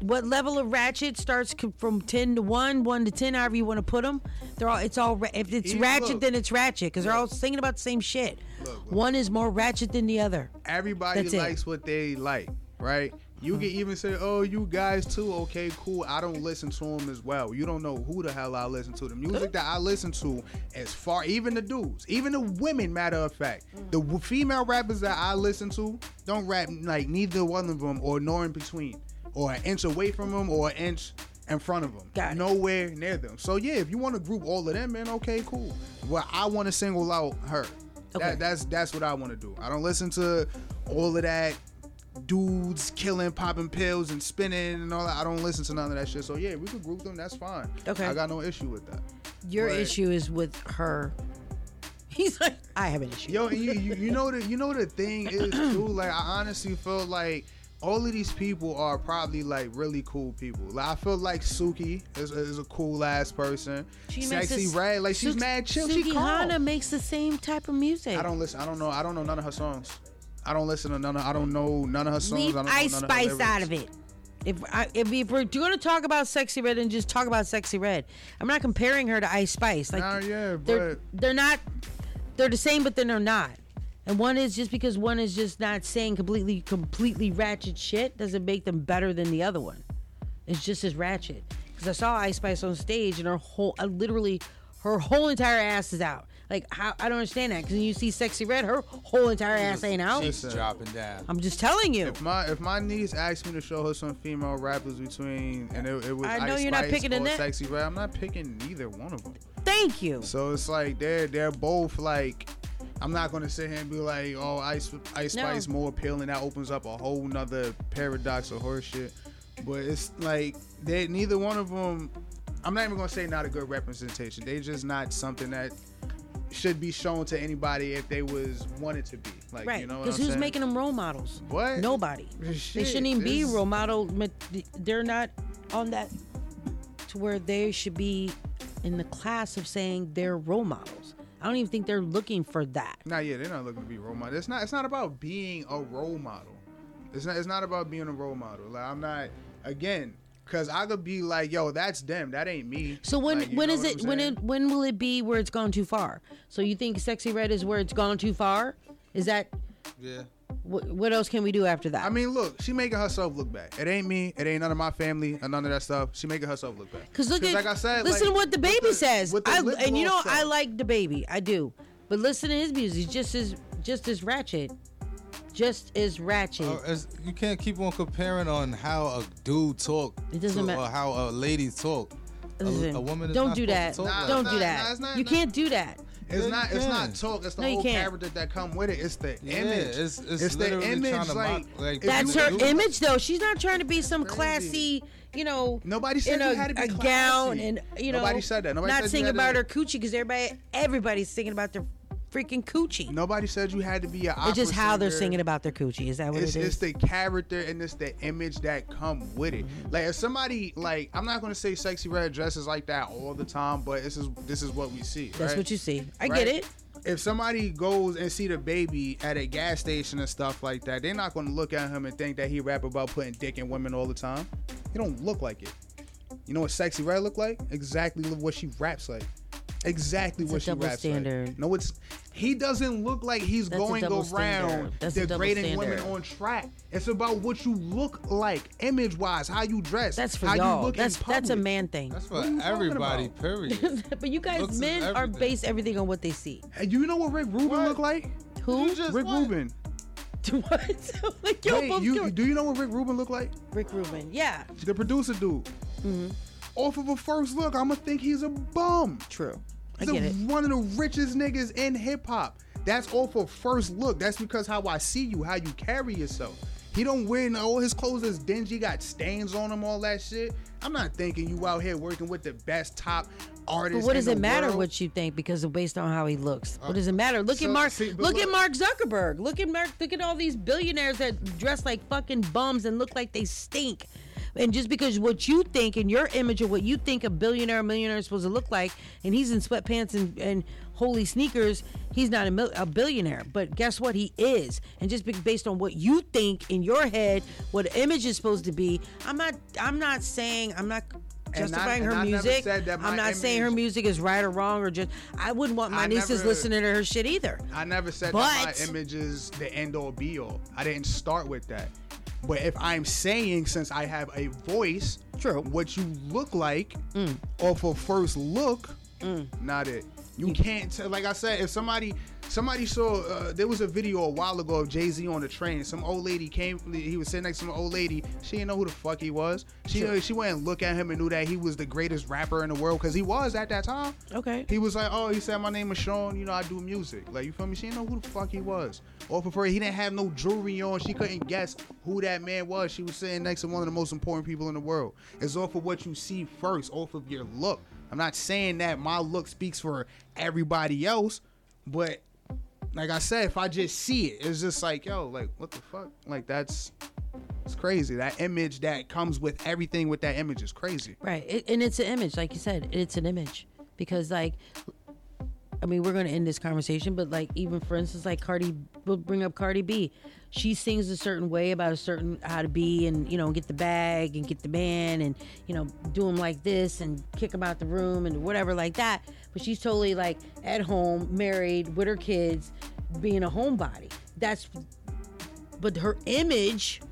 What level of ratchet starts from ten to one, one to ten, however you want to put them? They're all. It's all. If it's Even- ratchet, look. then it's ratchet because they're all singing about the same shit. One is more ratchet than the other. Everybody That's it. likes what they like, right? You can mm-hmm. even say, "Oh, you guys too." Okay, cool. I don't listen to them as well. You don't know who the hell I listen to. The music that I listen to, as far even the dudes, even the women. Matter of fact, mm. the female rappers that I listen to don't rap like neither one of them or nor in between, or an inch away from them or an inch in front of them. Nowhere near them. So yeah, if you want to group all of them, man, okay, cool. Well, I want to single out her. Okay. That, that's that's what I want to do. I don't listen to all of that dudes killing, popping pills, and spinning and all that. I don't listen to none of that shit. So yeah, we could group them. That's fine. Okay. I got no issue with that. Your But- issue is with her. [laughs] He's like, I have an issue. Yo, you, you you know the you know the thing is [clears throat] too. Like I honestly feel like all of these people are probably like really cool people. Like I feel like Suki is, is a cool ass person. She Sexy this- Red, like she's Suki- mad chill. Suki she calm. Hana makes the same type of music. I don't listen. I don't know. I don't know none of her songs. I don't listen to none of. I don't know none of her songs. Leave I don't Ice none Spice out of it. If, I, if, if we're going to talk about Sexy Red, then just talk about Sexy Red. I'm not comparing her to Ice Spice. Like, Nah, yeah, they're but- they're not. They're the same, but then they're not. And one is just because one is just not saying completely completely ratchet shit doesn't make them better than the other one. It's just as ratchet. Because I saw Ice Spice on stage and her whole, uh, literally, her whole entire ass is out. Like how I don't understand that because you see Sexy Red, her whole entire ass ain't out. She's dropping down. I'm just telling you. If my if my niece asked me to show her some female rappers between and it, it was I know Ice you're not Spice picking or. Sexy Red, I'm not picking neither one of them. Thank you. So it's like they're they're both like. I'm not gonna sit here and be like, oh, Ice Ice No. Spice more appealing. That opens up a whole nother paradox of horseshit. But it's like they neither one of them. I'm not even gonna say not a good representation. They just not something that should be shown to anybody if they was wanted to be. Like right. you know, Because who's saying? making them role models? What? Nobody. Shit, they shouldn't even be role model. They're not on that to where they should be in the class of saying they're role models. I don't even think they're looking for that. Not yet. They're not looking to be role model. It's not. It's not about being a role model. It's not. It's not about being a role model. Like I'm not. Again, because I could be like, yo, that's them. That ain't me. So when Like, you when know is what it when it when will it be where it's gone too far? So you think Sexy Red is where it's gone too far? Is that Yeah. What, what else can we do after that? I mean, look, she making herself look bad. It ain't me. It ain't none of my family and none of that stuff. She making herself look bad. Because look at like I said, listen like, to what the with baby says. the I, and you know gloss I like DaBaby. I do. But listen to his music. Just as just as ratchet. Just as ratchet. Uh, it's- you can't keep on comparing on how a dude talk It doesn't matter. or how a lady talk. A, Listen, a woman is don't not do that. supposed to talk don't like do that. that. it's not- you not- can't do that. It's not. It's not can. talk. It's the No, you whole can't. character that come with it. It's the Yeah, image. it's- it's the literally image. trying to like, mock, like, if That's you her do- image, though. She's not trying to be some classy, you know. Nobody said in you a, had to be a gown classy. and you know. Nobody said that. Nobody not said you singing had to- about her coochie because everybody, everybody's singing about their freaking coochie. Nobody said you had to be an It's just how they're singing about their coochie. Is that what it's, it it's the character and it's the image that come with it. Mm-hmm. Like if somebody like I'm not gonna say sexy red dresses like that all the time, but this is this is what we see. That's right? what you see. I Right? get it. If somebody goes and see DaBaby at a gas station and stuff like that, they're not gonna look at him and think that he rap about putting dick in women all the time. He don't look like it. You know what sexy red look like? Exactly what she raps like. Exactly It's what a she double raps standard. like. No, it's he doesn't look like he's That's going double around standard. That's a degrading women on track. It's about what you look like, image wise, how you dress. That's for how y'all. You look That's in that's a man thing. That's for What are you talking everybody. about? Period. [laughs] but you guys, Looks men are everything. base everything on what they see. Hey, you know what Rick Rubin look like? Who? Rick Rubin. [laughs] what? like [laughs] yo, Wait, you, do you know what Rick Rubin look like? Rick Rubin. Yeah. The producer dude. Mm-hmm. Off of a first look, I'ma think he's a bum. True. I He's a- it. one of the richest niggas in hip hop. That's off of first look. That's because how I see you, how you carry yourself. He don't wear no- all his clothes is dingy, got stains on him, all that shit. I'm not thinking you out here working with the best top artists. But what does it matter world. what you think because based on how he looks? What uh, does it matter? Look so- at Mark. see, but look, at Mark Zuckerberg. Look at Mark. Look at all these billionaires that dress like fucking bums and look like they stink. And just because what you think and your image of what you think a billionaire or millionaire is supposed to look like, and he's in sweatpants and, and holy sneakers, he's not a, mil- a billionaire. But guess what? He is. And just be- based on what you think in your head, what image is supposed to be, I'm not. I'm not saying. I'm not And I- justifying and her I music. I'm not saying her music is right or wrong or just. I wouldn't want my I nieces never- listening to her shit either. I never said But- that my image is the end all be all. I didn't start with that. But if I'm saying since I have a voice, true, what you look like Mm. off of first look, not it. You can't tell. Like I said, if somebody somebody saw uh, there was a video a while ago of Jay Z on the train. Some old lady came. He was sitting next to an old lady. She didn't know who the fuck he was. She Sure. she went and look at him and knew that he was the greatest rapper in the world because he was at that time. Okay. He was like, oh, he said my name is Sean. You know, I do music. Like you feel me? She didn't know who the fuck he was. Or for her, he didn't have no jewelry on. She couldn't guess who that man was. She was sitting next to one of the most important people in the world. It's off of what you see first, off of your look. I'm not saying that my look speaks for everybody else, but like I said, if I just see it, it's just like, yo, like what the fuck? Like that's it's crazy. That image that comes with everything with that image is crazy. Right. It, and it's an image, like you said, it's an image. Because, like, I mean, we're to end this conversation, but, like, even for instance, like Cardi, we'll bring up Cardi B. She sings a certain way about a certain how to be and, you know, get the bag and get the man and, you know, do him like this and kick him out the room and whatever like that. But she's totally, like, at home, married, with her kids, being a homebody. That's, but her image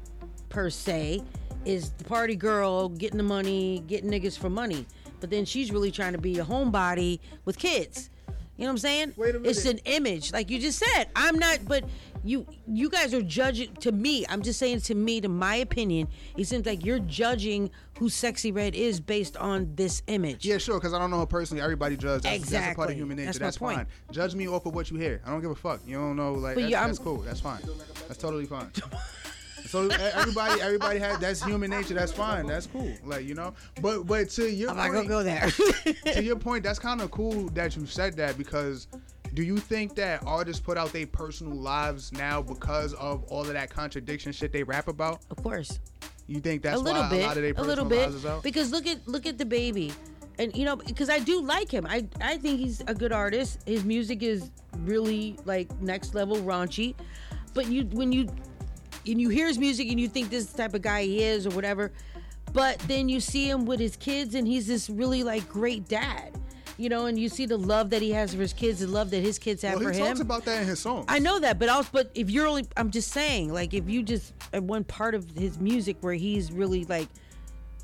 per se is the party girl getting the money, getting niggas for money. But then she's really trying to be a homebody with kids. You know what I'm saying? Wait a minute. It's an image, like you just said. I'm not, but you you guys are judging. To me, I'm just saying to me, to my opinion, it seems like you're judging who Sexy Red is based on this image. Yeah, sure, because I don't know her personally. Everybody judges. That's, that's a part Exactly. of human nature. That's That's, my point. fine. Judge me off of what you hear. I don't give a fuck. You don't know, like that's, yeah, that's cool. That's fine. That's totally fine. [laughs] So everybody, everybody has that's human nature. That's fine. That's cool. Like you know. But but to your I'm not point, gonna go there. [laughs] to your point, that's kind of cool that you said that because. Do you think that artists put out their personal lives now because of all of that contradiction shit they rap about? Of course. You think that's a little why bit, a lot of their a personal little bit, is out? because look at look at DaBaby, and you know because I do like him. I I think he's a good artist. His music is really like next level raunchy, but you when you and you hear his music and you think this is the type of guy he is or whatever, but then you see him with his kids and he's this really like great dad. You know, and you see the love that he has for his kids, the love that his kids have well, for him. he talks about that in his song. I know that, but also, but if you're only, I'm just saying, like, if you just at one part of his music where he's really like,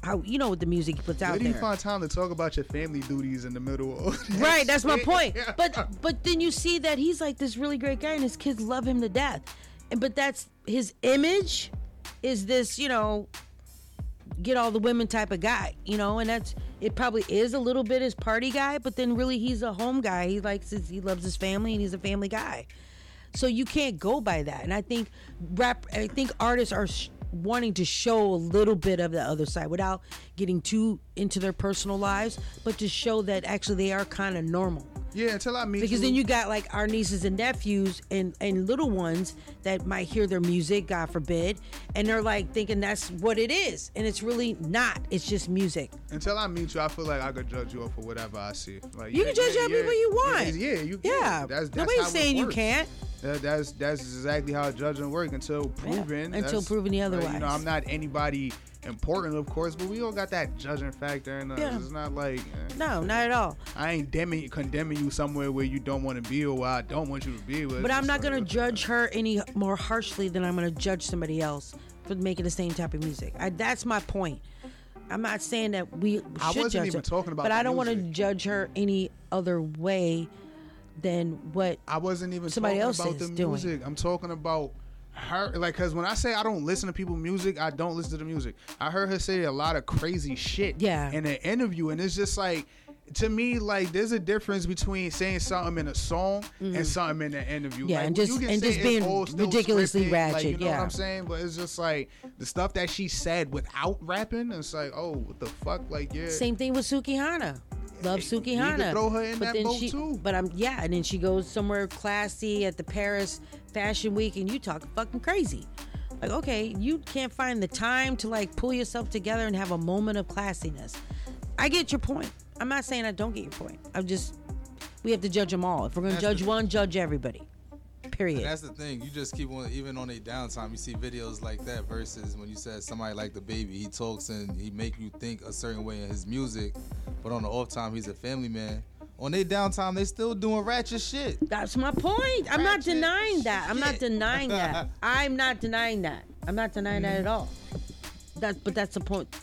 how you know what the music he puts out Where do you there, find time to talk about your family duties in the middle of that right? That's my point. [laughs] But but then you see that he's like this really great guy, and his kids love him to death, and but that's his image, is this you know, get all the women type of guy, you know, and that's it. Probably is a little bit his party guy, but then really he's a home guy. He likes his, he loves his family, and he's a family guy. So you can't go by that. And I think rap, I think artists are sh- wanting to show a little bit of the other side without getting too into their personal lives, but to show that actually they are kind of normal. Yeah, until I meet Because then you got like our nieces and nephews and and little ones that might hear their music, God forbid, and they're like thinking that's what it is, and it's really not. It's just music. Until I meet you, I feel like I could judge you off for whatever I see. Like You yeah, can judge yeah, yeah, you want. Yeah, yeah, you Yeah. yeah. That's, that's Nobody's saying you can't. That, that's that's exactly how judging works until proven. until That's- proven the like, you know, I'm not anybody important, of course, but we all got that judging factor in us. Yeah. It's not like eh, No, not at all. I ain't condemning, condemning you somewhere where you don't want to be or where I don't want you to be. But but I'm not gonna judge her any more harshly than I'm gonna judge somebody else for making the same type of music. I, that's my point. I'm not saying that we should I wasn't judge even her, talking about but I don't want to judge her any other way than what I wasn't even somebody talking else about is the doing. music. I'm talking about her. Like, cause when I say I don't listen to people's music, I don't listen to the music. I heard her say a lot of crazy shit. Yeah. In an interview, and it's just like. To me, like there's a difference between saying something in a song and something in an interview. Mm-hmm. Yeah, like, and you just- and just being ridiculously scripted, like, ratchet, you know what yeah. I'm saying? But it's just like the stuff that she said without rapping. It's like, oh, what the fuck? Like, yeah. Same thing with Sukihana. Love Sukihana. throw her in but that then boat she, too. But I'm yeah, and then she goes somewhere classy at the Paris Fashion Week, and you talk fucking crazy. Like okay, you can't find the time to like pull yourself together and have a moment of classiness. I get your point. I'm not saying I don't get your point. I'm just we have to judge them all. If we're gonna That's judge the- one, judge everybody. Period. And that's the thing. You just keep on, even on a downtime, you see videos like that. Versus when you said somebody like DaBaby, he talks and he make you think a certain way in his music, but on the off time, he's a family man. On their downtime, they still doing ratchet shit. That's my point. I'm not denying that. I'm not denying that. [laughs] I'm not denying that. I'm not denying that at all. That's but that's the point.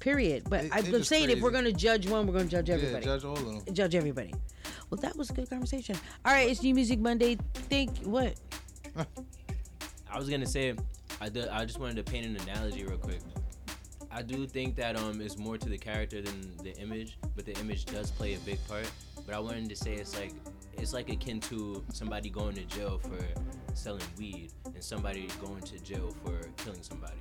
Period. But They- I'm they just just saying, if we're gonna judge one, we're gonna judge Yeah, everybody. judge all of them. Judge everybody. Well, that was a good conversation. All right, it's New Music Monday. Think what? I was gonna say, I did, I just wanted to paint an analogy real quick. I do think that um it's more to the character than the image, but the image does play a big part. But I wanted to say it's like it's like akin to somebody going to jail for selling weed and somebody going to jail for killing somebody.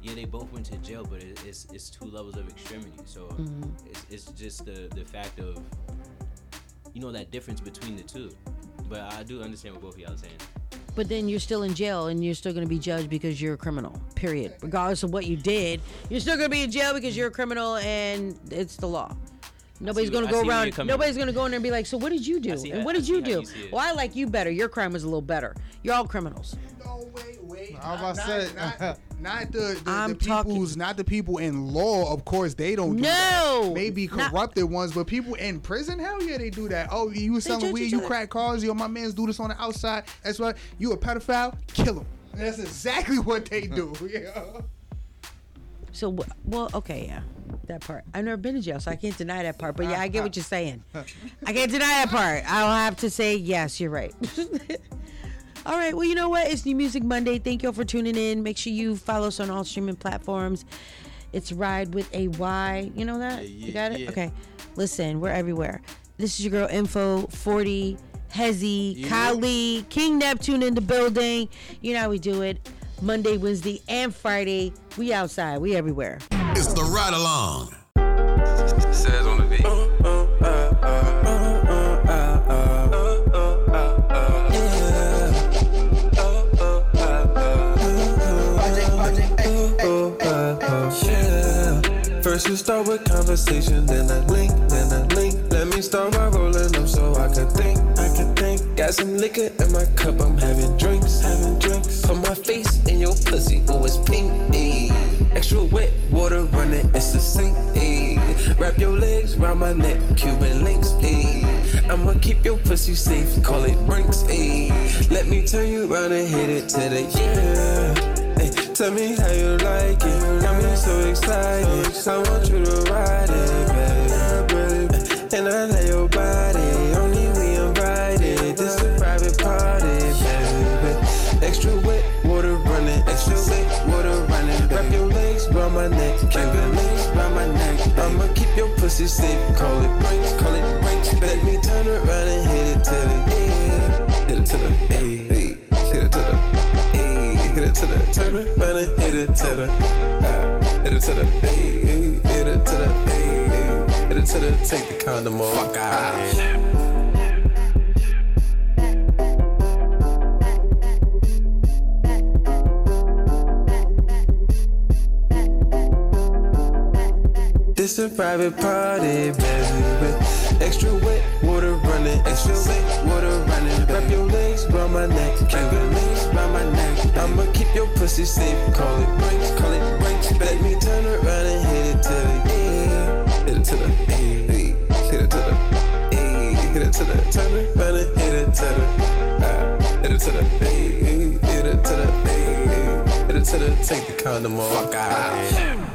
Yeah, they both went to jail, but it's it's two levels of extremity. So Mhm. it's, it's just the the fact of you know that difference between the two. But I do understand what both of y'all are saying. But then you're still in jail and you're still gonna be judged because you're a criminal. Period. Regardless of what you did, you're still gonna be in jail because you're a criminal and it's the law. Nobody's see- gonna go see where you're around. Nobody's gonna go in there and be like, "So what did you do? see And how- what I did see you do? you. Well, I like you better. Your crime was a little better. You're all criminals." I'm about to say. [laughs] not, not the, the, the people's, not the people in law. Of course, they don't. Do No, that. maybe not- corrupted ones, but people in prison, hell yeah, they do that. Oh, you selling weed, you crack cars, yo, my man's do this on the outside. That's why you a pedophile, kill him. That's exactly [laughs] what they do. [laughs] Yeah. So, well, okay, yeah, that part. I've never been to jail, so I can't deny that part. But yeah, I get what you're saying. [laughs] I can't deny that part. I'll have to say yes, you're right. All right, well, you know what? It's New Music Monday. Thank you all for tuning in. Make sure you follow us on all streaming platforms. It's Ride with a Y. You know that? you got it? yeah. Okay. Listen, we're everywhere. This is your girl Info 40, Hezzy, Yeah. Kali, King Neptune in the building. You know how we do it. Monday, Wednesday, and Friday. We outside. We everywhere. It's the Ryde Along. Says on the beat. Uh, uh, uh, You start with conversation, then I link, then I link. Let me start by rolling up so I can think, I can think. Got some liquor in my cup, I'm having drinks, having drinks. Put my face in your pussy, ooh it's pink, ayy. Extra wet water running, it's a sink, ayy. Wrap your legs round my neck, Cuban links, ayy. I'ma keep your pussy safe, call it brinks, ayy. Let me turn you around and hit it to the yeah. Tell me how you like it. Got me so excited. I want you to ride it, baby. And I lay your body. Only we invited. This a private party, baby. Extra wet water running. Extra wet water running. Wrap your legs round my neck. Wrap your legs round my neck. I'ma keep your pussy safe. Call it brinks. Call it Hit it turn around and hit it to the uh, hit it to the hey. Hit it to the hey. Hit it to the take the condom off. Fuck out. This a private party, baby. Extra wet water running, extra wet water running. Wrap your legs round my neck, wrap your legs round my neck. I'ma keep your pussy safe. Call it brinks, call it brinks. Let me turn around and hit it to the yeah, hit it to the hey, hit it to the hey, hit it to the turn around and hit it to the uh, hit it to the hey, hit it to the hey, hit it to the take the condom off. Fuck out.